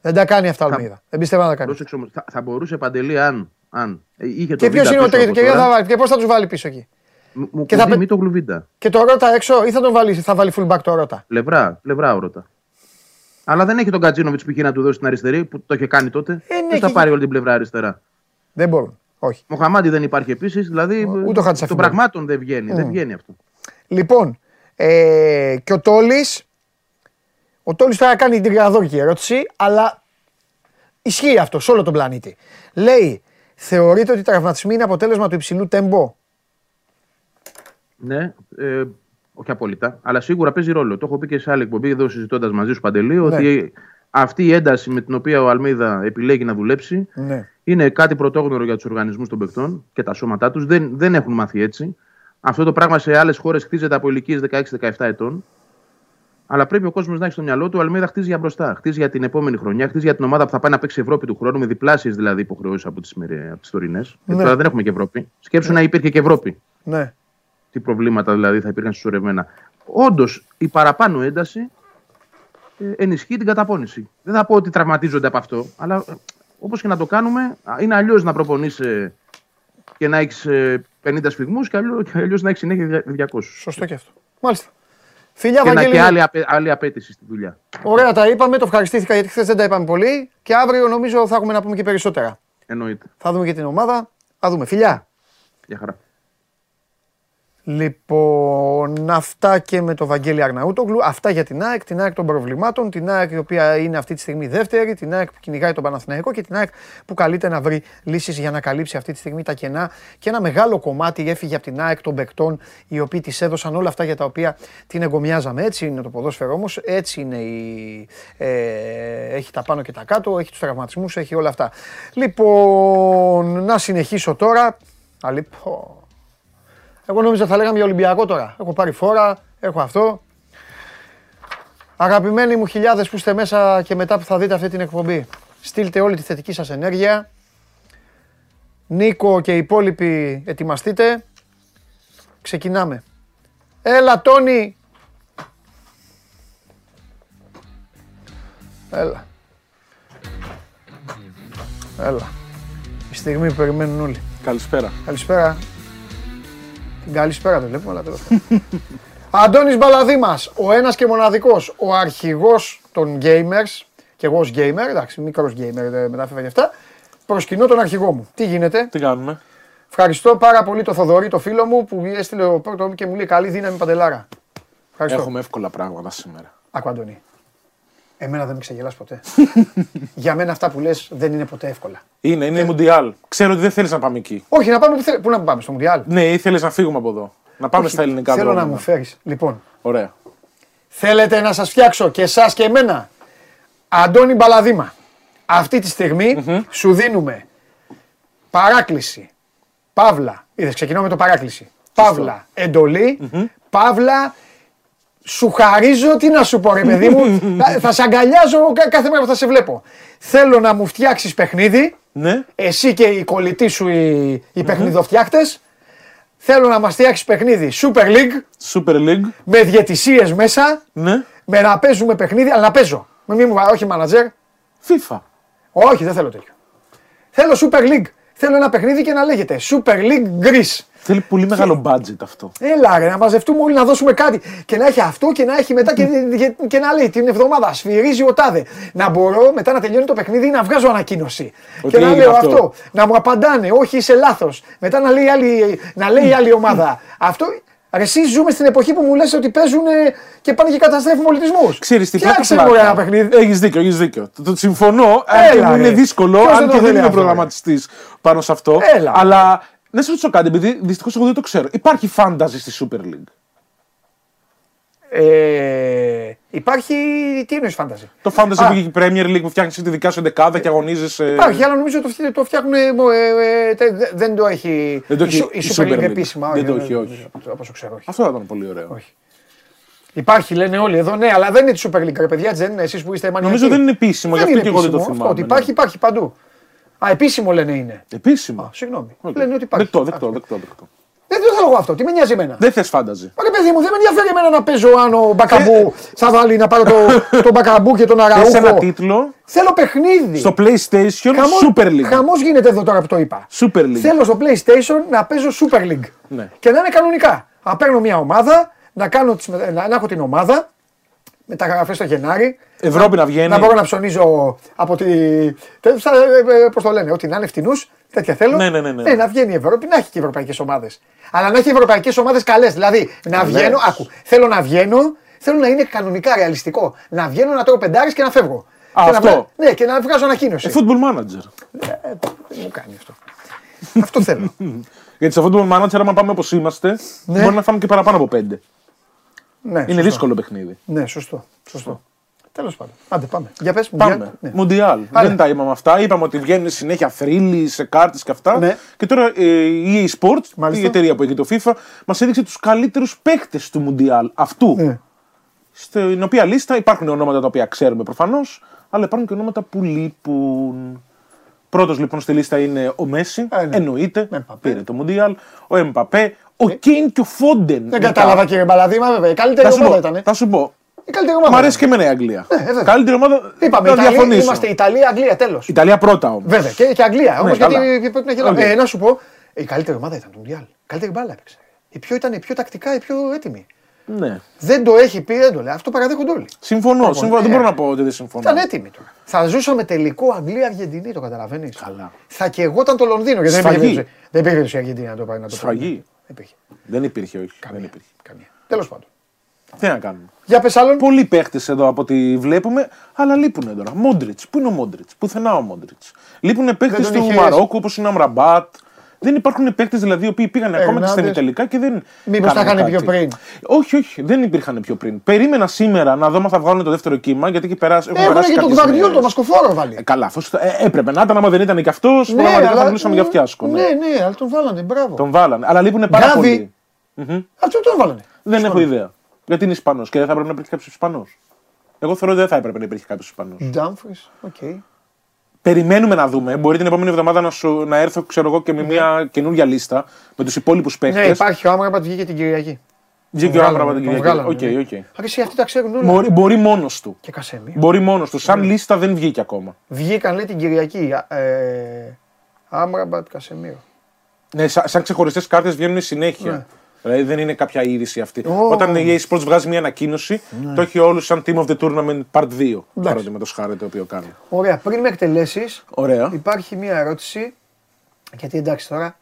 Δεν τα κάνει αυτά Αλμίδα. Δεν πιστεύω να τα κάνει. Πρόσεξε όμως, θα, θα μπορούσε παντελή αν, αν ε, είχε Και το ποιος Βίντα είναι ο πίσω τρίτος; Από και, τώρα, θα βάλει- και πώς θα τους βάλει πίσω εκεί; Μου, μου και θα κουμπί πε- μη το γλουβίντα. Και το Ρώτα έξω ή θα τον βάλει, θα βάλει fullback το Ρώτα; Πλευρά, πλευρά όρωτα. Αλλά δεν έχει τον Κατζίνοβιτς π.χ. να του δώσει την αριστερή που το είχε κάνει τότε. Ε, ναι, Ποιος θα και- πάρει όλη την πλευρά αριστερά. Δεν μπορούν. Όχι. Μοχαμάντι δεν υπάρχει επίσης. Δηλαδή ούτε ο Χατζησαφή των μπορεί. πραγμάτων δεν βγαίνει. Δεν βγαίνει αυτό. Λοιπόν, ε, και ο Τόλης, ο Τόλης τώρα κάνει την γραδόρικη ερώτηση, αλλά ισχύει αυτό σε όλο τον πλανήτη. Λέει, θεωρείτε ότι οι τραυματισμοί είναι αποτέλεσμα του υψηλού τέμπο; Ναι, ε, όχι απόλυτα, αλλά σίγουρα παίζει ρόλο. Το έχω πει και σε άλλη εκπομπή εδώ συζητώντας μαζί σου Παντελή, ότι αυτή η ένταση με την οποία ο Αλμίδα επιλέγει να δουλέψει Ναι. είναι κάτι πρωτόγνωρο για τους οργανισμούς των παικτών και τα σώματά τους. Δεν, δεν έχουν μάθει έτσι. Αυτό το πράγμα σε άλλες χώρες χτίζεται από ηλικίες 16-17 ετών. Αλλά πρέπει ο κόσμος να έχει στο μυαλό του. Ο Αλμίδα χτίζει για μπροστά. Χτίζει για την επόμενη χρονιά. Χτίζει για την ομάδα που θα πάει να παίξει Ευρώπη του χρόνου με διπλάσιες δηλαδή υποχρεώσεις από τις τωρινές. Ναι. Τώρα δεν έχουμε και Ευρώπη. Σκέψου να υπήρχε και Ευρώπη Ναι. Τι προβλήματα δηλαδή θα υπήρχαν συσσωρευμένα. Όντως, η παραπάνω ένταση ε, ενισχύει την καταπώνηση. Δεν θα πω ότι τραυματίζονται από αυτό, αλλά όπως και να το κάνουμε, α, είναι αλλιώς να προπονείσαι και να έχεις 50 σφιγμούς και αλλιώ να έχεις συνέχεια 200. Σωστό και αυτό. Μάλιστα. Φιλιά, Και, να, Βαγγέλη. και μου. άλλη, απαι- άλλη απέτηση στη δουλειά. Ωραία τα είπαμε, το ευχαριστήθηκα γιατί χθες δεν τα είπαμε πολύ και αύριο νομίζω θα έχουμε να πούμε και περισσότερα. Εννοείται. Θα δούμε και την ομάδα. Θα δούμε. Φιλιά. Γεια χαρά. Λοιπόν, αυτά και με το Βαγγέλη Αρναούτογλου. Αυτά για την ΑΕΚ, την ΑΕΚ των προβλημάτων, την ΑΕΚ η οποία είναι αυτή τη στιγμή δεύτερη, την ΑΕΚ που κυνηγάει τον Παναθηναϊκό και την ΑΕΚ που καλείται να βρει λύσεις για να καλύψει αυτή τη στιγμή τα κενά. Και ένα μεγάλο κομμάτι έφυγε από την ΑΕΚ των παικτών, οι οποίοι τη έδωσαν όλα αυτά για τα οποία την εγκομιάζαμε. Έτσι είναι το ποδόσφαιρο όμως, έτσι είναι η. Ε, έχει τα πάνω και τα κάτω, έχει τους τραυματισμούς, έχει όλα αυτά. Λοιπόν, να συνεχίσω τώρα. Αλήπω. Εγώ νόμιζα θα λέγαμε για Ολυμπιακό τώρα. Έχω πάρει φόρα, έχω αυτό. Αγαπημένοι μου χιλιάδες που είστε μέσα και μετά που θα δείτε αυτή την εκπομπή, στείλτε όλη τη θετική σας ενέργεια. Νίκο και οι υπόλοιποι ετοιμαστείτε. Ξεκινάμε. Έλα Τόνι. Έλα. Έλα. Η στιγμή που περιμένουν όλοι. Καλησπέρα. Καλησπέρα. Την καλησπέρα δεν βλέπουμε, αλλά τέλος πάντων. Αντώνης Μπαλαδήμας, ο ένας και μοναδικός, ο αρχηγός των gamers, και εγώ ως gamer, εντάξει, μικρός gamer, δεν μετάφερα και αυτά, προσκυνώ τον αρχηγό μου. Τι γίνεται, Τι κάνουμε; ευχαριστώ πάρα πολύ το Θοδωρή, το φίλο μου, που έστειλε ο πρώτο μου και μου λέει καλή δύναμη παντελάρα. Ευχαριστώ. Έχουμε εύκολα πράγματα σήμερα. Άκου Αντώνη. Εμένα δεν με ξεγελάς ποτέ. Για μένα αυτά που λες δεν είναι ποτέ εύκολα. Είναι, είναι Μουντιάλ. Ξέρω ότι δεν θέλεις να πάμε εκεί. Όχι, να πάμε που, θέλ- πού να πάμε, στο Μουντιάλ. Ναι, ήθελε να φύγουμε από εδώ. Να πάμε Όχι, στα ελληνικά Θέλω να δρόμενα. μου φέρεις. Λοιπόν, Ωραία. Θέλετε να σας φτιάξω και εσάς και εμένα; Αντώνη Μπαλαδήμα. Αυτή τη στιγμη σου δίνουμε παράκληση. Παύλα. Είδες, ξεκινάω με το παράκληση. Παύλα. εντολή, Παύλα. Σου χαρίζω, τι να σου πω ρε παιδί μου, θα- θα σε αγκαλιάζω κα- κάθε μέρα που θα σε βλέπω. Θέλω να μου φτιάξεις παιχνίδι, Ναι. εσύ και οι κολλητοί σου οι, οι παιχνιδοφτιάκτες. Θέλω να μας φτιάξεις παιχνίδι Super League, Super League. με διαιτησίες μέσα, Ναι. με να παίζουμε παιχνίδι, αλλά να παίζω. Με μη μου βα- όχι μάνατζερ. FIFA. Όχι, δεν θέλω τέτοιο. Θέλω Super League. Θέλω ένα παιχνίδι και να λέγεται Super League Greece. Θέλει πολύ μεγάλο budget αυτό. Έλα ρε, να μαζευτούμε όλοι να δώσουμε κάτι. Και να έχει αυτό και να έχει μετά και, και, και να λέει την εβδομάδα σφυρίζει ο τάδε. Να μπορώ μετά να τελειώνει το παιχνίδι να βγάζω ανακοίνωση. Ότι και να έγινε λέω αυτό. αυτό. Να μου απαντάνε, όχι είσαι λάθος. Μετά να λέει, η άλλη, να λέει η άλλη ομάδα. αυτό. Ρε, εσύ ζούμε στην εποχή που μου λες ότι παίζουν ε, και πάνε και καταστρέφουν πολιτισμούς. Ξέρεις τι Φτιάξε πλάκα. μου ρε, ένα παιχνίδι. Έχεις δίκιο, έχεις δίκιο. Το, το συμφωνώ, αν και Έλα, μου είναι ρε. δύσκολο, Ποιος δεν αν το και δεν θέλει είμαι αυτό, ρε; προγραμματιστής πάνω σε αυτό. Έλα. Αλλά να σε ρωτήσω κάτι, επειδή δυστυχώς εγώ δεν το ξέρω. Υπάρχει fantasy στη Super League. Ε, υπάρχει. Τι εννοείς fantasy. Το fantasy Α. που είχε η Premier League που φτιάχνεις τη δικά σου δεκάδα και αγωνίζεσαι. Υπάρχει, αλλά νομίζω το, φτιά- το φτιάχνουν. ε, ε, τε- δε- δεν το έχει. Δεν το η έχει Su- η η Super Super League League. επίσημα. Δεν το έχει, όχι. Όπως ξέρω, όχι. Αυτό θα ήταν πολύ ωραίο. όχι. Υπάρχει, λένε όλοι εδώ, ναι, αλλά δεν είναι τη Super League, ρε παιδιά, έτσι δεν είναι εσείς που είστε μανιακοί. Νομίζω δεν είναι επίσημο, γι' Δεν αυτό είναι και εγώ δεν το επίσημο θυμάμαι. Αυτό, ότι ναι. υπάρχει, υπάρχει παντού. Α, επίσημο λένε είναι. Επίσημο. Α, συγγνώμη. Οκ. Λένε ότι υπάρχει. Δεκτό, Α, δεκτό, δεκτό, δεκτό. Δεν το θέλω εγώ αυτό, τι με νοιάζει εμένα. Δεν θες fantasy. Μα ρε παιδί μου, δεν με ενδιαφέρει εμένα να παίζω αν ο Μπακαμπού θα βάλει να πάρω το, τον Μπακαμπού και τον Θες ένα Αραούχο. τίτλο; Θέλω παιχνίδι. στο PlayStation Super League. Χαμός γίνεται εδώ τώρα που το είπα. Super League. Θέλω στο PlayStation να παίζω Super League. Ναι. Και να είναι κανονικά. Να παίρνω μια ομάδα, να, κάνω τις, με- να, να έχω την ομάδα, μεταγραφέ το Γενάρη. Ευρώπη να βγαίνει. Να μπορώ να ψωνίζω από τη. Πώς το λένε, ότι να είναι φτηνούς, τέτοια θέλω. Ναι, ναι, ναι, ναι. Ε, να βγαίνει η Ευρώπη, να έχει και ευρωπαϊκές ομάδες. Αλλά να έχει ευρωπαϊκές ομάδες καλές. Δηλαδή να βγαίνω, άκου, θέλω να βγαίνω, θέλω να είναι κανονικά ρεαλιστικό. Να βγαίνω να τρώω πεντάρις και να φεύγω. Α, και Να, αυτό. βγα- ναι, και να βγάζω ανακοίνωση. Ε, Football Manager. Δεν μου κάνει αυτό. αυτό θέλω. Γιατί σε Football Manager, άμα πάμε όπως είμαστε, Ναι. μπορεί να φάμε και παραπάνω από πέντε. ναι, Είναι σωστό. δύσκολο παιχνίδι. Ναι, σωστό. σωστό. Τέλος πάντων. Άντε, πάμε. Για πες μου. Πάμε. για- ναι. Μουντιάλ. Πάμε. Δεν τα είπαμε αυτά. Είπαμε ότι βγαίνουν συνέχεια θρύλοι σε κάρτες και αυτά. Ναι. Και τώρα ε, η EA Sports, Μάλιστα. η εταιρεία που έχει το FIFA, μας έδειξε τους καλύτερους παίχτες του Μουντιάλ. Αυτού. Ναι. Στην οποία λίστα υπάρχουν ονόματα τα οποία ξέρουμε προφανώς, αλλά υπάρχουν και ονόματα που λείπουν. Πρώτος λοιπόν στη λίστα είναι ο Μέσι. Ε, ναι. Εννοείται. Εμπαπέ. Πήρε το Μουντιάλ. Ο Εμπαπέ. Ο Κέιν και ο Φόντεν. Δεν Μετά. κατάλαβα κύριε Μπαλαδήμα, βέβαια. Η καλύτερη Θα σου, ομάδα πω, ήταν. θα σου πω. Η καλύτερη ομάδα. Μ' αρέσει ήταν. και εμένα η Αγγλία. ε, βέβαια. Καλύτερη ομάδα. Είπαμε, θα Ιταλία, διαφωνήσω. είμαστε Ιταλία, Αγγλία, τέλος. Ιταλία πρώτα όμως. Βέβαια και, και Αγγλία. Όμως Ναι, γιατί καλά. πρέπει να γελάμε. Οκ. Ε, να σου πω, η καλύτερη ομάδα ήταν το Μουντιάλ. Η καλύτερη μπάλα έπαιξε. Η πιο ήταν η πιο τακτικά, η πιο έτοιμη. Ναι. Δεν το έχει πει, δεν το λέει. Αυτό παραδέχονται όλοι. Συμφωνώ. συμφωνώ. ε, Δεν μπορώ να πω ότι δεν συμφωνώ. Ήταν έτοιμη τώρα. Θα ζούσαμε τελικό Αγγλία-Αργεντινή, το καταλαβαίνεις. Καλά. Θα και εγώ ήταν το Λονδίνο. Γιατί δεν Σφαγή. υπήρχε, δεν υπήρχε η Αργεντινή να το πάει να το πάει. Σφαγή. Δεν υπήρχε. Δεν υπήρχε, όχι. Δεν υπήρχε. Καμία. Τέλος πάντων. Τι να κάνουμε; Για πες άλλον. Πολλοί παίχτες εδώ από ό,τι βλέπουμε, αλλά λείπουν τώρα. Μόντριτς. Πού είναι ο Μόντριτς; Πουθενά ο Μόντριτς. Λείπουν παίχτες τον του είχες. Μαρόκου όπως είναι ο Αμραμπάτ. Δεν υπάρχουν παίχτες δηλαδή οι οποίοι πήγαν ακόμα και Ερνάντες. στα ημιτελικά και δεν. Μήπως τα κάνανε είχαν πιο κάτι. πριν. Όχι, όχι, δεν υπήρχαν πιο πριν. Περίμενα σήμερα να δω αν θα βγάλουν το δεύτερο κύμα γιατί έχει περάσει. έχουν Έχουν περάσει και τον κάποιες Γβαρδιόλ, μέρες. τον Μασκοφόρο βάλει. Ε, καλά, αυτός, ε, έπρεπε να ήταν, άμα δεν ήταν και αυτός, πραγματικά θα μιλούσαμε για φιάσκο. Ναι, ναι, αλλά τον βάλανε, μπράβο. Τον βάλανε. Αλλά λείπουν πάρα Γκάβι. πολλοί. Αυτό τον βάλανε. Δεν έχω ιδέα. Γιατί είναι Ισπανός και δεν θα έπρεπε να υπήρχε κάποιος Ισπανός. Εγώ θεωρώ ότι δεν θα έπρεπε να υπήρχε κάποιος Ισπανός. Ντάμφρις, οκ. Περιμένουμε να δούμε. Μπορεί την επόμενη εβδομάδα να, σου, να έρθω, ξέρω εγώ, και με μια καινούργια λίστα με τους υπόλοιπους παίχτες. Ναι, υπάρχει ο Άμραμπατ βγήκε την Κυριακή. Βγήκε ο βγάλανε, Άμραμπατ τον την Κυριακή. βγάλανε, Οκ, ναι. οκ. Α, εσύ αυτοί τα ξέρουν όλα. Μπορεί, μπορεί μόνος του. Και Κασεμίρο. Μπορεί μόνος του. Ναι. Σαν λίστα δεν βγήκε ακόμα. Βγήκαν λέει την Κυριακή. Ε, Άμραμπατ Κασεμίρο. Ναι, σαν, σαν ξεχωριστές κάρτες βγαίνουν συνέχεια. Ναι. Δηλαδή δεν είναι κάποια είδηση αυτή. Ω. Όταν η EA Sports βγάζει μια ανακοίνωση, το έχει όλους σαν Team of the Tournament Part 2. Παραδείγματος χάρη το οποίο κάνει. Ωραία, πριν με εκτελέσεις, Ωραία. υπάρχει μία ερώτηση. Γιατί εντάξει τώρα,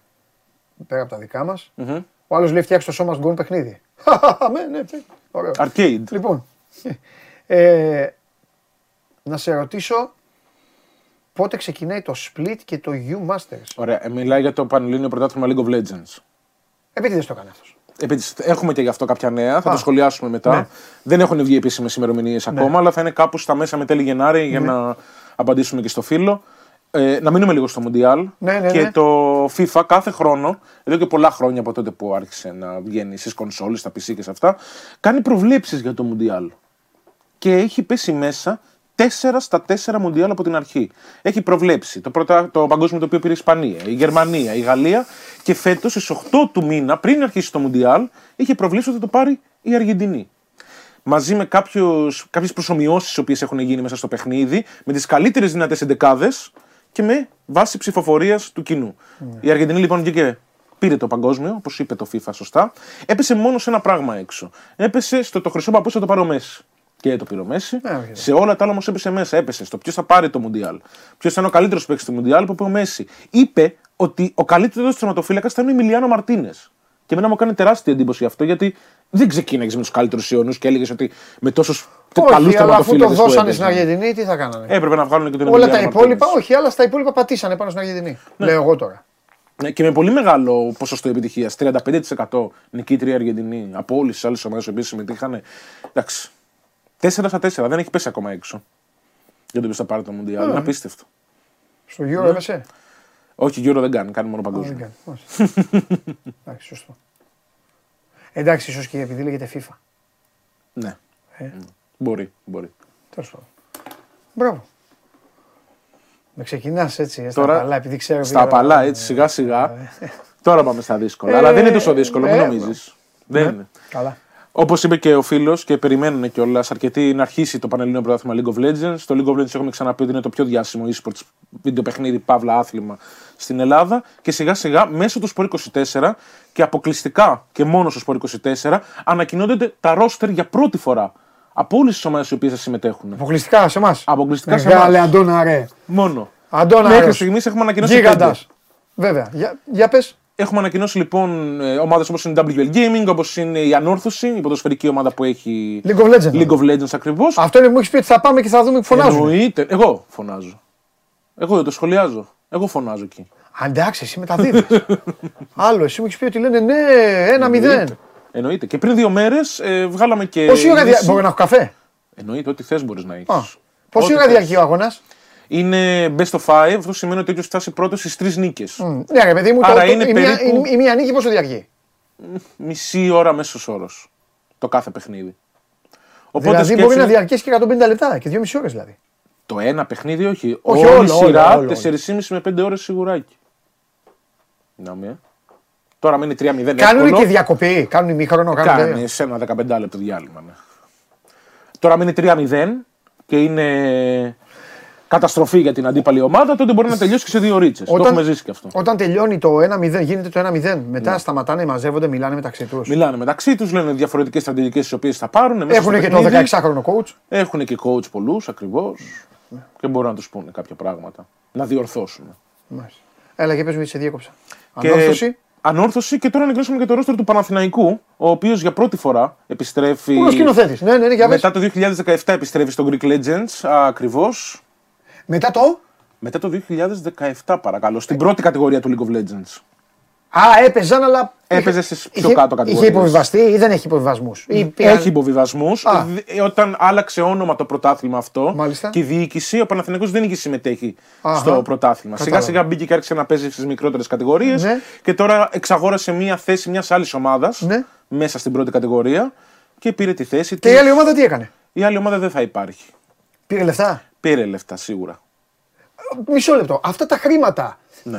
πέρα από τα δικά μας, Μμμ. ο άλλος λέει φτιάξει το σώμα γκολ παιχνίδι. ναι, ναι, ναι. Ωραίο. Arcade. Λοιπόν, ε, να σε ρωτήσω πότε ξεκινάει το Split και το U Masters; Ωραία. Ε, μιλάει για το Πανελλήνιο Πρωτάθλημα League of Legends. Επίτηδες το έκανε αυτός. Επίσης, έχουμε και γι' αυτό κάποια νέα, θα Α. το σχολιάσουμε μετά. Ναι. Δεν έχουν βγει επίσημες ημερομηνίες ακόμα, αλλά θα είναι κάπου στα μέσα με τέλη Γενάρη Ναι. για να απαντήσουμε και στο φίλο. Ε, να μείνουμε λίγο στο Μουντιάλ. Ναι, ναι, και ναι. το FIFA κάθε χρόνο, εδώ και πολλά χρόνια από τότε που άρχισε να βγαίνει στις κονσόλες, στα PC και σε αυτά, κάνει προβλέψεις για το Μουντιάλ. Και έχει πέσει μέσα 4 στα 4 Μουντιάλ από την αρχή. Έχει προβλέψει το, πρώτα, το παγκόσμιο το οποίο πήρε η Ισπανία, η Γερμανία, η Γαλλία και φέτος στις 8 του μήνα, πριν αρχίσει το Μουντιάλ, είχε προβλέψει ότι θα το πάρει η Αργεντινή. Μαζί με κάποιες προσωμιώσεις οι οποίες έχουν γίνει μέσα στο παιχνίδι, με τις καλύτερες δυνατές εντεκάδες και με βάση ψηφοφορίας του κοινού. Η Αργεντινή λοιπόν βγήκε, πήρε το παγκόσμιο, όπως είπε το FIFA σωστά. Έπεσε μόνο σε ένα πράγμα έξω. Έπεσε στο το χρυσό παππούς θα το πάρει ο Μέση. Και το πήρε ο Μέση. Ε, όχι. σε όλα τα άλλα όμως έπεσε μέσα. Έπεσε στο ποιος θα πάρει το Μουντιάλ. Ποιος θα είναι ο καλύτερος παίκτης του Μουντιάλ που είπε ο Μέση. Είπε ότι ο καλύτερος τερματοφύλακα θα είναι ο Εμιλιάνο Μαρτίνες. Και εμένα μου κάνει τεράστια εντύπωση αυτό γιατί δεν ξεκίναγες με τους καλύτερους Ιωνού και έλεγες ότι με τόσους καλού Όχι, αλλά αφού το τερματοφύλακε. δώσανε στην Αργεντινή, τι θα κάνανε; Έπρεπε να βγάλουν και τον Όλα τα Εμιλιάνο υπόλοιπα, Μαρτίνες. όχι, αλλά στα υπόλοιπα πατήσανε πάνω στην Αργεντινή. Λέω εγώ τώρα. Ναι, και με πολύ μεγάλο ποσοστό επιτυχίας. 35% νικήτρια Αργεντινή από όλες τις άλλες ομάδες που συμμετείχαν. Εντάξει. 4 στα 4, δεν έχει πέσει ακόμα έξω. Για το ποιο θα πάρει το Μουντιάλ. Είναι απίστευτο. Στο Euro έπεσε; Όχι, γύρω δεν κάνει, κάνει μόνο Δεν παγκόσμιο. κάνει. Μάλιστα. Εντάξει, σωστό. Εντάξει, ίσως και επειδή λέγεται FIFA. Ναι. Ε. Μ, Μπορεί, μπορεί. Τέλος πάντων. Μπράβο. Με ξεκινάς έτσι, ε, στα Τώρα, απαλά, επειδή ξέρω. Στα ότι- απαλά, έτσι σιγά σιγά. Ε. Τώρα πάμε στα δύσκολα. Ε, Αλλά δεν είναι τόσο δύσκολο, μην ε, νομίζεις. Δεν είναι. Καλά. Όπως είπε και ο φίλος και περιμένουν κιόλας αρκετοί να αρχίσει το Πανελλήνιο Πρωτάθλημα League of Legends. Το League of Legends έχουμε ξαναπεί ότι είναι το πιο διάσημο e-sports βίντεο παιχνίδι, παύλα άθλημα στην Ελλάδα. Και σιγά σιγά μέσω του Sport 24 και αποκλειστικά και μόνο στο Sport 24 ανακοινώνται τα ρόστερ για πρώτη φορά από όλες τις ομάδες οι οποίες θα συμμετέχουν. Αποκλειστικά σε εμάς. Αποκλειστικά σε Μεγάλε εμάς. Αντώνα, ρε. Μόνο. Αντώνα, Μέχρι ρε. στιγμής έχουμε ανακοινώσει Γίγαντας. πέντε. Βέβαια. Για, για πες. Έχουμε ανακοινώσει λοιπόν ομάδες όπως είναι η WL Gaming, όπως είναι η Ανόρθωση, η ποδοσφαιρική ομάδα που έχει League of Legends. League of Legends ακριβώς. Αυτό είναι που μου έχεις πει ότι θα πάμε και θα δούμε που φωνάζουν. Εννοείται. Εγώ φωνάζω. Εγώ δεν το σχολιάζω. Εγώ φωνάζω εκεί. Α, Εντάξει, εσύ μεταδίδει. Άλλο, εσύ μου έχεις πει ότι λένε ναι, ένα μηδέν. Εννοείται. Εννοείται. Και πριν δύο μέρες ε, βγάλαμε και. Πόση ώρα δια... είδηση- Μπορώ να έχω καφέ; Εννοείται, ό,τι θες μπορείς να έχεις. Α, Πόση ώρα διαρκεί ο αγώνας; Είναι best of five, αυτό σημαίνει ότι έχει φτάσει πρώτος στις τρεις νίκες. Ναι, ρε παιδί μου, το, Άρα το- είναι η, μία, περίπου- η, η μία νίκη πόσο διαρκεί; Μισή ώρα μέσος όρος. Το κάθε παιχνίδι. Οπότε δηλαδή μπορεί σκέψου- να διαρκέσει και 150 λεπτά και 2,5 ώρες δηλαδή. Το ένα παιχνίδι όχι. Όχι, Όλη όλο, η όλο, σειρά όλο, όλο. 4,5 με 5 ώρες σιγουράκι. Να με. Τώρα μείνει 3-0. Κάνουν εύκολο. και διακοπή. Κάνουν ημίχρονο. Κάνουν Κάνει τέτοια. σε ένα 15 λεπτό διάλειμμα. Ναι. Τώρα μείνει 3-0 και είναι καταστροφή για την αντίπαλη ομάδα, τότε μπορεί να τελειώσει και σε δύο ρίτσες. Το έχουμε ζήσει και αυτό. Όταν τελειώνει το 1-0, γίνεται το 1-0. Μετά σταματάνε, μαζεύονται, μιλάνε μεταξύ τους. Μιλάνε μεταξύ τους, λένε διαφορετικές στρατηγικές τις οποίες θα πάρουν. μέσα Έχουν στο και το παιχνίδι. 16χρονο coach. Έχουν και coach πολλούς ακριβώς. Και μπορούν να τους πούνε κάποια πράγματα. Να διορθώσουν. Μάλιστα. Έλα και πες μου, σε διέκοψα. Και Ανόρθωση. Ανόρθωση και τώρα ανακοινώσαμε και το ρόστερ του Παναθηναϊκού, ο οποίος για πρώτη φορά επιστρέφει. Πού είναι ο σκηνοθέτης. Ναι, ναι, ναι, για πες. Μετά το 2017 επιστρέφει στο Greek Legends ακριβώς. Μετά το; Μετά το 2017, παρακαλώ, στην πρώτη κατηγορία του League of Legends. Α, έπαιζαν, αλλά. Έπαιζε είχε- στις πιο είχε- κάτω κατηγορίες. Είχε υποβιβαστεί ή δεν έχει υποβιβασμούς; Έχει υποβιβασμούς. Α. Όταν άλλαξε όνομα το πρωτάθλημα αυτό Μάλιστα. και η διοίκηση, ο Παναθηναϊκός δεν είχε συμμετέχει Αχα. στο πρωτάθλημα. Κατάλαβα. Σιγά σιγά μπήκε και άρχισε να παίζει στις μικρότερες κατηγορίες Ναι. και τώρα εξαγόρασε μία θέση μιας άλλης ομάδας Ναι. μέσα στην πρώτη κατηγορία και πήρε τη θέση Και της. η άλλη ομάδα τι έκανε; Η άλλη ομάδα δεν θα υπάρχει. Πήρε λεφτά; Πήρε λεφτά σίγουρα. Μισό λεπτό. Αυτά τα χρήματα. Ναι.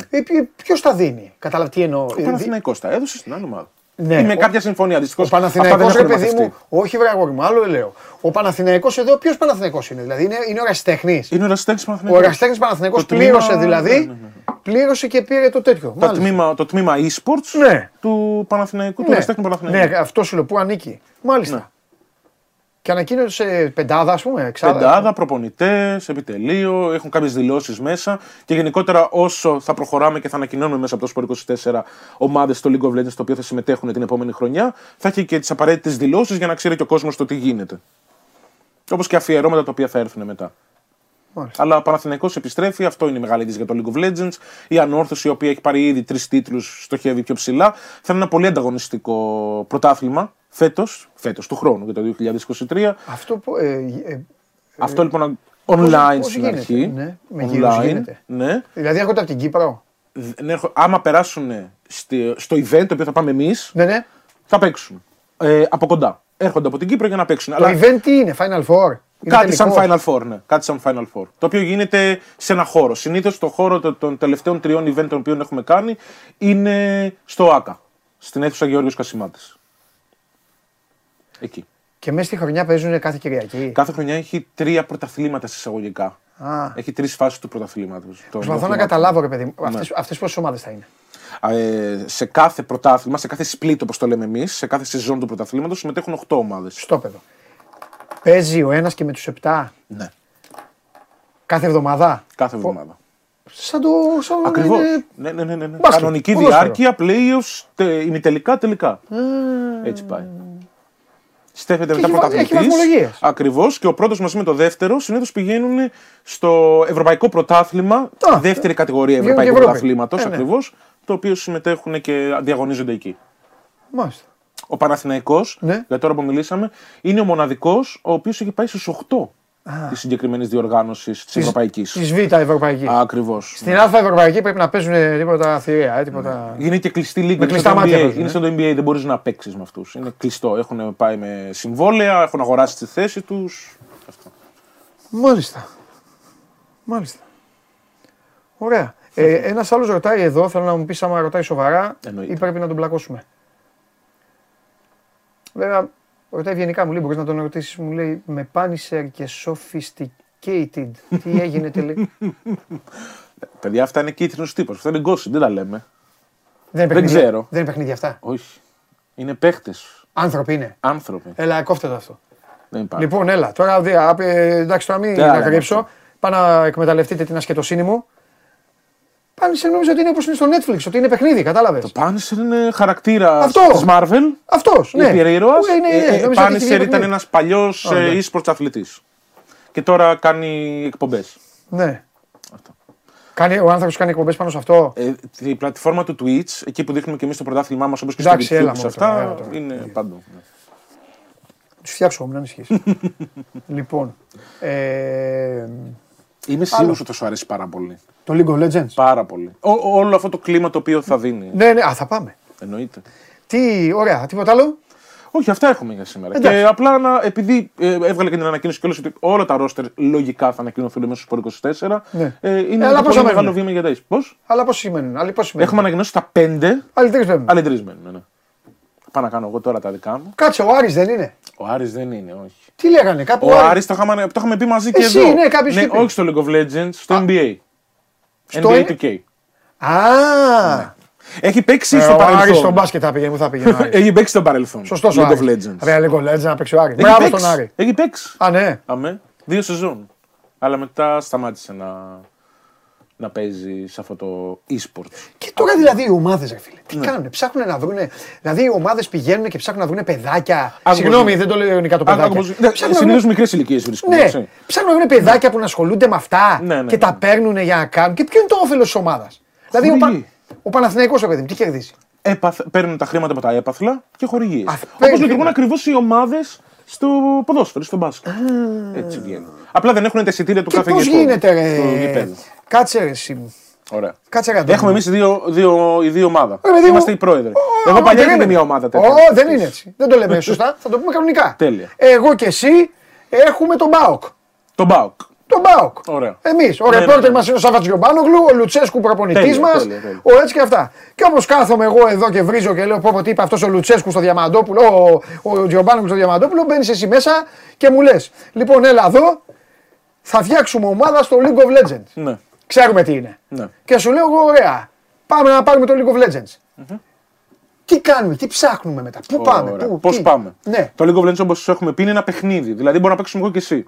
Ποιο τα δίνει; Κατάλαβε τι εννοώ; Ο Παναθηναϊκός τα έδωσε στην άλλη ομάδα. Ναι, ή με ο- κάποια συμφωνία. Δυστυχώς Ο Παναθηναϊκός, ρε παιδί μου, όχι βρε αγόρι μου, άλλο λέω. Ο Παναθηναϊκός εδώ, ποιος Παναθηναϊκός είναι, δηλαδή είναι, είναι ο Ραστέχνης. Είναι ο Ραστέχνη Ο Παναθηναϊκός. Ραστέχνης Παναθηναϊκός Το τμήμα- πλήρωσε δηλαδή, ναι, ναι, ναι. πλήρωσε και πήρε το τέτοιο. Το Μάλιστα. τμήμα, το τμήμα e-sports Ναι. του Παναθηναϊκού, του Ναι, Ραστέχνη Παναθηναϊκού. ναι, αυτό σου λέω που ανήκει. Μάλιστα. Ναι. Και ανακοίνωσε πεντάδα, ας πούμε, εξάδα. Πεντάδα, προπονητές, επιτελείο, έχουν κάποιες δηλώσεις μέσα και γενικότερα όσο θα προχωράμε και θα ανακοινώνουμε μέσα από το Σπορ 24 ομάδες στο League of Legends το οποίο θα συμμετέχουν την επόμενη χρονιά, θα έχει και τις απαραίτητες δηλώσεις για να ξέρει και ο κόσμος το τι γίνεται. Όπως και αφιερώματα τα οποία θα έρθουν μετά. Μάλιστα. Αλλά ο Παναθηναϊκός επιστρέφει, αυτό είναι η μεγάλη είδηση για το League of Legends. Η Ανόρθωση, η οποία έχει πάρει ήδη τρεις τίτλους, στοχεύει πιο ψηλά. Θα είναι ένα πολύ ανταγωνιστικό πρωτάθλημα φέτος, φέτος του χρόνου για το 2023. Αυτό που. Ε, ε, Αυτό λοιπόν online πώς στην γίνεται, αρχή. ναι, με γύρους γίνεται. Ναι. δηλαδή έρχονται από την Κύπρο. Ναι, έρχο- άμα περάσουν στη- στο event το οποίο θα πάμε εμείς, Ναι, ναι. θα παίξουν. Ε, από κοντά. Έρχονται από την Κύπρο για να παίξουν. Το event τι είναι, Final Four; Είναι Κάτι σαν τελικός. Final Four, ναι. Κάτι σαν Final Four. Το οποίο γίνεται σε ένα χώρο. Συνήθως το χώρο των- των τελευταίων τριών event των οποίων έχουμε κάνει είναι στο ΑΚΑ. Στην αίθουσα Γεώργιος Κασιμάτης. Εκεί. Και μέσα στη χρονιά παίζουν κάθε Κυριακή; Κάθε χρονιά έχει τρία πρωταθλήματα συσσαγωγικά. Α, Έχει τρεις φάσεις του πρωταθλήματος. προσπαθώ να καταλάβω, ρε παιδί μου. Αυτές, αυτές πόσες ομάδες θα είναι. Ε, σε κάθε πρωτάθλημα, σε κάθε split όπως το λέμε εμείς, σε κάθε σεζόν του πρωταθλήματος συμμετέχουν 8 ομάδες. Στο παιδό. Παίζει ο ένας και με τους 7 Ναι. κάθε εβδομάδα; Κάθε εβδομάδα. Σαν το. Σαν Ακριβώς. είναι- Ναι, ναι, ναι, ναι, ναι. μπάσκετ, Κανονική ποδόσφαιρο. διάρκεια, playoffs, τε, ημιτελικά, τελικά. Έτσι πάει. Στέφεται Και μετά έχει βα- έχει πρωταθλητή. βαθμολογίες. Ακριβώς και ο πρώτος μαζί με το δεύτερο συνήθως πηγαίνουν στο Ευρωπαϊκό Πρωτάθλημα, Α, δεύτερη κατηγορία βγαίνουν και Ευρωπαϊκού Ευρώπη. Πρωταθλήματος Ε, ναι. ακριβώς, το οποίο συμμετέχουν και διαγωνίζονται εκεί. Μάλιστα. Ο Παναθηναϊκός, Ναι. για τώρα που μιλήσαμε, είναι ο μοναδικός ο οποίος έχει πάει στους 8 της συγκεκριμένης διοργάνωσης της Ευρωπαϊκής. Της Β' Ευρωπαϊκή. Ακριβώς. Στην Α Ευρωπαϊκή πρέπει να παίζουν τίποτα θηρία. ε, τίποτα... Είναι και κλειστή λίγα. Με είναι κλειστά στο μάτια NBA. παίζουν, Είναι ε. στο NBA, δεν μπορείς να παίξεις με αυτούς. Είναι κλειστό. Έχουν πάει με συμβόλαια, έχουν αγοράσει τη θέση τους. Μάλιστα. Μάλιστα. Ωραία. Ε, Ένας άλλος ρωτάει εδώ, θέλω να μου πεις άμα ρωτάει σοβαρά Εννοείται. ή πρέπει να τον πλακώσουμε. Βέβαια, ρωτάει ευγενικά μου λέει: Μπορείς να τον ρωτήσει, μου λέει με πάνισερ και sophisticated. Τι έγινε τελικά. Παιδιά, αυτά είναι κίτρινο τύπος. Αυτά είναι γκόσι, δεν τα λέμε. δεν, είναι Δεν παιχνίδια- ξέρω. Δεν είναι παιχνίδια αυτά. Όχι. Είναι παίχτες. Άνθρωποι είναι. Άνθρωποι. Έλα, κόφτε το αυτό. Δεν υπάρχει. Λοιπόν, έλα. Τώρα, δει, α, ε, εντάξει, τώρα μην Τι άλλο να κρύψω. αυτό. Πάω να εκμεταλλευτείτε την ασκετοσύνη μου. Πάνε σε νόμιζα ότι είναι όπως είναι στο Netflix, ότι είναι παιχνίδι, κατάλαβες. Το Punisher είναι χαρακτήρα Αυτό. της Marvel. Αυτός. Ναι. Υπερήρωα. Που είναι, ναι, νόμιζα ότι έχει Punisher βγει ήταν παιχνίδι. ένας παλιός ναι. e-sports αθλητής. Και τώρα κάνει εκπομπές. Ναι. Κάνει, ο άνθρωπος κάνει εκπομπές πάνω σε αυτό; Ε, η πλατφόρμα του Twitch, εκεί που δείχνουμε και εμείς το πρωτάθλημά μας όπως και Εντάξει, στο έλα, YouTube, σε μόνο αυτά τώρα, έλα τώρα. είναι παντού. Τους φτιάξω εγώ, μην ανησυχείς. λοιπόν. Ε, Είμαι σίγουρος ότι θα σου αρέσει πάρα πολύ. Το League of Legends. Πάρα πολύ. Ό, όλο αυτό το κλίμα το οποίο θα δίνει. Ναι, ναι, α, θα πάμε. Εννοείται. Τι, ωραία, τίποτα άλλο; Όχι, αυτά έχουμε για σήμερα. Εντάξει. Και απλά να, επειδή ε, έβγαλε και την ανακοίνωση κιόλας ότι όλα τα ρόστερ λογικά θα ανακοινωθούν μέσα στου 24. Ναι. Ε, είναι Ε, αλλά ένα πόσα πολύ μεγάλο μένουν; βήμα για τα Πώς; Αλλά πώς σημαίνουν. Άλλοι πώς σημαίνουν; Έχουμε ανακοινώσει τα 5, Άλλοι τρεις παίρνουν. άλλοι τρεις μένουν. Ναι. Πάω να κάνω εγώ τώρα τα δικά μου. Κάτσε, ο Άρης δεν είναι. Ο Άρης δεν είναι, όχι. Τι λέγανε, κάπου. Ο Άρης- Άρης το είχαμε, το είχαμε πει μαζί και Εσύ, εδώ. ναι, κάποιος ναι, είπε. όχι στο League of Legends, στο NBA. Στο NBA N- 2K. Α! Έχει παίξει Ε, στο ο Άρης στον παρελθόν. μπάσκετ θα πήγαινε, μου θα πήγαινε. ο Άρης; Έχει παίξει στο παρελθόν. Σωστός ο League of Άρης. Legends. Ρε, League of Legends να παίξει ο Άρης. Έχει Μπράβο παίξει. στον Άρη. Έχει παίξει. Α, ναι. Αμέ. Δύο σεζόν. Αλλά μετά σταμάτησε να, να παίζει σε αυτό το e-sport. Και τώρα δηλαδή οι ομάδες, ρε φίλε, τι Ναι. κάνουν, ψάχνουν να βρουν. Δηλαδή οι ομάδες πηγαίνουν και ψάχνουν να βρουν παιδάκια. Άκου Συγγνώμη, πώς δεν το λέω ειρωνικά το παιδάκια. Ψάχνουν να Συνήθως βρουν- μικρές ηλικίες βρίσκονται. Ναι, έτσι. ψάχνουν να βρουν παιδάκια που να ασχολούνται με αυτά Ναι, ναι, και τα ναι. παίρνουν για να κάνουν. Και ποιο είναι το όφελος της ομάδας; Δηλαδή ο, Χορηγεί. Πα... ο Παναθηναϊκός, ρε παιδί μου, τι κερδίζει; Έπαθ, παίρνουν τα χρήματα από τα έπαθλα και χορηγίες. Α, Όπως παίρνει λειτουργούν χρήματα. ακριβώς οι ομάδες στο ποδόσφαιρο, στο μπάσκετ. Έτσι βγαίνει. Απλά δεν έχουν τα εισιτήρια του Και κάθε πώς γηπέδου, γίνεται, του ρε; Γηπέδου. Κάτσε ρε, εσύ μου. Ωραία. Κάτσε ρε, Αντώνη. Έχουμε εμείς δύο, δύο, οι δύο ομάδα. Ρε, παιδί μου. Είμαστε οι πρόεδροι. Ω, Εγώ παλιά περίμενε. είχαμε μια ομάδα τέτοια. Ω, δεν είναι έτσι. Δεν το λέμε σωστά. Θα το πούμε κανονικά. Τέλεια. Εγώ και εσύ έχουμε τον Μπάοκ. Το Μπάουκ. Τον Μπάουκ. Ωραία. Εμείς. Ο Ναι, ρεπόρτερ ναι, ναι. μας είναι ο Σάββατ Γιωμπάνογλου, ο Λουτσέσκου προπονητής Τέλεια, μας. τέλεια, τέλεια. Ο έτσι και αυτά. Και όμω κάθομαι εγώ εδώ και βρίζω και λέω: Πω, πω, τι είπε αυτός ο Λουτσέσκου στο Διαμαντόπουλο, ο, ο Γιωμπάνογλου στο Διαμαντόπουλο. Μπαίνεις εσύ μέσα και μου λες: Λοιπόν, έλα εδώ, θα φτιάξουμε ομάδα στο League of Legends. Ναι. Ξέρουμε τι είναι. Ναι. Και σου λέω εγώ: Ωραία, πάμε να πάρουμε το League of Legends. Τι κάνουμε, τι ψάχνουμε μετά, πού πάμε, Ωραία. πού, Πώς τι; πάμε; Ναι, Το League of Legends, όπως έχουμε πει, είναι ένα παιχνίδι. Δηλαδή, μπορούμε να παίξουμε εγώ και εσύ.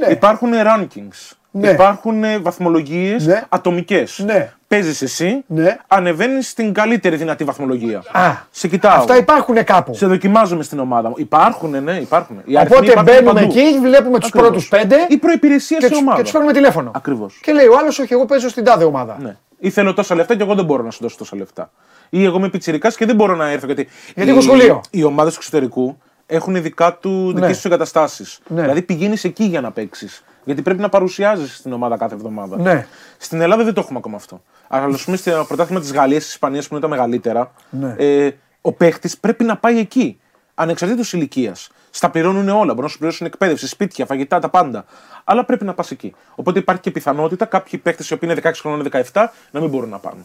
Ναι. Υπάρχουν rankings. Ναι. Υπάρχουν βαθμολογίες Ναι. ατομικές. Ναι. Παίζεις εσύ, Ναι. ανεβαίνεις στην καλύτερη δυνατή βαθμολογία. Α, σε κοιτάω. αυτά υπάρχουν κάπου. Σε δοκιμάζουμε στην ομάδα μου. Υπάρχουν, ναι, υπάρχουν. Οι αριθμοί Οπότε υπάρχουν μπαίνουμε παντού. εκεί, βλέπουμε τους Ακριβώς. πρώτου πέντε Η προπηρεσία και σε του ομάδα. παίρνουμε τηλέφωνο. Ακριβώς. Και λέει ο άλλος, Όχι, εγώ παίζω στην τάδε ομάδα. Ναι. Ή θέλω τόσα λεφτά και εγώ δεν μπορώ να σου δώσω τόσα λεφτά. Ή εγώ είμαι πιτσιρικάς και δεν μπορώ να έρθω γιατί. Γιατί οι- έχω σχολείο. Οι ομάδες του εξωτερικού έχουν δικά του Ναι. δικές τους εγκαταστάσεις. Ναι. Δηλαδή πηγαίνεις εκεί για να παίξεις. Γιατί πρέπει να παρουσιάζει στην ομάδα κάθε εβδομάδα. Ναι. Στην Ελλάδα δεν το έχουμε ακόμα αυτό. Αλλά ας πούμε στο πρωτάθλημα της Γαλλίας, της Ισπανίας που είναι τα μεγαλύτερα, Ναι. ε, ο παίχτης πρέπει να πάει εκεί. Ανεξαρτήτως ηλικίας. Στα πληρώνουν όλα. Μπορούν να σου πληρώσουν εκπαίδευση, σπίτια, φαγητά, τα πάντα. Αλλά πρέπει να πας εκεί. Οπότε υπάρχει και πιθανότητα κάποιοι παίχτες οι οποίοι είναι 16 χρόνων, 17 να μην μπορούν να πάνε.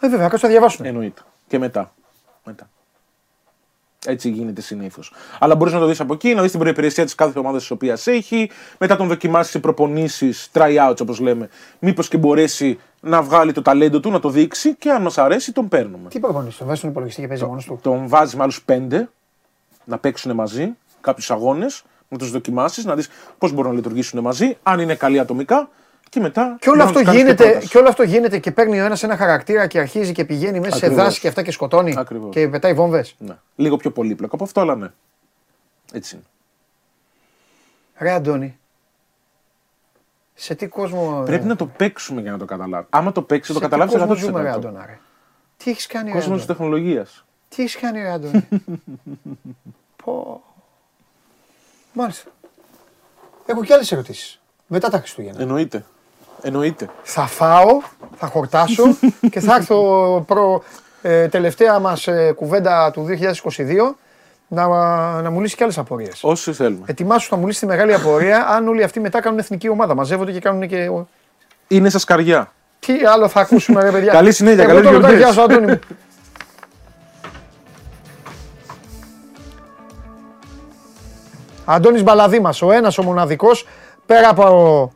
Ε, βέβαια, κάτσε να διαβάσουμε. Εννοείται. Και μετά. μετά. Έτσι γίνεται συνήθως. Αλλά μπορείς να το δεις από εκεί, να δεις την προπηρεσία της κάθε ομάδας της οποίας έχει, μετά τον δοκιμάσει σε προπονήσεις, tryouts όπως λέμε. Μήπως και μπορέσει να βγάλει το ταλέντο του, να το δείξει και αν μας αρέσει τον παίρνουμε. Τι προπονήσεις, τον βάζει στον υπολογιστή και παίζει μόνος του; Τον βάζει με άλλους πέντε να παίξουν μαζί κάποιους αγώνες, να τους δοκιμάσεις, να δεις πώς μπορούν να λειτουργήσουν μαζί, αν είναι καλοί ατομικά και μετά. Και όλο, να αυτό τους κάνεις και γίνεται, πρόταση. και όλο αυτό γίνεται και παίρνει ο ένας ένα χαρακτήρα και αρχίζει και πηγαίνει μέσα σε Ακριβώς. δάση και αυτά και σκοτώνει Ακριβώς. και πετάει βόμβες. Ναι. Λίγο πιο πολύπλοκο από αυτό, αλλά ναι. Έτσι είναι. Ρε Αντώνη, σε τι κόσμο. Πρέπει να το παίξουμε για να το καταλάβεις. Άμα το παίξεις, σε το τι καταλάβεις κόσμο 100%. ζούμε, ρε Αντώνα, ρε; Τι έχεις κάνει, ρε Κόσμο της Αντώνη. τεχνολογίας. Τι έχεις κάνει, ρε Αντώνη; Πω. Μάλιστα. Έχω και άλλες ερωτήσεις. Μετά τα Χριστούγεννα. Εννοείται. Εννοείται. Θα φάω, θα χορτάσω και θα έρθω προ ε, τελευταία μας ε, κουβέντα του 2022 να, να μου λύσει και άλλες απορίες. Όσοι θέλουμε. Ετοιμάσου θα μου λύσει τη μεγάλη απορία αν όλοι αυτοί μετά κάνουν εθνική ομάδα. Μαζεύονται και κάνουν και. Είναι σας καρδιά. Τι άλλο θα ακούσουμε, ρε παιδιά; Καλή συνέχεια, Εγώ καλές τώρα τα γιορτές. γεια σου, Αντώνη μου. Αντώνης Μπαλαδήμας, ο ένας ο μοναδικός, πέρα από,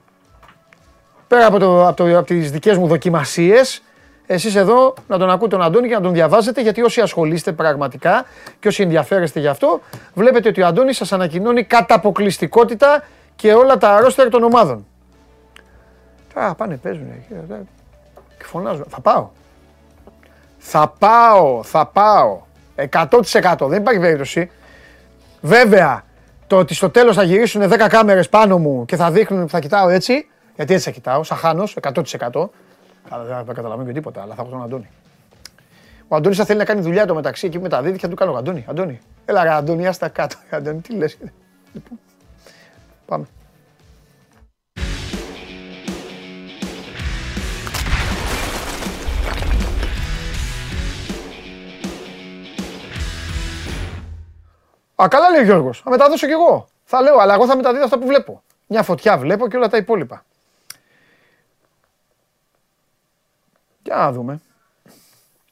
πέρα από, το, από, το, από τις δικές μου δοκιμασίες, εσείς εδώ να τον ακούτε τον Αντώνη και να τον διαβάζετε, γιατί όσοι ασχολείστε πραγματικά και όσοι ενδιαφέρεστε γι' αυτό, βλέπετε ότι ο Αντώνης σας ανακοινώνει κατά αποκλειστικότητα και όλα τα αρρώστια των ομάδων. Α, πάνε, παίζουν. Και φωνάζουν. Θα πάω. Θα πάω, θα πάω. 100% δεν υπάρχει περίπτωση. Βέβαια, το ότι στο τέλος θα γυρίσουν 10 κάμερες πάνω μου και θα δείχνουν, θα κοιτάω έτσι, γιατί έτσι θα κοιτάω, σαν χάνος, 100%. Αλλά δεν θα καταλαβαίνω και τίποτα, αλλά θα έχω τον Αντώνη. Ο Αντώνης θα θέλει να κάνει δουλειά το μεταξύ εκεί με τα δίδυ και θα του κάνω Αντώνη, Αντώνη. Έλα ρε Αντώνη, άστα κάτω. Αντώνη, τι λες. Λοιπόν, πάμε. Α, καλά λέει ο Γιώργος. Θα μεταδώσω κι εγώ. Θα λέω, αλλά εγώ θα μεταδίδω αυτά που βλέπω. Μια φωτιά βλέπω και όλα τα υπόλοιπα. Για να δούμε.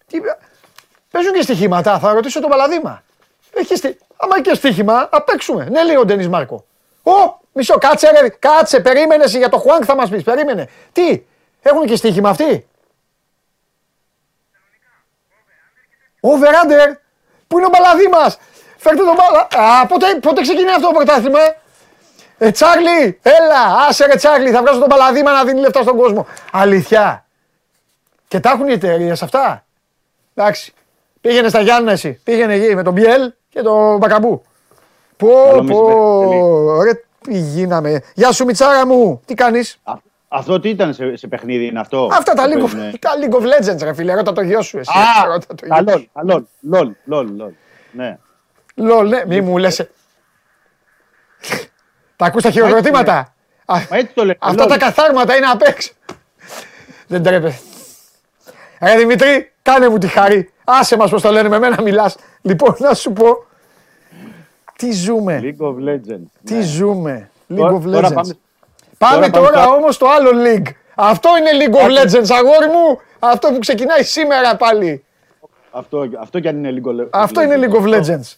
Τι... Παίζουν και στοιχήματα, θα ρωτήσω τον Παλαδήμα. Έχει στι... Άμα και στοίχημα, θα παίξουμε. Ναι, λέει ο Ντένις Μάρκο. Ω, μισό, κάτσε ρε, κάτσε, περίμενες εσύ για το Χουάνκ θα μας πεις, περίμενε. Τι, έχουν και στοίχημα αυτοί; Over under. Πού είναι ο Παλαδήμας. Φέρτε τον Παλα... Α, πότε, πότε ξεκινάει αυτό το πρωτάθλημα; Ε, Τσάρλι, έλα, άσε ρε Τσάρλι, θα βγάζω τον Παλαδήμα να δίνει λεφτά στον κόσμο. Αλήθεια. Και τα έχουν οι εταιρείες αυτά. Εντάξει. Πήγαινε στα Γιάννα εσύ. Πήγαινε εκεί με τον Μπιέλ και τον Μπακαμπού. Πω, Καλό μεσημέρι, πω, ρε, γίναμε. Γεια σου Μιτσάρα μου, τι κάνεις; Α, Αυτό τι ήταν σε, σε παιχνίδι, είναι αυτό; Αυτά τα που League of, παίζουνε. τα League of Legends ρε φίλε, ρώτα το γιο σου εσύ. Α, ρώτα το γιο σου. καλό, καλό, λολ, λολ, λολ. Ναι. Λολ, ναι, μη μου λες. ε. Τα ακούς τα χειροκροτήματα; Α, Μα έτσι το λέω. Αυτά λολ. τα καθάρματα είναι απ' έξω. Δεν τρέπε. Ρε Δημήτρη, κάνε μου τη χαρή. Άσε μας πώς το λένε, με μένα μιλάς. Λοιπόν, να σου πω. Τι ζούμε, League of Legends. τι ναι. ζούμε. League Τώρα- of Τώρα Legends. πάμε, Πάμε Τώρα τώρα πάμε όμως στο άλλο league. Αυτό είναι League of Legends, αγόρι μου. Αυτό που ξεκινάει σήμερα πάλι. Αυτό, αυτό κι αν είναι λίγο. Αυτό είναι League of Legends.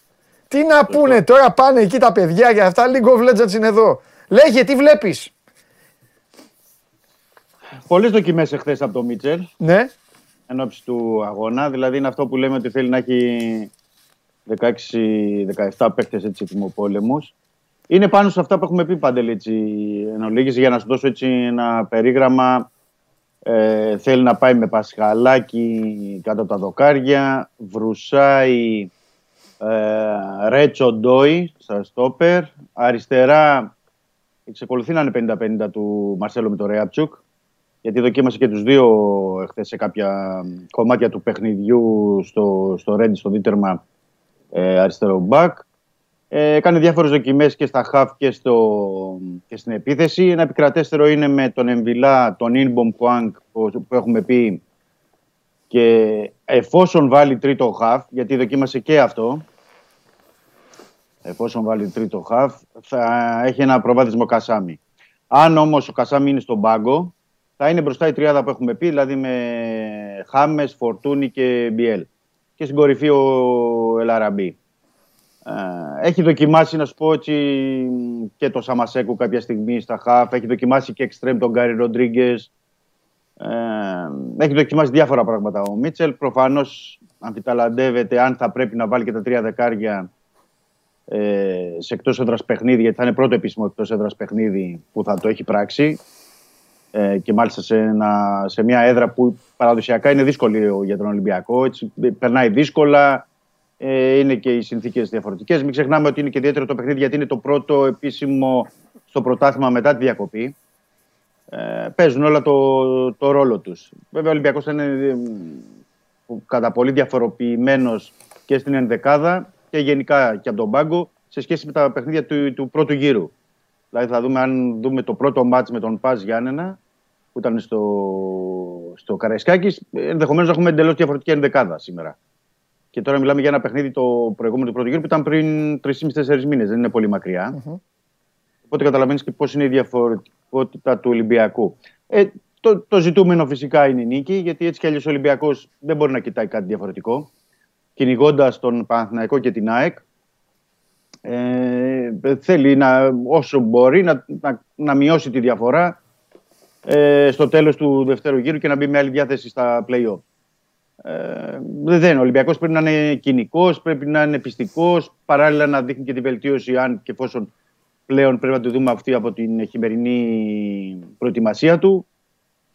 Τι να πούνε τώρα, πάνε εκεί τα παιδιά για αυτά. League of Legends είναι εδώ. Λέγε, τι βλέπεις; Πολλές δοκιμές εχθές από τον Μίτσελ Ναι, εν ώψη του αγώνα. Δηλαδή είναι αυτό που λέμε ότι θέλει να έχει 16-17 παίχτε έτσι ετοιμοπόλεμου. Είναι πάνω σε αυτά που έχουμε πει παντελή έτσι εν ολίγης, για να σου δώσω έτσι ένα περίγραμμα. Ε, θέλει να πάει με Πασχαλάκι κάτω από τα δοκάρια, Βρουσάη, ε, Ρέτσο Ντόι στα στόπερ, αριστερά εξεκολουθεί να είναι 50-50 του Μαρσέλο με το Ρέατσουκ, γιατί δοκίμασε και τους δύο εχθές σε κάποια κομμάτια του παιχνιδιού στο, στο Ρέντι, στο Δίτερμα ε, αριστερό μπακ. Ε, έκανε διάφορες δοκιμές και στα χαφ και, στο, και στην επίθεση. Ένα επικρατέστερο είναι με τον Εμβιλά, τον Ινμπομ Κουάνκ που, που έχουμε πει και εφόσον βάλει τρίτο χαφ, γιατί δοκίμασε και αυτό, εφόσον βάλει τρίτο χαφ, θα έχει ένα προβάδισμα ο Κασάμι. Αν όμως ο Κασάμι είναι στον πάγκο, θα είναι μπροστά η τριάδα που έχουμε πει, δηλαδή με Χάμες, Φορτούνη και Μπιέλ. Και στην κορυφή ο Ελαραμπή. Ε, έχει δοκιμάσει, να σου πω έτσι, και το Σαμασέκου κάποια στιγμή στα χαφ. Έχει δοκιμάσει και εξτρέμ τον Γκάρι Ροντρίγκες. Ε, έχει δοκιμάσει διάφορα πράγματα ο Μίτσελ. Προφανώς αμφιταλαντεύεται αν θα πρέπει να βάλει και τα τρία δεκάρια ε, σε εκτός έδρας παιχνίδι, γιατί θα είναι πρώτο επίσημο εκτός έδρας παιχνίδι που θα το έχει πράξει. Ε, και μάλιστα σε, ένα, σε μια έδρα που παραδοσιακά είναι δύσκολη για τον Ολυμπιακό. Έτσι, περνάει δύσκολα, ε, είναι και οι συνθήκες διαφορετικές. Μην ξεχνάμε ότι είναι και ιδιαίτερο το παιχνίδι γιατί είναι το πρώτο επίσημο στο πρωτάθλημα μετά τη διακοπή. Ε, παίζουν όλα το, το ρόλο τους. Βέβαια, ο Ολυμπιακός είναι ε, κατά πολύ διαφοροποιημένος και στην ενδεκάδα και γενικά και από τον πάγκο σε σχέση με τα παιχνίδια του, του πρώτου γύρου. Δηλαδή, θα δούμε αν δούμε το πρώτο μάτς με τον Παζ Γιάννενα που ήταν στο, στο Καραϊσκάκης, ενδεχομένως να έχουμε εντελώς διαφορετική ενδεκάδα σήμερα. Και τώρα μιλάμε για ένα παιχνίδι το προηγούμενο του πρώτου γύρου που ήταν πριν 3,5-4 μήνες. Δεν είναι πολύ μακριά. Mm-hmm. Οπότε καταλαβαίνεις και πώς είναι η διαφορετικότητα του Ολυμπιακού. Ε, το, το ζητούμενο φυσικά είναι η νίκη, γιατί έτσι κι αλλιώς ο Ολυμπιακός δεν μπορεί να κοιτάει κάτι διαφορετικό. Κυνηγώντας τον Παναθηναϊκό και την ΑΕΚ, ε, θέλει να, όσο μπορεί να, να, να μειώσει τη διαφορά ε, στο τέλος του δευτέρου γύρου και να μπει με άλλη διάθεση στα play-off. Ε, δεν ο Ολυμπιακός πρέπει να είναι κοινικός, πρέπει να είναι πιστικός, παράλληλα να δείχνει και τη βελτίωση αν και εφόσον πλέον πρέπει να το δούμε αυτή από την χειμερινή προετοιμασία του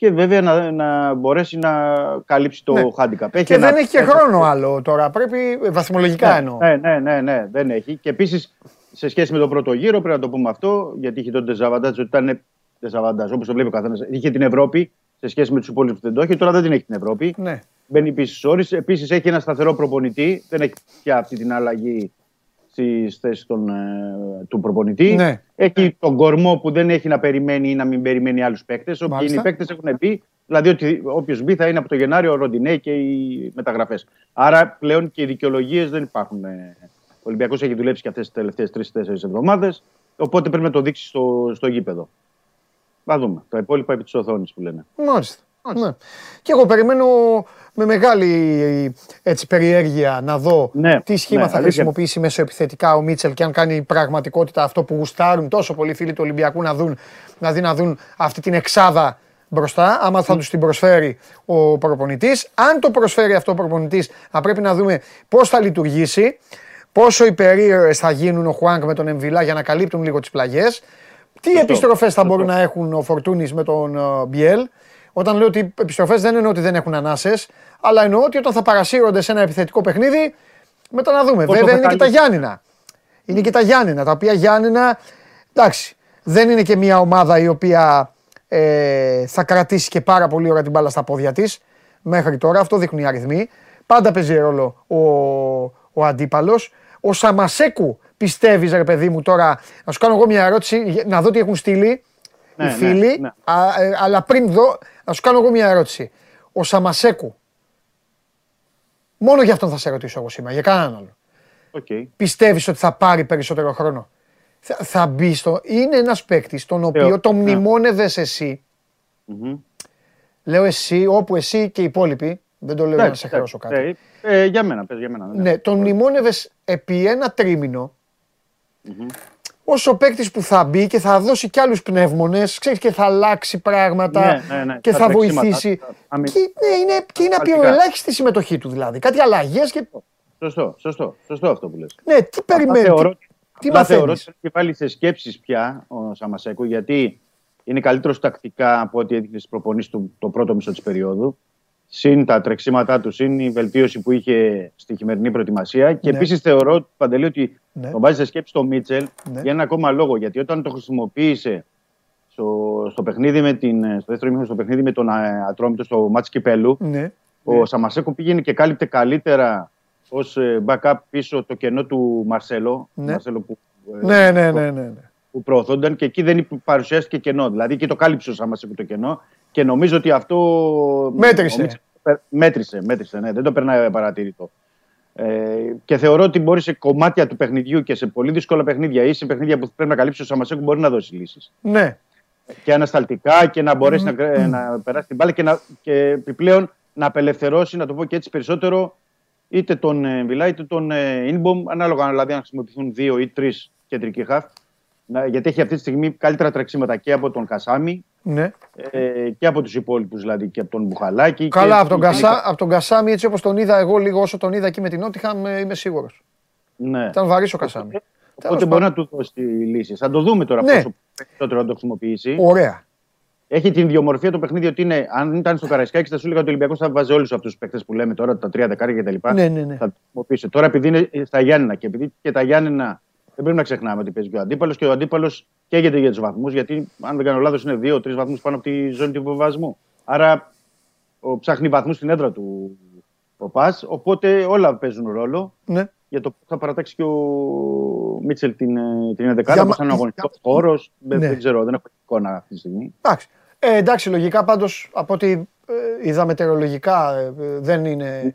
και βέβαια να, να μπορέσει να καλύψει το Ναι. handicap. Έχει Και ένα- δεν έχει και χρόνο άλλο τώρα. Πρέπει βαθμολογικά ναι, εννοώ. Ναι, ναι, ναι, ναι, δεν έχει. Και επίσης σε σχέση με τον πρώτο γύρο, πρέπει να το πούμε αυτό, γιατί είχε τον Τεζαβαντάζ ότι ήταν Τεζαβαντάζ, όπως το βλέπει ο καθένας. Είχε την Ευρώπη σε σχέση με τους υπόλοιπους που δεν το έχει, τώρα δεν την έχει την Ευρώπη. Ναι. Μπαίνει επίση όρει. Επίσης έχει ένα σταθερό προπονητή, δεν έχει πια αυτή την αλλαγή στις θέσεις του προπονητή. Ναι. Έχει τον κορμό που δεν έχει να περιμένει ή να μην περιμένει άλλους παίκτες. Όποιοι είναι Μάλιστα. οι παίκτες έχουν μπει, δηλαδή ότι όποιος μπει θα είναι από το Γενάριο ο Ροντινέ και οι μεταγραφές. Άρα πλέον και οι δικαιολογίες δεν υπάρχουν. ε. Ο Ολυμπιακός έχει δουλέψει και αυτές τις τελευταίες τρει-τέσσερι εβδομάδες. Οπότε πρέπει να το δείξει στο, στο γήπεδο. Θα δούμε. Τα υπόλοιπα επί της οθόνης που λένε. Μάλιστα. Ναι. Και εγώ περιμένω με μεγάλη έτσι, περιέργεια να δω Ναι, τι σχήμα ναι, θα αλήθεια. χρησιμοποιήσει μέσω επιθετικά ο Μίτσελ και αν κάνει πραγματικότητα αυτό που γουστάρουν τόσο πολλοί φίλοι του Ολυμπιακού να δουν, να δει να δουν αυτή την εξάδα μπροστά, άμα θα τους την προσφέρει ο προπονητής. Αν το προσφέρει αυτό ο προπονητής, θα πρέπει να δούμε πώς θα λειτουργήσει, πόσο υπερήρωες θα γίνουν ο Χουάνκ με τον Εμβιλά για να καλύπτουν λίγο τις πλαγιές, τι επιστροφές θα μπορούν να έχουν ο Φορτούνης με τον ε, Μπιέλ. Όταν λέω ότι επιστροφές δεν εννοώ ότι δεν έχουν ανάσες, αλλά εννοώ ότι όταν θα παρασύρονται σε ένα επιθετικό παιχνίδι, μετά να δούμε. Πόσο Βέβαια θα είναι και τα καλύψει. Γιάννηνα. Είναι και τα Γιάννηνα, τα οποία Γιάννηνα, εντάξει, δεν είναι και μια ομάδα η οποία ε, θα κρατήσει και πάρα πολύ ώρα την μπάλα στα πόδια της μέχρι τώρα. Αυτό δείχνουν οι αριθμοί. Πάντα παίζει ρόλο ο, ο αντίπαλος. Ο Σαμασέκου πιστεύεις ρε παιδί μου τώρα, να σου κάνω εγώ μια ερώτηση, να δω τι έχουν στείλει Ναι, οι ναι, φίλοι, ναι. α, ε, αλλά πριν δω, να σου κάνω εγώ μια ερώτηση. Ο Σαμασέκου, μόνο για αυτόν θα σε ρωτήσω εγώ σήμερα, για κανέναν άλλο. Οκ. Πιστεύεις ότι θα πάρει περισσότερο χρόνο; Θα, θα μπει στο. Είναι ένας παίκτης τον οποίο Θεω- το ναι. μνημόνευες εσύ. Μμμ. Λέω εσύ, όπου εσύ και οι υπόλοιποι. Δεν το λέω για να Εντάξει, σε χρεώσω κάτι. εντάξει. Ε, ε, για μένα, πες για μένα. Ναι, τον μνημόνευες επί ένα τρίμηνο. Όσο παίκτης που θα μπει και θα δώσει κι άλλους πνεύμονες, ξέρεις και θα αλλάξει πράγματα Ναι, ναι, ναι. και Τα θα τρεξίματα, βοηθήσει. τα- αμυ- Και, ναι, είναι, και είναι Πρακτικά. απειροελάχιστη η συμμετοχή του δηλαδή. Κάτι αλλαγές και. Σωστό, σωστό, σωστό αυτό που λες. Ναι, τι περιμένεις. θεωρώ, Τι, τι απλά θεωρώ μαθαίνεις; ότι έχει βάλει σε σκέψεις πια ο Σαμασέκου γιατί είναι καλύτερος τακτικά από ό,τι έδειχνε στις προπονήσεις του το πρώτο μισό της περίοδου. Συν τα τρεξίματά του, συν η βελτίωση που είχε στη χειμερινή προετοιμασία. Και Ναι. επίσης θεωρώ, Παντελή, ότι Ναι. τον βάζει σε σκέψη το Μίτσελ Ναι. για ένα ακόμα λόγο. Γιατί όταν το χρησιμοποίησε στο, στο, παιχνίδι με την, στο δεύτερο ημίχρονο στο παιχνίδι με τον ε, Ατρόμητο στο μάτς Κυπέλου, Ναι. ο Σαμασέκο πήγαινε και κάλυπτε καλύτερα ως backup πίσω το κενό του Μαρσέλο. Ναι. Μαρσέλο που, ε, Ναι, ναι, ναι, ναι, ναι. που προωθούνταν και εκεί δεν υπ- παρουσιάστηκε κενό. Δηλαδή εκεί το κάλυψε ο Σαμασέκο το κενό και νομίζω ότι αυτό. Μέτρησε. ο Μίτσελ πε- Μέτρησε, μέτρησε, ναι, δεν το περνάει παρατήρητο. Ε, και θεωρώ ότι μπορεί σε κομμάτια του παιχνιδιού και σε πολύ δύσκολα παιχνίδια ή σε παιχνίδια που πρέπει να καλύψει ο Σαμασέκο μπορεί να δώσει λύσεις. ναι. Και ανασταλτικά και να μπορέσει να, κρέ- να περάσει την μπάλα και, να, και επιπλέον να απελευθερώσει, να το πω και έτσι περισσότερο, είτε τον ε, Βιλά είτε τον ε, Ινμπομ, ανάλογα δηλαδή αν χρησιμοποιηθούν δύο ή τρεις κεντρικοί χαφ. Να- γιατί έχει αυτή τη στιγμή καλύτερα τρεξίματα και από τον Κασάμι ναι. ε, και από τους υπόλοιπους, δηλαδή και από τον Μπουχαλάκη. Καλά, και, από τον, και- Κασά, από τον Κασάμι, έτσι όπως τον είδα εγώ λίγο όσο τον είδα εκεί με την Νότιχαμ, ε, είμαι σίγουρος. Ναι. Ήταν βαρύς ο Κασάμι. Οπότε Τέλος μπορεί πάντων. να του δώσει λύσει. Θα το δούμε τώρα Ναι. πόσο περισσότερο να το χρησιμοποιήσει. Ωραία. Έχει την ιδιομορφία το παιχνίδι ότι είναι, αν ήταν στο Καραϊσκάκι, θα σου έλεγα ότι ο Ολυμπιακός θα βάζει όλους αυτούς τους παίκτες που λέμε τώρα, τα τρία δεκάρια κτλ. Ναι, ναι, ναι. Θα το χρησιμοποιήσει. Τώρα επειδή είναι στα Γιάννενα και επειδή και τα Γιάννενα δεν πρέπει να ξεχνάμε ότι παίζει και ο αντίπαλος και ο αντίπαλος καίγεται για τους βαθμούς, γιατί αν δεν κάνω λάθος είναι δύο-τρει βαθμούς πάνω από τη ζώνη του βοβασμού. Άρα ο, ψάχνει βαθμούς στην έδρα του ο Πας, οπότε όλα παίζουν ρόλο ναι. για το πώς θα παρατάξει και ο Μίτσελ την, ε, την 11 Για πώς μα- θα είναι ο αγωνιστικός χώρος. Δεν, Ναι. δεν ξέρω, δεν έχω εικόνα αυτή τη στιγμή. Εντάξει. Ε, εντάξει, λογικά πάντως από ό,τι ε, είδα μετεωρολογικά ε, ε, δεν είναι.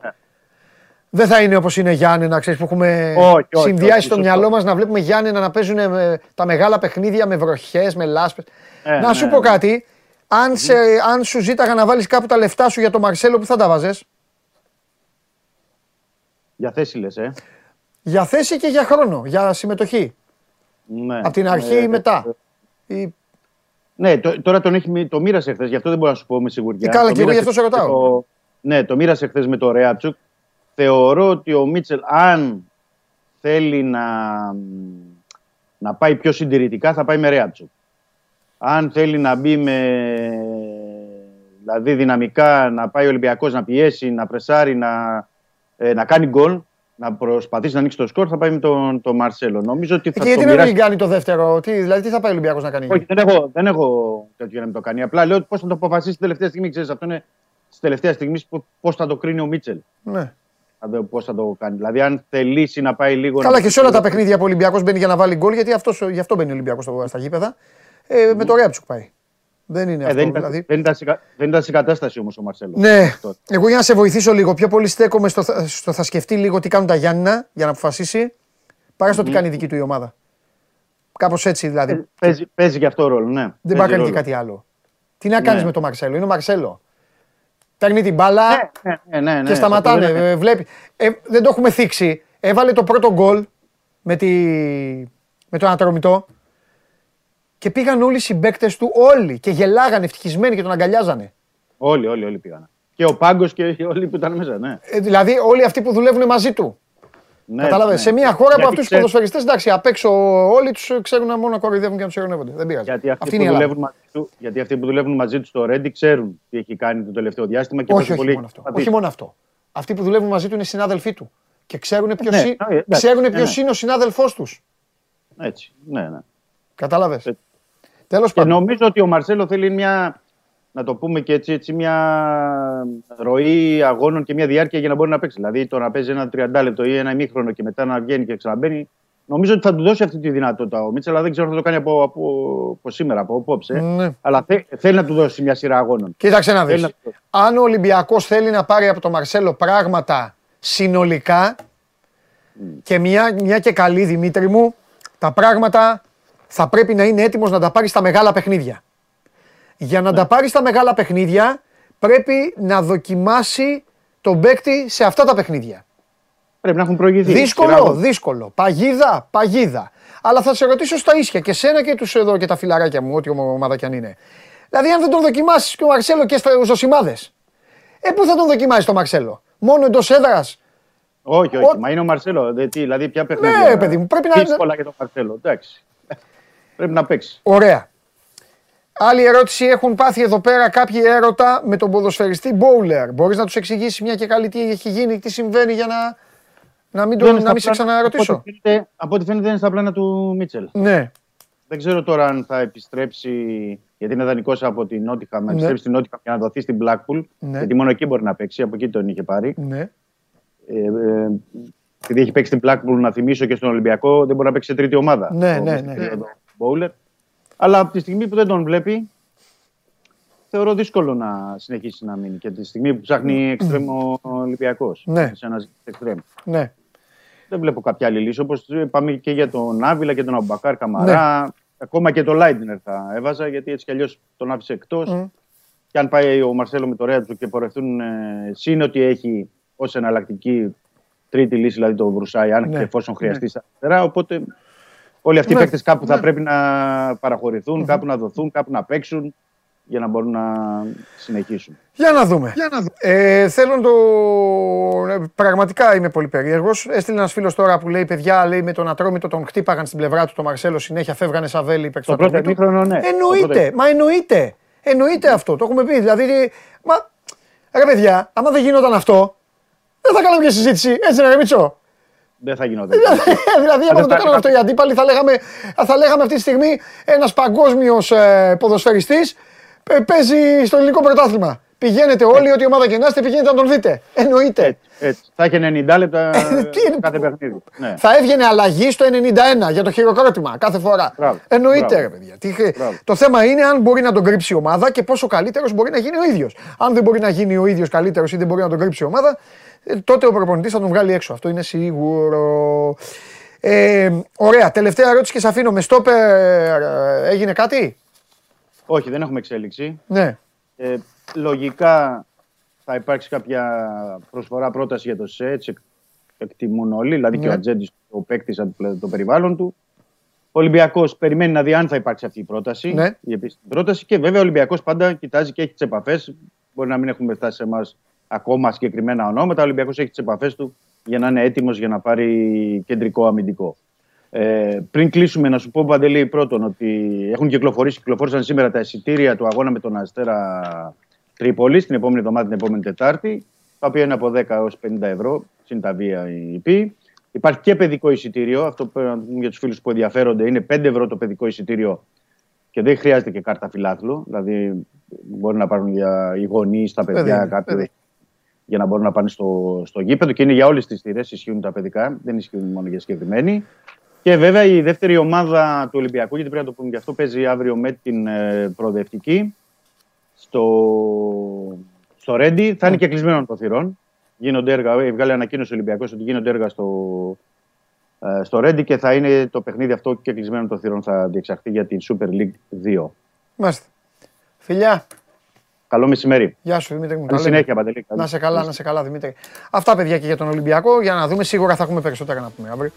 Δεν θα είναι όπως είναι Γιάννενα, ξέρεις που έχουμε Όχι, όχι, συνδυάσει όχι, στο σωστό. μυαλό μας να βλέπουμε Γιάννενα να παίζουν με, τα μεγάλα παιχνίδια με βροχές, με λάσπες. Ε, να σου ναι, πω ναι. κάτι. Αν, σε, αν σου ζήταγα να βάλεις κάπου τα λεφτά σου για τον Μαρσέλο, που θα τα βάζες; Για θέση λες, ε. Για θέση και για χρόνο, για συμμετοχή. Ναι. Από την αρχή Ε, ή μετά. Ή- Ναι, το, τώρα τον έχει, μει- το μοίρασε χθες, γι' αυτό δεν μπορώ να σου πω με σιγουριά. Ε, καλά, Το και εγώ γι' μοίρασε αυτό σε ρωτάω. το- ναι, το μοίρασε χθες με το Ρέατσουκ. Θεωρώ ότι ο Μίτσελ, αν θέλει να, να πάει πιο συντηρητικά, θα πάει με Ρέατσουκ. Αν θέλει να μπει με δηλαδή δυναμικά, να πάει ο Ολυμπιακός να πιέσει, να πρεσάρει, να, ε, να κάνει γκολ, να προσπαθήσει να ανοίξει το σκορ, θα πάει με τον, τον Μαρσέλο. Νομίζω ότι Ε, θα Και γιατί το να μοιράσει μην κάνει το δεύτερο, τι, δηλαδή τι θα πάει ο Ολυμπιακός να κάνει; όχι, δεν έχω, δεν έχω τέτοιο για να μην το κάνει. Απλά λέω πώς θα το αποφασίσει την τελευταία στιγμή. Ξέρεις, αυτό είναι τη τελευταία στιγμής πώς θα το κρίνει ο Μίτσελ. Ναι. Πώς θα το κάνει. Δηλαδή, αν θελήσει να πάει λίγο. Καλά να- και σε όλα τα παιχνίδια που ο Ολυμπιακός μπαίνει για να βάλει γκολ, γιατί αυτός, γι' αυτό μπαίνει ο Ολυμπιακός στα γήπεδα. Ε, με το Ρέαψουκ πάει. Δεν είναι Ε, αυτό δεν, ήταν, δηλαδή. δεν, ήταν σε, κα- δεν ήταν σε κατάσταση όμως ο Μαρσέλο. Ναι, Αυτό. εγώ για να σε βοηθήσω λίγο, πιο πολύ στέκομαι στο, θα- στο θα σκεφτεί λίγο τι κάνουν τα Γιάννηνα για να αποφασίσει, παρά στο τι κάνει η δική του η ομάδα. Κάπως έτσι δηλαδή. Ε, Παίζει, παίζει και αυτό ρόλο. Ναι. Δεν Παίζει πάει να κάνει και ρόλο. κάτι άλλο. Τι να κάνεις Ναι. με τον Μαρσέλο, είναι ο Μαρσέλο. Παίρνει την μπάλα Ναι, ναι, ναι, ναι, και σταματάνε. αυτό δεν είναι- ε, βλέπει. Ε, δεν το έχουμε θίξει. Έβαλε το πρώτο γκολ με, τη... με τον Ατρομητό και πήγαν όλοι οι συμπαίκτες του, όλοι και γελάγανε ευτυχισμένοι και τον αγκαλιάζανε. Όλοι, όλοι, όλοι πήγαν. Και ο Πάγκος και όλοι που ήταν μέσα. Ναι. Ε, δηλαδή όλοι αυτοί που δουλεύουν μαζί του. Ναι Κατάλαβες. ναι. Σε μια χώρα που Γιατί αυτούς τους ξέρεις- ποδοσφαιριστές, εντάξει, απ' έξω όλοι τους ξέρουν να μόνο να κοροϊδεύουν και να τους ειρωνεύονται. Δεν πειράζει. Γιατί αυτοί, Αυτή που είναι η Ελλάδα. δουλεύουν μαζί του, γιατί αυτοί που δουλεύουν μαζί τους στο Ρέντι ξέρουν τι έχει κάνει το τελευταίο διάστημα και Όχι, πόσο όχι πολύ μόνο έχει αυτό. πατήσει. Όχι μόνο αυτό. Αυτοί που δουλεύουν μαζί του είναι συνάδελφοί του. Και ξέρουν ποιος Ναι, είναι, ναι, εντάξει, ξέρουν ναι, ποιος ναι. είναι ο συνάδελφός τους. Έτσι. Ναι, ναι. Κατάλαβες. Έτσι. Τέλος Και πάντων. νομίζω ότι ο Μαρσέλο θέλει μια, να το πούμε και έτσι, έτσι μια ροή αγώνων και μια διάρκεια για να μπορεί να παίξει. Δηλαδή το να παίζει ένα 30 λεπτό ή ένα ημίχρονο και μετά να βγαίνει και ξαναμπαίνει. Νομίζω ότι θα του δώσει αυτή τη δυνατότητα ο Μίτσελ, αλλά δεν ξέρω αν θα το κάνει από, από, από σήμερα, από απόψε. Ναι. Αλλά θε- θέλει να του δώσει μια σειρά αγώνων. Κοίταξε να Θέλει δεις. να το- Αν ο Ολυμπιακός θέλει να πάρει από τον Μαρσέλο πράγματα συνολικά και μια, μια και καλή Δημήτρη μου, τα πράγματα θα πρέπει να είναι έτοιμος να τα πάρει στα μεγάλα παιχνίδια. Για να τα πάρεις στα μεγάλα παιχνίδια πρέπει να δοκιμάσει τον παίκτη σε αυτά τα παιχνίδια. Πρέπει να έχουν προηγηθεί. Δύσκολο, Σειρά- δύσκολο. Παγίδα, παγίδα. Αλλά θα σε ρωτήσω στα ίσια και σένα και τους εδώ και τα φιλαράκια μου, ό,τι ομάδα κι αν είναι. Δηλαδή, αν δεν τον δοκιμάσεις και ο Μαρσέλο και στου Ζωσιμάδε, ε, πού θα τον δοκιμάσεις τον Μαρσέλο; Μόνο εντός έδρας; Όχι, όχι. Ο- Μα είναι ο Μαρσέλο. δε, τι, δηλαδή, ποια παιχνίδια. Ναι, παιδί μου, πρέπει να- Δύσκολα για τον Μαρσέλο. Εντάξει. πρέπει να παίξει. Ωραία. Άλλη ερώτηση έχουν πάθει εδώ πέρα κάποιοι έρωτα με τον ποδοσφαιριστή Μπόουλερ. Μπορείς να τους εξηγήσεις μια και καλή τι έχει γίνει, τι συμβαίνει για να, να μην, το, Δεν είναι να μην στα σε πλάνα- ξαναρωτήσω; Από ό,τι, φαίνεται, από ό,τι φαίνεται δεν είναι στα πλάνα του Μίτσελ. Ναι, Δεν ξέρω τώρα αν θα επιστρέψει, γιατί είναι δανεικός από την Νότιχα, να Ναι. επιστρέψει στην Νότιχα και να δοθεί στην Blackpool. Ναι. Γιατί μόνο εκεί μπορεί να παίξει, από εκεί τον είχε πάρει. ναι. Ε, ε, επειδή έχει παίξει στην Blackpool, να θυμίσω και στον Ολυμπιακό, δεν μπορεί να παίξει σε τρίτη ομάδα. Ναι, Ο- ναι, στην ναι. περίοδο Bowler. Αλλά από τη στιγμή που δεν τον βλέπει, θεωρώ δύσκολο να συνεχίσει να μείνει. Και τη στιγμή που ψάχνει εξτρέμο ο Ολυμπιακός. Ναι. Σε ένας εξτρέμο. ναι. Δεν βλέπω κάποια άλλη λύση. Όπως είπαμε και για τον Άβυλα και τον Αμπακάρ Καμαρά. Ακόμα και τον Λάιντνερ θα έβαζα, γιατί έτσι κι αλλιώς τον άφησε εκτός. Μμ. Και αν πάει ο Μαρσέλο με το ρέα του και πορευτούν, ε, συν ότι έχει ως εναλλακτική τρίτη λύση, δηλαδή τον Βρουσάη, αν Ναι. και εφόσον χρειαστεί στα αριστερά. Οπότε όλοι αυτοί Ναι. οι παίκτες κάπου θα πρέπει να παραχωρηθούν, κάπου να δοθούν, κάπου να παίξουν για να μπορούν να συνεχίσουν. Για να δούμε. Ε, θέλω να το. ε, Πραγματικά είμαι πολύ περίεργος. Έστειλε ένας φίλος τώρα που λέει: Παιδιά, λέει, με τον Ατρόμητο τον χτύπαγαν στην πλευρά του το Μαρσέλο συνέχεια, φεύγανε Σαβέλη υπέρ Το πρώτο ημίχρονο, ναι. Το Εννοείται, πρώτο- μα εννοείται. Εννοείται αυτό, το έχουμε πει. Δηλαδή, μα, ρε παιδιά, άμα δεν γινόταν αυτό, δεν θα κάναμε μια συζήτηση. Έτσι, ρε Μίτσο. Δεν θα γινόταν. δηλαδή, άμα δεν το κάνανε αυτό οι αντίπαλοι, θα λέγαμε, θα λέγαμε αυτή τη στιγμή ένας παγκόσμιος ε, ποδοσφαιριστής παίζει στο ελληνικό πρωτάθλημα. Πηγαίνετε όλοι, ό,τι ομάδα και να είστε, πηγαίνετε να τον δείτε. Εννοείται. Έτσι, έτσι. Θα έχει 90 λεπτά Τι είναι κάθε που- παιχνίδι. Ναι. Θα έβγαινε αλλαγή στο 91 για το χειροκρότημα κάθε φορά. Μπράβο. Εννοείται, Μπράβο. ρε παιδιά. Τι χρ- Μπράβο. Το θέμα είναι αν μπορεί να τον κρύψει η ομάδα και πόσο καλύτερος μπορεί να γίνει ο ίδιος. Αν δεν μπορεί να γίνει ο ίδιος καλύτερος ή δεν μπορεί να τον κρύψει η ομάδα, ε, τότε ο προπονητής θα τον βγάλει έξω. Αυτό είναι σίγουρο. Ε, ωραία, τελευταία ερώτηση και σε αφήνω. Με στόπερ ε, έγινε κάτι; Όχι, δεν έχουμε εξέλιξη. Ναι. Ε, λογικά θα υπάρξει κάποια προσφορά πρόταση για το ΣΕ, έτσι εκ- εκτιμούν όλοι, δηλαδή και Ναι. ο Ατζέντης, ο παίκτης από το- το περιβάλλον του. Ο Ολυμπιακός περιμένει να δει αν θα υπάρξει αυτή η πρόταση, Ναι. η επίσημη πρόταση. Και βέβαια ο Ολυμπιακός πάντα κοιτάζει και έχει τις επαφές. Μπορεί να μην έχουμε φτάσει σε εμάς ακόμα συγκεκριμένα ονόματα. Ο Ολυμπιακός έχει τις επαφές του για να είναι έτοιμος για να πάρει κεντρικό αμυντικό. Ε, πριν κλείσουμε, να σου πω, Παντελή, πρώτον, ότι έχουν κυκλοφορήσει, κυκλοφόρησαν σήμερα τα εισιτήρια του αγώνα με τον Αστέρα Τρίπολη την επόμενη εβδομάδα, την επόμενη Τετάρτη, τα οποία είναι από 10 έως 50 ευρώ, συν τα VIP. Υπάρχει και παιδικό εισιτήριο. Αυτό που πρέπει να πούμε για τους φίλους που ενδιαφέρονται είναι 5 ευρώ το παιδικό εισιτήριο και δεν χρειάζεται και κάρτα φιλάθλου. Δηλαδή, μπορεί να πάρουν για οι γονείς, τα παιδιά, Παιδί είναι, κάποιοι παιδί. για να μπορούν να πάνε στο, στο γήπεδο και είναι για όλες τις θηρές, ισχύουν τα παιδικά, δεν ισχύουν μόνο για συγκεκριμένη. Και βέβαια η δεύτερη ομάδα του Ολυμπιακού, γιατί πρέπει να το πούμε και αυτό, παίζει αύριο με την ε, προοδευτική στο, στο Ρέντι. Θα είναι και κλεισμένο των θυρών. Γίνονται έργα, ε, βγάλει ανακοίνωση ο Ολυμπιακός ότι γίνονται έργα στο, ε, στο Ρέντι και θα είναι το παιχνίδι αυτό και κλεισμένο των θυρών θα διεξαχθεί για την Super League 2. Μάλιστα. Φιλιά, Καλό μεσημέρι. γεια σου Δημήτρη μου. Καλή τα λέμε. συνέχεια, Παντελή. Να σε καλά, να σε καλά Δημήτρη. Αυτά παιδιά και για τον Ολυμπιακό. Για να δούμε, σίγουρα θα έχουμε περισσότερα να πούμε αύριο.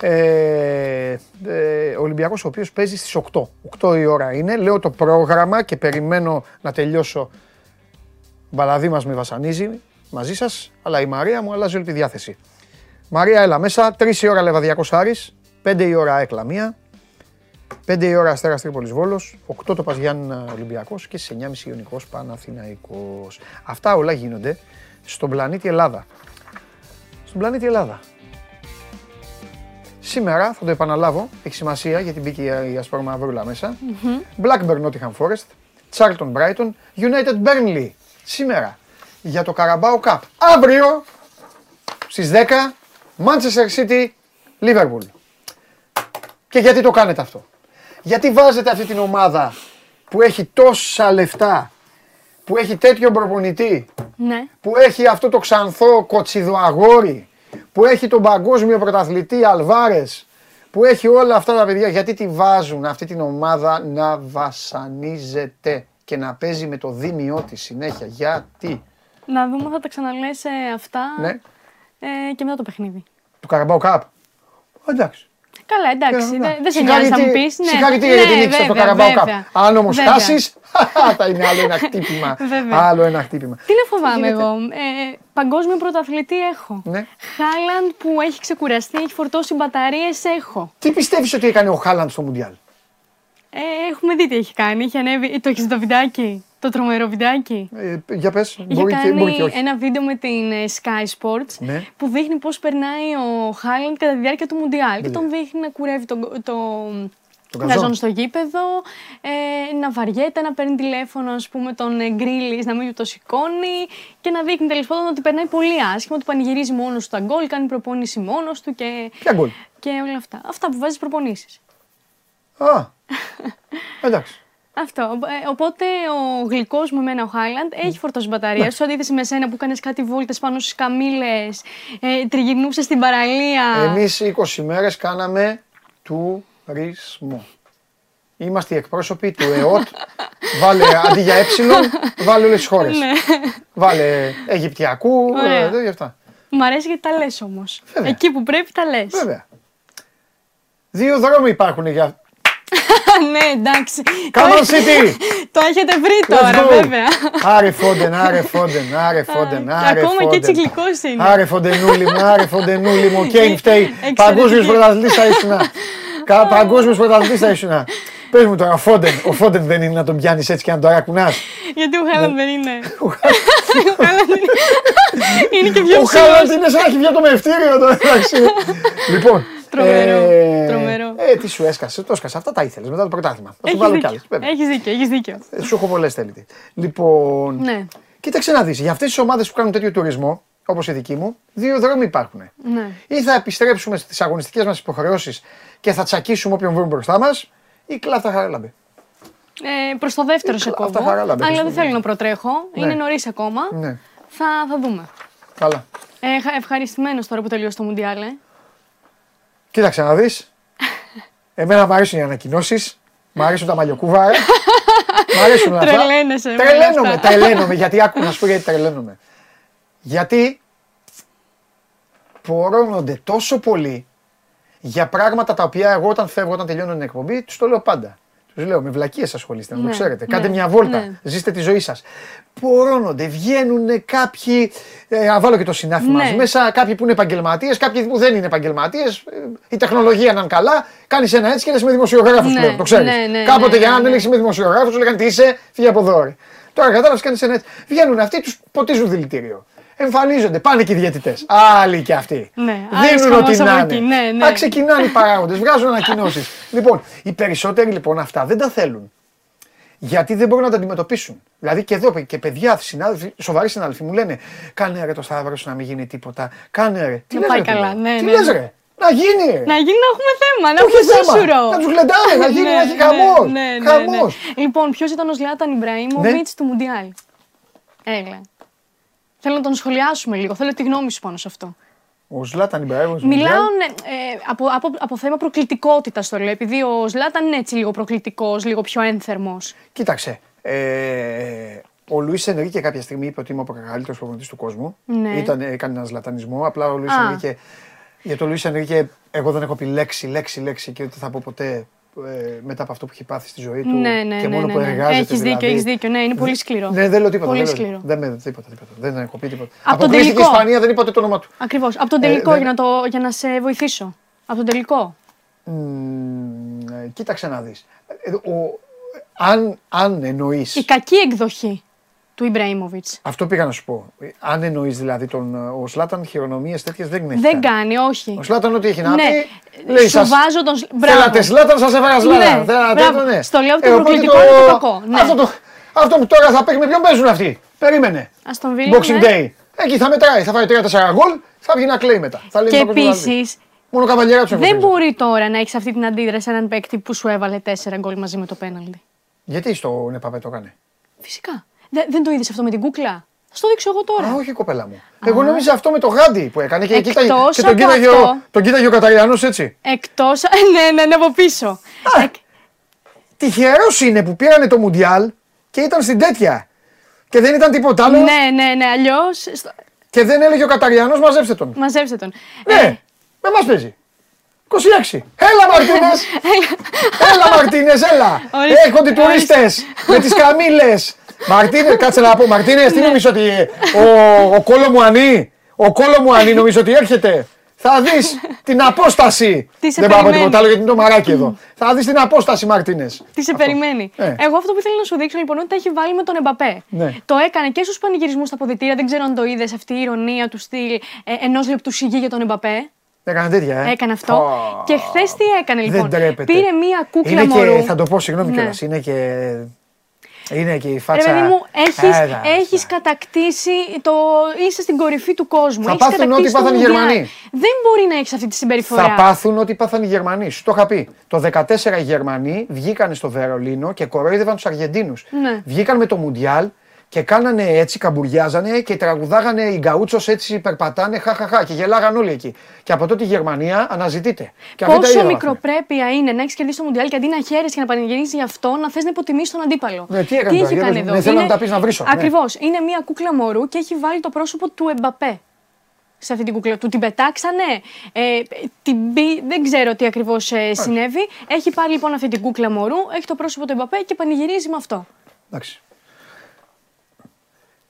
Ε, ε, ο Ολυμπιακός ο οποίος παίζει στις 8. 8 η ώρα είναι. Λέω το πρόγραμμα και περιμένω να τελειώσω. Ο Μπαλαδί μας με βασανίζει μαζί σας, αλλά η Μαρία μου αλλάζει όλη τη διάθεση. Μαρία, έλα μέσα. 3 η ώρα Λεβαδιακός Άρης, 5 η ώρα Έκλα μία, 5 η ώρα Αστέρας Τρίπολης Βόλος, 8 το Παζιάννα Ολυμπιακός και στις 9.30 Ιωνικός Παναθηναϊκός. Αυτά όλα γίνονται στον πλανήτη Ελλάδα. Στον πλανήτη Ελλάδα. Σήμερα θα το επαναλάβω, έχει σημασία γιατί μπήκε η- η Ασπρό Μαυρούλα μέσα. Blackburn Nottingham Forest, Charlton Brighton, United Burnley. Σήμερα για το Carabao Cup. Αύριο στις 10 Manchester City Liverpool. Και γιατί το κάνετε αυτό; Γιατί βάζετε αυτή την ομάδα που έχει τόσα λεφτά, που έχει τέτοιο προπονητή, Ναι. που έχει αυτό το ξανθό κοτσιδοαγόρι, που έχει τον παγκόσμιο πρωταθλητή Αλβάρες, που έχει όλα αυτά τα παιδιά, γιατί τη βάζουν αυτή την ομάδα να βασανίζεται και να παίζει με το δίμιό της συνέχεια. Γιατί; Να δούμε, θα τα ξαναλες ε, αυτά Ναι, ε, και μετά το παιχνίδι. του Καραμπάου Καπ. Εντάξει. Καλά, εντάξει, Ε, δεν δεν σε νοιάζει να μου πεις. Ναι, Συγχαρητήρια για την νίκη στο βέβαια, Καραμπάου Καπ. βέβαια. Αν όμως Βέβαια. χάσεις, θα είναι άλλο ένα χτύπημα. Βέβαια. άλλο ένα χτύπημα. Τι να φοβάμαι γίνεται; εγώ. Ε, παγκόσμιο πρωταθλητή έχω. Ναι. Χάλαντ που έχει ξεκουραστεί, έχει φορτώσει μπαταρίες έχω. Τι πιστεύεις ότι έκανε ο Χάλαντ στο Μουντιάλ; Ε, έχουμε δει τι έχει κάνει. Έχει ανέβει. Το έχεις το βιντεάκι; Το τρομερό βιντεάκι. Ε, για πες, Είχε μπορεί και, κάνει μπορεί και όχι. ένα βίντεο με την ε, Sky Sports Ναι. που δείχνει πώς περνάει ο Χάλαντ κατά τη διάρκεια του Μουντιάλ. Και τον δείχνει να κουρεύει το, το, Τον γαζόν καζόν. στο γήπεδο, ε, να βαριέται, να παίρνει τηλέφωνο ας πούμε, τον ε, Γκρίλης, να μην του το σηκώνει και να δείχνει τέλος πάντων ότι περνάει πολύ άσχημα, ότι πανηγυρίζει μόνος του τα γκολ, κάνει προπόνηση μόνος του και, Ποια γκολ; και όλα αυτά. Αυτά που βάζεις προπονήσεις. Α, εντάξει. Αυτό. Ε, οπότε ο γλυκός μου, εμένα ο Χάιλαντ, έχει φορτώσει μπαταρία. Σε αντίθεση με σένα που έκανε κάτι βόλτες πάνω στις καμίλε, ε, τριγυρνούσε στην παραλία. Εμείς 20 μέρες κάναμε τουρισμό. Είμαστε οι εκπρόσωποι του ΕΟΤ. Βάλε αντί για ε, βάλε όλες τις χώρες. Ναι. Βάλε Αιγυπτιακού, Ωραία. ε, τέτοια αυτά. Μ' αρέσει γιατί τα λες όμως. Βέβαια. Εκεί που πρέπει τα λες. Βέβαια. Δύο δρόμοι υπάρχουν για... ναι, εντάξει. Come on Το- City! Το έχετε βρει Let's τώρα, go! βέβαια. Άρε Φόντεν, άρε Φόντεν, άρε Φόντεν, Και άρε ακόμα και Φόντεν. έτσι γλυκός είναι. Άρε Φοντενούλη μου, άρε Φοντενούλη μου, Κέιν φταίει. Εξαιρετική. Παγκόσμιος πρωταθλητής θα ήσουν. Κα- Παγκόσμιος πρωταθλητής θα ήσουν. Πες μου τώρα, ο Φόντεν, ο Φόντεν δεν είναι να τον πιάνεις έτσι και να τον αρακουνάς. Γιατί ο Χάλαντ δεν είναι. Ο Ο Χάλαντ είναι- είναι και πιο Ο Χάλαντ ψηλό. είναι σαν να έχει βγει από το μευτήριο τώρα εντάξει. Λοιπόν. Τρομερό, ε, τρομερό. Ε, τι σου έσκασε, το έσκασε. Αυτά τα ήθελες μετά το πρωτάθλημα. Θα σου Έχεις βάλω κι δίκιο. άλλες. βέβαια. Έχεις δίκιο, έχεις δίκιο. Ε, Σου έχω πολλές θέλετε. Λοιπόν, Ναι, κοίταξε να δεις. Για αυτές τις ομάδες που κάνουν τέτοιο τουρισμό, όπως η δική μου, δύο δρόμοι υπάρχουν. ναι. Ή θα επιστρέψουμε στις αγωνιστικές μας υποχρεώσεις και θα τσακίσουμε όποιον βρούμε μπροστά μας, ή κλάφτα χαράλαμπε. Ε, προς το δεύτερο Ε, σε αυτά κόβω. χαρά, λάμπε, Αλλά δεν πιστεύω. θέλω να προτρέχω. Ναι. Είναι νωρί ακόμα. Ναι, Θα, θα δούμε. καλά. Ε, χα- ευχαριστημένος τώρα που τελείωσε το Μουντιάλ. Ε. Κοίταξε να δεις. Εμένα μου αρέσουν οι ανακοινώσεις. Μ' αρέσουν τα μαλλιοκούβαρα. Μ' αρέσουν όλα αυτά. Τρελαίνεσαι με όλα Τρελαίνομαι, αυτά. τρελαίνομαι. Γιατί άκου να σου πω γιατί τρελαίνομαι. Γιατί πορώνονται τόσο πολύ για πράγματα τα οποία εγώ όταν φεύγω, όταν τελειώνω την εκπομπή, τους το λέω πάντα. Τους λέω με βλακίες ασχολείστε, να το Ναι, ξέρετε. ναι, Κάντε μια βόλτα, ναι. ζήστε τη ζωή σας. Πορώνονται, βγαίνουν κάποιοι. Ε, να βάλω και το συνάφι Ναι. μας μέσα, κάποιοι που είναι επαγγελματίες, κάποιοι που δεν είναι επαγγελματίες. Η τεχνολογία να είναι καλά, κάνεις ένα έτσι και λες με δημοσιογράφους Ναι, πλέον. Το ξέρεις. ναι, ναι, Κάποτε ναι, για να ναι, μιλήσει με δημοσιογράφους, λέγανε τι είσαι, φύγε από εδώ. ρε. Τώρα κατάλαβες, κάνεις ένα έτσι. Βγαίνουν αυτοί, τους ποτίζουν δηλητήριο. Εμφανίζονται, πάνε και οι διαιτητές. Άλλοι και αυτοί. Ναι, άλλος Δίνουν ό,τι χαμός να από είναι. εκεί, ναι, ναι. Α, ξεκινάνε οι παράγοντες, βγάζουν ανακοινώσεις. λοιπόν, οι περισσότεροι λοιπόν αυτά δεν τα θέλουν. Γιατί δεν μπορούν να τα αντιμετωπίσουν. Δηλαδή και εδώ και παιδιά, συνάδελφοι, σοβαροί συνάδελφοι μου λένε: Κάνε ρε το Σταύρο σου να μην γίνει τίποτα. Κάνε ρε. Τι Να λες, πάει ρε, φίλε; καλά, ναι, Τι ναι, λες, ναι. ρε; Να γίνει ρε. Να γίνει να έχουμε θέμα, να Όχι έχουμε θέμα. σύσουρο. Να τους γλεντάνε, να γίνει, να έχει Ναι, χαμός. ναι, ναι, Χαμός. ναι. Λοιπόν, ποιος ήταν ο Ζλάταν Ιμπραήμοβιτ Ναι. του Μουντιάλ; Έλα. Θέλω να τον σχολιάσουμε λίγο. Θέλω τη γνώμη σου πάνω σε αυτό. Ο Ζλάταν Ιμπραήμοβιτς Μιλάω ναι, ε, από, από, από θέμα προκλητικότητας το λέω. Επειδή ο Ζλάταν είναι έτσι λίγο προκλητικός, λίγο πιο ένθερμος. Κοίταξε. Ε, ο Λουίς Ενρίκε κάποια στιγμή είπε ότι είμαι ο καλύτερος προπονητής του κόσμου. Ναι. Ήταν, έκανε ένα λατανισμό. Απλά ο Λουίς Α. Ενρίκε. Για τον Λουίς Ενρίκε, εγώ δεν έχω πει λέξη, λέξη, λέξη και δεν θα πω ποτέ ε, μετά από αυτό που έχει πάθει στη ζωή του. Ναι, ναι, και ναι, μόνο ναι, που ναι. εργάζεται. Έχεις δίκιο, δηλαδή. έχεις δίκιο. Ναι, είναι πολύ σκληρό. Ναι, δεν λέω τίποτα. Πολύ δεν, λέω- σκληρό. δεν, με, τίποτα, τίποτα. Δεν έχω πει τίποτα. Από τον Αποκλείστηκε η τελικό. Ισπανία, δεν είπα ούτε το όνομα του. Ακριβώς. Από τον Ε, τελικό δεν- για, να το, για να σε βοηθήσω. Από τον τελικό. Μμμ, ε, κοίταξε να δεις. Ε, ο- αν, αν εννοείς, Η κακή εκδοχή του Ιμπραήμοβιτς. αυτό πήγα να σου πω, Ε, αν εννοείς δηλαδή τον, ε, ο Σλάταν χειρονομίες τέτοιες δεν έχει Δεν κάνει. κάνει, όχι. Ο Σλάταν ό,τι έχει να Ναι. πει, λέει Σου σας, βάζω τον. σ- Μπράβο. θέλατε Σλάταν, σας έφερα Σλάταν. Ναι, Θέλατε μπράβο. το, ναι. Στο λέω από το Ε, οπότε προκλητικό και το κακό, ναι. Αυτό, το, αυτό που τώρα θα παίξει, με ποιον παίζουν αυτοί; Περίμενε. Αστον Βίλα. Boxing ναι. Day. Εκεί θα μετράει, θα φάει 3-4 γκολ, θα βγει να κλαίει μετά. Θα λέει Και «Είμαι παγκόσμιος επίσης, αθλητής». Μόνο καβαλιέρα τους δεν μπορεί τώρα να έχεις αυτή την αντίδραση σε έναν παίκτη που σου έβαλε τέσσερα γκολ μαζί με το πέναλτι. Γιατί στο Νεπαπέ το έκανε; Φυσικά. Δε- δεν το είδες αυτό με την κούκλα; Θα το δείξω εγώ τώρα. Α, όχι κοπέλα μου. Εγώ νόμιζα αυτό με το γάντι που έκανε και, Εκτός κοίταγε- και τον από κοίταγε, ο, αυτό. τον κοίταγε ο Καταριανός έτσι. Εκτός, ναι, ναι, ναι, από πίσω. Εκ- Τυχερός είναι που πήρανε το Μουντιάλ και ήταν στην τέτοια. Και δεν ήταν τίποτα άλλο ναι, ναι, ναι, αλλιώς, στο- και δεν έλεγε ο Καταριανός μαζέψτε τον. μαζέψτε τον. Ναι, Ε, με μας παίζει. 26. Έλα Μαρτίνες. έλα Μαρτίνες, έλα. Ορίστε, Έρχονται οι τουρίστες με τις καμήλες. Μαρτίνες, κάτσε να πω. Μαρτίνες, Ναι. τι νομίζω ότι ο, ο κόλο μου ανή, ο κόλο μου ανή νομίζω ότι έρχεται; Θα δεις την απόσταση. Τι σε Δεν πάω από περιμένει; τίποτα άλλο γιατί είναι το μαράκι εδώ. Θα δεις την απόσταση Μαρτίνες. Τι σε περιμένει; Ε. Εγώ αυτό που ήθελα να σου δείξω λοιπόν είναι ότι τα έχει βάλει με τον Εμπαπέ. Ναι. Το έκανε και στους πανηγυρισμούς στα ποδητήρια. Δεν ξέρω αν το είδες αυτή η ηρωνία του στυλ ε, ενός λεπτού σιγή για τον Εμπαπέ. Έκανε τέτοια, ε. Έκανε αυτό. Ω. Και χθες τι έκανε λοιπόν; Δεν τρέπεται. Πήρε μία κούκλα Είναι μωρού. και, θα το πω συγγνώμη Ναι. κιόλας, είναι και... Είναι και η Ρε φάτσα... παιδί μου, έχεις, Έλα, έχεις κατακτήσει, το, είσαι στην κορυφή του κόσμου. Θα έχεις πάθουν κατακτήσει ό,τι το πάθαν οι Μουντιάλ. Γερμανοί. Δεν μπορεί να έχεις αυτή τη συμπεριφορά. Θα πάθουν ό,τι πάθαν οι Γερμανοί. Σου το είχα πει. Το 14 οι Γερμανοί βγήκαν στο Βερολίνο και κορόιδευαν τους Αργεντίνους. Ναι. Βγήκαν με το Μουντιάλ και κάνανε έτσι, καμπουριάζανε και τραγουδάγανε οι γκαούτσος έτσι, περπατάνε, χαχαχά και γελάγαν όλοι εκεί. Και από τότε η Γερμανία αναζητείται. Και αυτοί τα Πόσο ίδια βάθουν. μικροπρέπεια είναι να έχεις κερδίσει το Μουντιάλ και αντί να χαίρεσαι και να πανηγυρίζεις γι' αυτό, να θες να υποτιμήσεις τον αντίπαλο. Ναι, τι έκανε τώρα, έχει για κάνει πες μου. εδώ; Ναι, θέλω να τα πεις, να βρίσω, ναι. Ακριβώς. Είναι μια κούκλα μωρού και έχει βάλει το πρόσωπο του Εμπαπέ. Σε αυτή την κούκλα. Του την πετάξανε; Ε, την μπη- δεν ξέρω τι ακριβώς συνέβη. Έχει πάρει λοιπόν αυτή την κούκλα μωρού, έχει το πρόσωπο του Εμπαπέ και πανηγυρίζει με αυτό. Εντάξει.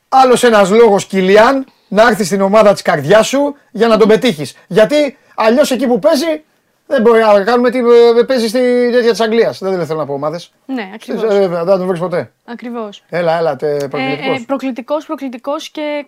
Άλλος ένας λόγος, Κιλιάν, να έρθεις στην ομάδα της καρδιάς σου για να τον πετύχεις. Γιατί αλλιώς εκεί που παίζει δεν μπορεί να κάνουμε τι ε, παίζει στη τέτοια της Αγγλίας. Δεν θέλω να πω ομάδες. Ναι, ακριβώς. Δεν θα τον βρεις ποτέ. Ακριβώς. Έλα, έλα, τε, Ε, προκλητικός. ε, προκλητικός, προκλητικός και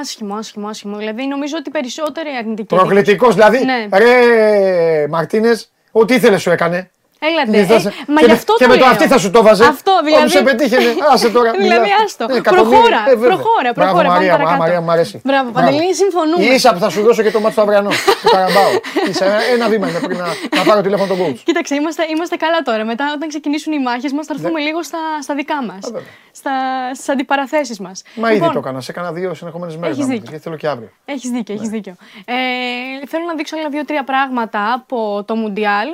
άσχημο, άσχημο, άσχημο. Δηλαδή νομίζω ότι περισσότεροι αρνητικοί. Προκλητικός, δηλαδή, Ναι. ρε Μαρτίνες, ό,τι ήθελες σου έκανε. Έλατε. Και θα Ε, σε- μα και γι' με- αυτό και το με το λέω. αυτή θα σου το βάζε. Αυτό δηλαδή. Όπου σε πετύχαινε. Άσε τώρα. δηλαδή, μιλά. άστο. Ε, εκατομμύρια. προχώρα, Ε, βέβαια. προχώρα, Μπράβο, προχώρα. Πάμε Μαρία, μου, α, παρακάτω. Μαρία, μου αρέσει. Μπράβο, Παντελή, συμφωνούμε. Ίσα που θα σου δώσω και το μάτι του αυριανό. του Καραμπάου. Ίσα, ένα- ένα βήμα είναι πριν να, να πάρω τηλέφωνο τον coach. Κοίταξε, είμαστε, είμαστε καλά τώρα. Μετά, όταν ξεκινήσουν οι μάχες μας, θα έρθουμε λίγο στα, στα δικά μας. Ναι. βέβαια. Στις αντιπαραθέσεις μας. Μα ήδη το έκανα. Σε έκανα δύο συνεχόμενες μέρες. έχεις δίκιο. Γιατί θέλω και αύριο. Έχεις δίκιο, Ναι. έχει δίκιο. Ε, θέλω να δείξω άλλα δύο-τρία πράγματα από το Μουντιάλ.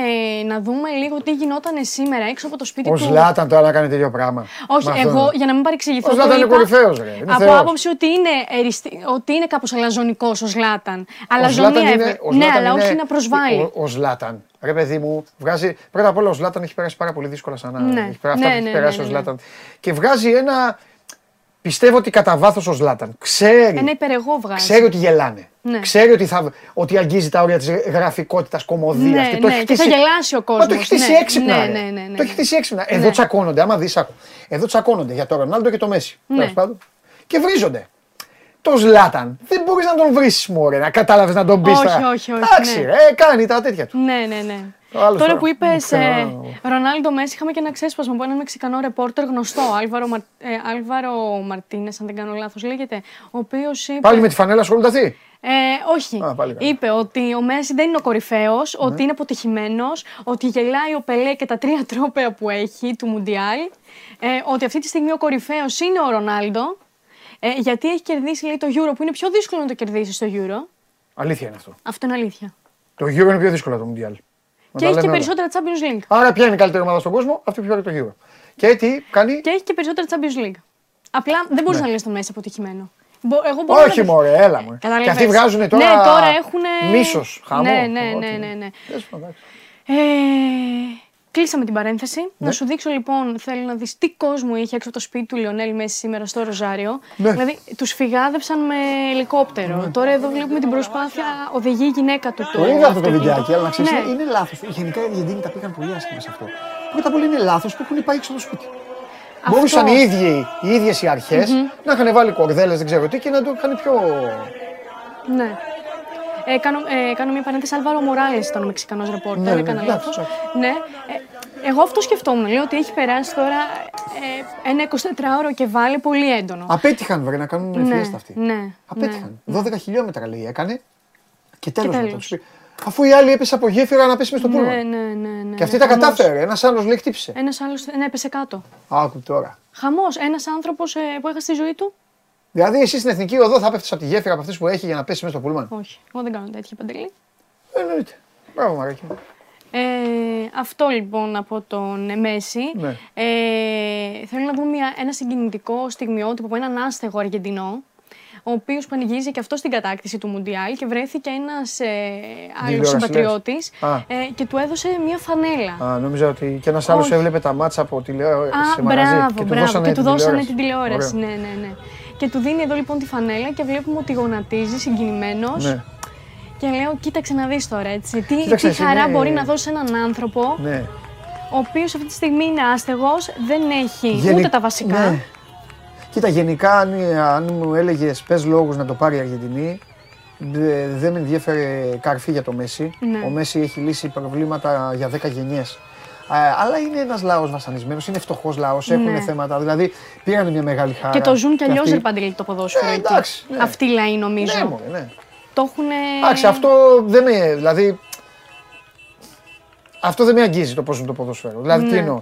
Ε, να δούμε λίγο τι γινόταν σήμερα έξω από το σπίτι Ο του. Ζλάταν τώρα να κάνει τέτοιο πράγμα. Όχι, Με αυτό. εγώ για να μην παρεξηγηθώ. Ο το Ζλάταν είναι είπα κορυφαίος, ρε. Είναι από θεός. άποψη ότι είναι, εριστη... ότι είναι κάπως αλαζονικός ο Ζλάταν. Ο Αλαζονία Ζλάταν είναι- έβρε- ο Ναι, Ζλάταν αλλά όχι είναι- να προσβάλλει. Ο, ο Ζλάταν, ρε παιδί μου, βγάζει. Πρώτα απ' όλα ο Ζλάταν έχει περάσει πάρα πολύ δύσκολα σαν να. Ναι. Έχει, αυτά Ναι, που έχει ναι, περάσει ναι, ο ναι. Ζλάταν. Και βγάζει ένα. Πιστεύω ότι κατά βάθος ο Ζλάταν ξέρει, Ένα υπερεγώ βγάζει. ξέρει ότι γελάνε. Ναι. Ξέρει ότι, θα, ότι αγγίζει τα όρια της γραφικότητας, κομμωδίας. Ναι, και το ναι, έχει και θα χτίσει- γελάσει ο Μα το κόσμος, έχει χτίσει ναι, έξυπνα. ναι, ρε. ναι, ναι, ναι, Το έχει ναι. χτίσει έξυπνα. Εδώ Ναι. τσακώνονται, άμα δεις, άκου. Εδώ τσακώνονται για τον Ρονάλντο και το Μέση. Ναι. τέλος πάντων. Και βρίζονται. Το Ζλάταν δεν μπορείς να τον βρεις, μωρέ, να κατάλαβες να τον πεις. Όχι, όχι, όχι, Εντάξει, ναι. ρε, κάνει τα τέτοια του. Ναι, ναι, ναι. Ο άλλος Τώρα τώρα. που είπες Ξέρω. Ρονάλντο Μέση, είχαμε και ένα ξέσπασμα από έναν Μεξικανό ρεπόρτερ γνωστό, Άλβαρο, Μαρ... ε, Άλβαρο Μαρτίνες, αν δεν κάνω λάθος, λέγεται. Ο οποίος είπε. Πάλι με τη φανέλα ασχολούνται αυτοί. Ε, όχι. Α, πάλι καλά. Είπε ότι ο Μέση δεν είναι ο κορυφαίος, Ναι. ότι είναι αποτυχημένος, ότι γελάει ο Πελέ και τα τρία τρόπαια που έχει του Μουντιάλ. Ε, ότι αυτή τη στιγμή ο κορυφαίος είναι ο Ρονάλντο. Ε, γιατί έχει κερδίσει λέει, το Euro, που είναι πιο δύσκολο να το κερδίσεις στο Euro. Αλήθεια είναι αυτό. Αυτό είναι αλήθεια. Το Euro είναι πιο δύσκολο από το Mundial. Να Και τα έχει και λέμε όλα. περισσότερα Champions League. Άρα ποια είναι η καλύτερη ομάδα στον κόσμο, αυτή που πιάνει το Euro. Και τι κάνει; Και έχει και περισσότερα Champions League. Απλά δεν μπορείς να λες το Μέση αποτυχημένο. Μπο- Εγώ μπορώ να Ναι. Όχι, το- μωρέ, έλα μου. Κατάλαβες. Και αυτοί βγάζουν τώρα. Ναι, τώρα έχουν. Μίσος, χαμό. Ναι, ναι, Ό,τι. ναι, ναι. ναι. Τέλος πάντων, εντάξει. Ε, κλείσαμε την παρένθεση. Ναι. Να σου δείξω λοιπόν, θέλω να δεις τι κόσμο είχε έξω από το σπίτι του Λιονέλ Μέση σήμερα στο Ροζάριο. Ναι. Δηλαδή, τους φυγάδευσαν με ελικόπτερο. Τώρα εδώ βλέπουμε την προσπάθεια, οδηγεί η γυναίκα του. Το είδα αυτό το βιντεάκι, αλλά να ξέρεις, Ναι. είναι λάθος. Γενικά οι Αργεντίνοι τα πήγαν πολύ άσχημα σε αυτό. Πρώτα απ' όλα είναι λάθος που έχουν πάει έξω από το σπίτι. Αυτό. Μπορούσαν οι ίδιοι, οι ίδιες οι αρχες να είχαν βάλει κορδέλες, δεν ξέρω τι, και να το είχαν πιο... Ναι. Ε, κάνω, ε, κάνω μια παρένθεση. Άλβαρο Μοράλε ήταν ο Μεξικανός ρεπόρτερ. Ναι, ναι, έκανα εντάξει, λάθος. εντάξει. Ναι. Ε, εγώ αυτό σκεφτόμουν. Λέω ότι έχει περάσει τώρα ε, ένα 24ωρο και βάλει πολύ έντονο. Απέτυχαν βρε να κάνουν Ναι, φιέστα αυτοί. ναι, Απέτυχαν. 12 χιλιόμετρα λέει έκανε και τέλος Και μετά. τέλος. Τους πει- Αφού η άλλη έπεσε από γέφυρα να πέσει μες στο Ναι, πούλμαν. ναι, ναι, ναι. Και αυτή ναι, τα χαμός. κατάφερε. Ένας άλλος λέει χτύπησε. Ένας άλλος ναι, έπεσε κάτω. Άκου τώρα. Χαμός. Ένας άνθρωπος που έχασε τη ζωή του. Δηλαδή, εσύ στην εθνική οδό θα πέφτεις από τη γέφυρα από αυτές που έχει για να πέσει μέσα στο πούλμαν. Όχι, εγώ δεν κάνω τέτοια παντελή. Εννοείται. Μπράβο, Μαράκι. μου. Ε, αυτό λοιπόν από τον Μέση. Ναι. Ε, θέλω να δούμε μια, ένα συγκινητικό στιγμιότυπο από έναν άστεγο Αργεντινό, ο οποίος πανηγύριζε και αυτό στην κατάκτηση του Μουντιάλ και βρέθηκε ένας ε, άλλος Τηλεόραση, συμπατριώτης Α. ε, και του έδωσε μια φανέλα. Α, νόμιζα ότι και ένας άλλος Όχι. έβλεπε τα μάτσα από τηλεόραση Α, σε μαγαζί. μπράβο, και του μπράβο. δώσανε και του δώσανε τηλεόραση. την τηλεόραση. Ωραίο. Ναι, ναι, ναι. Και του δίνει εδώ λοιπόν τη φανέλα και βλέπουμε ότι γονατίζει συγκινημένος. Ναι, Και λέω, κοίταξε να δεις τώρα έτσι. Τι, Κοίταξε, τι εσύ, χαρά ναι. μπορεί να δώσεις σε έναν άνθρωπο ναι. ο οποίος αυτή τη στιγμή είναι άστεγος, δεν έχει Γενι- ούτε τα βασικά. Ναι. Κοίτα, γενικά αν, αν μου έλεγες πες λόγους να το πάρει η Αργεντινή, δε- δεν με ενδιαφέρε καρφί για το Μέση. Ναι. Ο Μέση έχει λύσει προβλήματα για 10 γενιές. Αλλά είναι ένας λαός βασανισμένος, είναι φτωχός λαός, έχουν Ναι. θέματα. Δηλαδή πήραν μια μεγάλη χαρά. Και το ζουν κι αλλιώ, αυτοί. ρε Παντελή, το ποδόσφαιρο. Ε, εκεί. εντάξει, ναι. Αυτοί οι λαοί νομίζω. Ναι, μωρέ, ναι. Το έχουν. Εντάξει, αυτό δεν με. Δηλαδή. Αυτό δεν με αγγίζει το πώς είναι το ποδόσφαιρο. Δηλαδή, τι Ναι. εννοώ.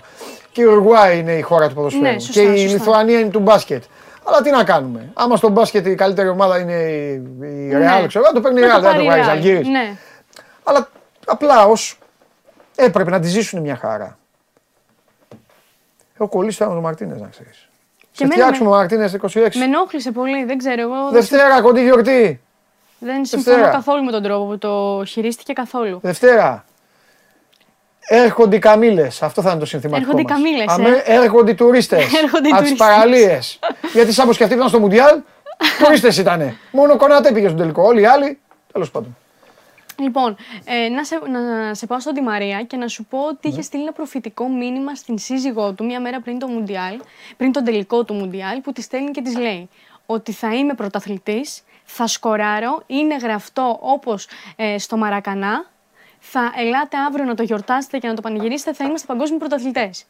Και η Ουρουάη είναι η χώρα του ποδοσφαίρου. Ναι, σωστά, και η σωστά. Λιθουανία είναι του μπάσκετ. Αλλά τι να κάνουμε; Άμα στο μπάσκετ η καλύτερη ομάδα είναι η, η Real, ξέρω εγώ, το παίρνει η Ναι. Να Real, δεν το πάρει βγάζει Real. Αλγύρης. Ναι. Αλλά απλά ω έπρεπε να τη ζήσουν μια χαρά. Έχω κολλήσει το ο Μαρτίνες, να ξέρεις. Σε εμένα φτιάξουμε με- ο Μαρτίνε 26. Με ενόχλησε πολύ, δεν ξέρω. Εγώ δεν, Δευτέρα, κοντή γιορτή. δεν συμφωνώ Δευτέρα. καθόλου με τον τρόπο που το χειρίστηκε καθόλου. Δευτέρα. Έρχονται οι καμίλε. Αυτό θα είναι το συνθηματικό. Έρχονται οι μας. καμήλες, Αμέ, ε. Έρχονται οι τουρίστες. Έρχονται οι Από τις τουρίστες. παραλίες. Γιατί σαν πω και αυτοί ήταν στο Μουντιάλ, τουρίστες ήταν. Μόνο κονάτε πήγε στον τελικό. Όλοι οι άλλοι. Τέλος πάντων. Λοιπόν, ε, να, σε, να σε πάω στον Τη Μαρία και να σου πω ότι Ναι. είχε στείλει ένα προφητικό μήνυμα στην σύζυγό του μία μέρα πριν το Μουντιάλ, πριν τον τελικό του Μουντιάλ, που τη στέλνει και της λέει ότι θα είμαι πρωταθλητής, θα σκοράρω, είναι γραφτό όπως ε, στο Μαρακανά, θα ελάτε αύριο να το γιορτάσετε και να το πανηγυρίσετε, θα είμαστε παγκόσμιοι πρωταθλητές.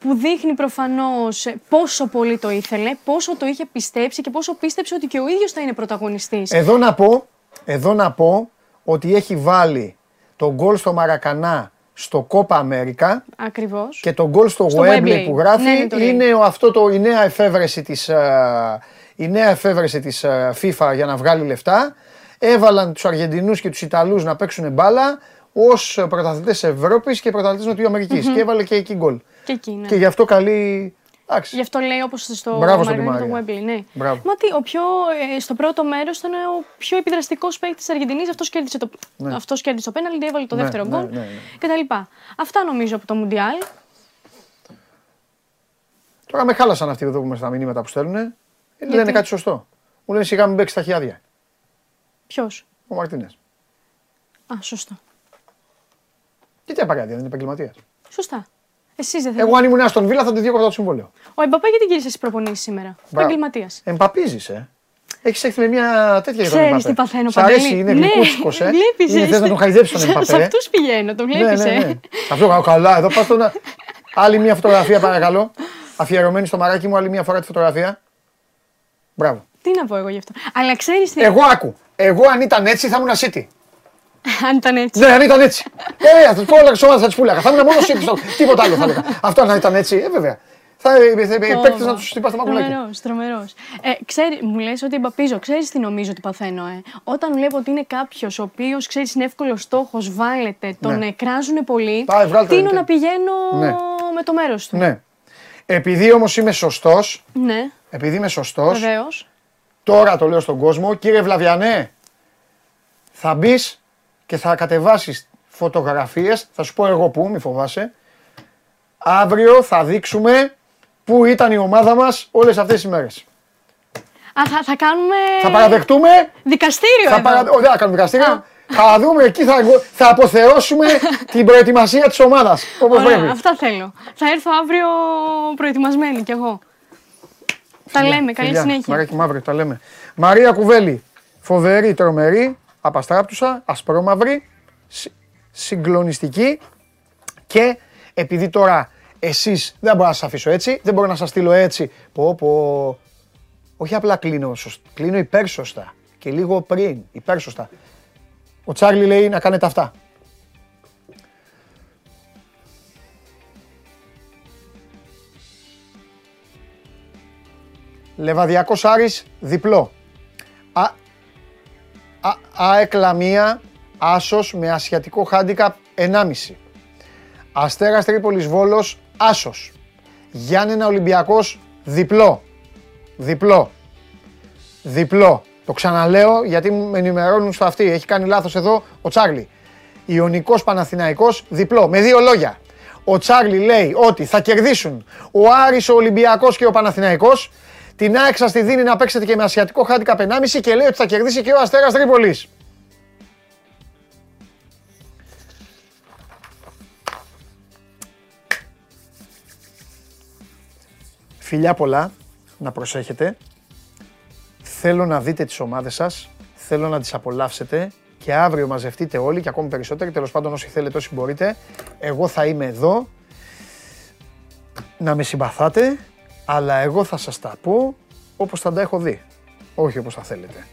Που δείχνει προφανώς ε, πόσο πολύ το ήθελε, πόσο το είχε πιστέψει και πόσο πίστεψε ότι και ο ίδιος θα είναι πρωταγωνιστής. Εδώ να πω, εδώ να πω ότι έχει βάλει τον γκολ στο Μαρακανά στο Κόπα Αμέρικα Ακριβώς. και τον γκολ στο, Στο Wembley Wembley. που γράφει Ναι, ναι, το λέει. είναι ο- αυτό το, η νέα εφεύρεση της, ε, η νέα εφεύρεση της ε, FIFA για να βγάλει λεφτά. Έβαλαν τους Αργεντινούς και τους Ιταλούς να παίξουν μπάλα ως πρωταθλητές Ευρώπης και πρωταθλητές Νοτιοαμερικής. Και έβαλε και εκεί γκολ. Και εκεί, ναι. Και γι' αυτό καλή... Εντάξει. Γι' αυτό λέει όπως στο Μπράβο στον Μαργαρίτο Τη του Μαρία. Wembley. Ναι. Μπράβο. Μα τι, ο πιο, ε, στο πρώτο μέρος ήταν ο πιο επιδραστικός παίκτης της Αργεντινής. Αυτός κέρδισε το, αυτός κέρδισε το πέναλτι, έβαλε το Ναι, δεύτερο ναι, γκολ ναι, ναι. κτλ. Αυτά νομίζω από το Μουντιάλ. Τώρα με χάλασαν αυτοί εδώ που με στα μηνύματα που στέλνουν. Λένε κάτι σωστό. Μου λένε σιγά μην παίξεις τα χιάδια. Ποιος; Ο Μαρτίνες. Α, σωστό. Και τι απαραίτητα, δεν είναι επαγγελματίας. Σωστά. Εσείς δεν θέλετε. Εγώ αν ήμουν στον Βίλα θα τη διώκω το συμβόλαιο. Ο Εμπαπέ γιατί γύρισε στις προπονήσεις σήμερα; Επαγγελματίας. Εμπαπίζεις, ε. Έχεις έρθει με μια τέτοια για τον Ξέρεις Εμπαπέ. τι παθαίνω Σ' αρέσει, παντελή; είναι Ναι, γλυκούτσικος, ε. βλέπεις, Είναι, ε, θες να τον χαϊδέψεις τον σε- Εμπαπέ. Σε ε; αυτούς πηγαίνω, το Ναι, βλέπεις. ναι, ναι. Αυτό κα- καλά, εδώ πας το να... Άλλη μια φωτογραφία παρακαλώ. Αφιερωμένη στο μαράκι μου, άλλη μια φορά τη φωτογραφία. Μπράβο. Τι να πω εγώ γι' αυτό. Αλλά ξέρεις τι. Εγώ άκου. Εγώ αν ήταν έτσι θα ήμουν City. Αν ήταν έτσι. Ναι, αν ήταν έτσι. Ε, θα του πω όλα σώματα θα του πουλάγα. Θα ήμουν μόνος City. στο- Τίποτα άλλο θα έλεγα. Αυτό αν ήταν έτσι, ε, βέβαια. Θα οι παίκτες να τους χτυπάς στα μακουλάκια. Τρομερός, τρομερός. Ε, ξέρει, μου λες ότι εμπαπίζω. Ξέρεις τι νομίζω ότι παθαίνω, ε; Όταν βλέπω ότι είναι κάποιος ο οποίος ξέρεις είναι εύκολος στόχος, βάλετε, τον Ναι. ναι. κράζουν πολύ. Πάει, βγάλτε τίνω τον, να πηγαίνω Ναι. με το μέρος του. Ναι. Επειδή όμως είμαι σωστός, Ναι, επειδή είμαι σωστός, βεβαίως. τώρα το λέω στον κόσμο, κύριε Βλαβιανέ, θα μπεις και θα κατεβάσεις φωτογραφίες. Θα σου πω εγώ πού, μη φοβάσαι. Αύριο θα δείξουμε πού ήταν η ομάδα μας όλες αυτές τις μέρες. Α, θα, θα κάνουμε. Θα παραδεχτούμε. Δικαστήριο Θα εδώ. παρα... Όχι, δεν θα κάνουμε δικαστήριο. Α. Θα δούμε εκεί, θα, θα αποθεώσουμε την προετοιμασία της ομάδας. Όπως Ωραία, πρέπει. αυτά θέλω. Θα έρθω αύριο προετοιμασμένη κι εγώ. Τα λέμε, καλή Φιλιά, συνέχεια. Μαράκι μαύρη, τα λέμε. Μαρία Κουβέλη. Φοβερή, τρομερή, απαστράπτουσα, ασπρόμαυρη, συ- συγκλονιστική και επειδή τώρα εσείς δεν μπορώ να σας αφήσω έτσι, δεν μπορώ να σας στείλω έτσι, πω πω, όχι απλά κλείνω, σωσ- κλείνω υπέρσωστα και λίγο πριν, υπέρσωστα. Ο Τσάρλι λέει να κάνετε αυτά. Λεβαδιακός Άρης διπλό. Α, α, ΑΕΚ Λαμία Άσος με ασιατικό χάντικαπ 1,5. Αστέρας Τρίπολης Βόλος Άσος. Γιάννενα Ολυμπιακός διπλό. Διπλό. Διπλό. Το ξαναλέω γιατί με ενημερώνουν στο αυτή. Έχει κάνει λάθος εδώ ο Τσάρλι. Ιωνικός Παναθηναϊκός διπλό. Με δύο λόγια. Ο Τσάρλι λέει ότι θα κερδίσουν ο Άρης, ο Ολυμπιακός και ο Παναθηναϊκός. Την ΑΕΚ σας τη δίνει να παίξετε και με ασιατικό χάντικα 1,5 και λέει ότι θα κερδίσει και ο Αστέρας Τρίπολης. Φιλιά πολλά, να προσέχετε. Θέλω να δείτε τις ομάδες σας, θέλω να τις απολαύσετε και αύριο μαζευτείτε όλοι και ακόμη περισσότεροι, τέλος πάντων όσοι θέλετε όσοι μπορείτε. Εγώ θα είμαι εδώ, να με συμπαθάτε, αλλά εγώ θα σας τα πω όπως θα τα έχω δει. Όχι όπως θα θέλετε.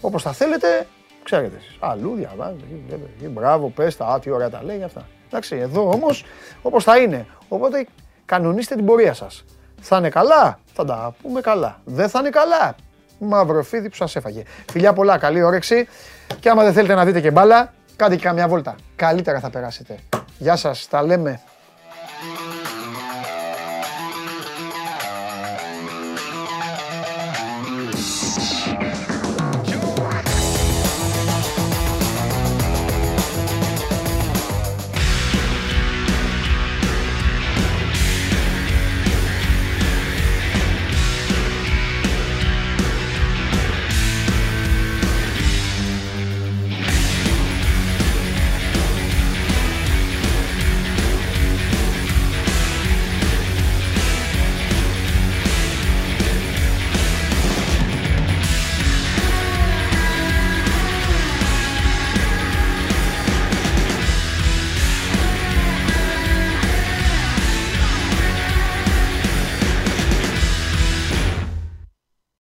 Όπως θα θέλετε, ξέρετε εσείς. Αλλού διαβάζετε, μπράβο, πες τα, α, τι ωραία τα λέει αυτά. Εντάξει, εδώ όμως όπως θα είναι. Οπότε κανονίστε την πορεία σας. Θα είναι καλά, θα τα πούμε καλά. Δεν θα είναι καλά, μαύρο φίδι που σας έφαγε. Φιλιά πολλά, καλή όρεξη. Και άμα δεν θέλετε να δείτε και μπάλα, κάντε και καμιά βόλτα. Καλύτερα θα περάσετε. Γεια σας, τα λέμε.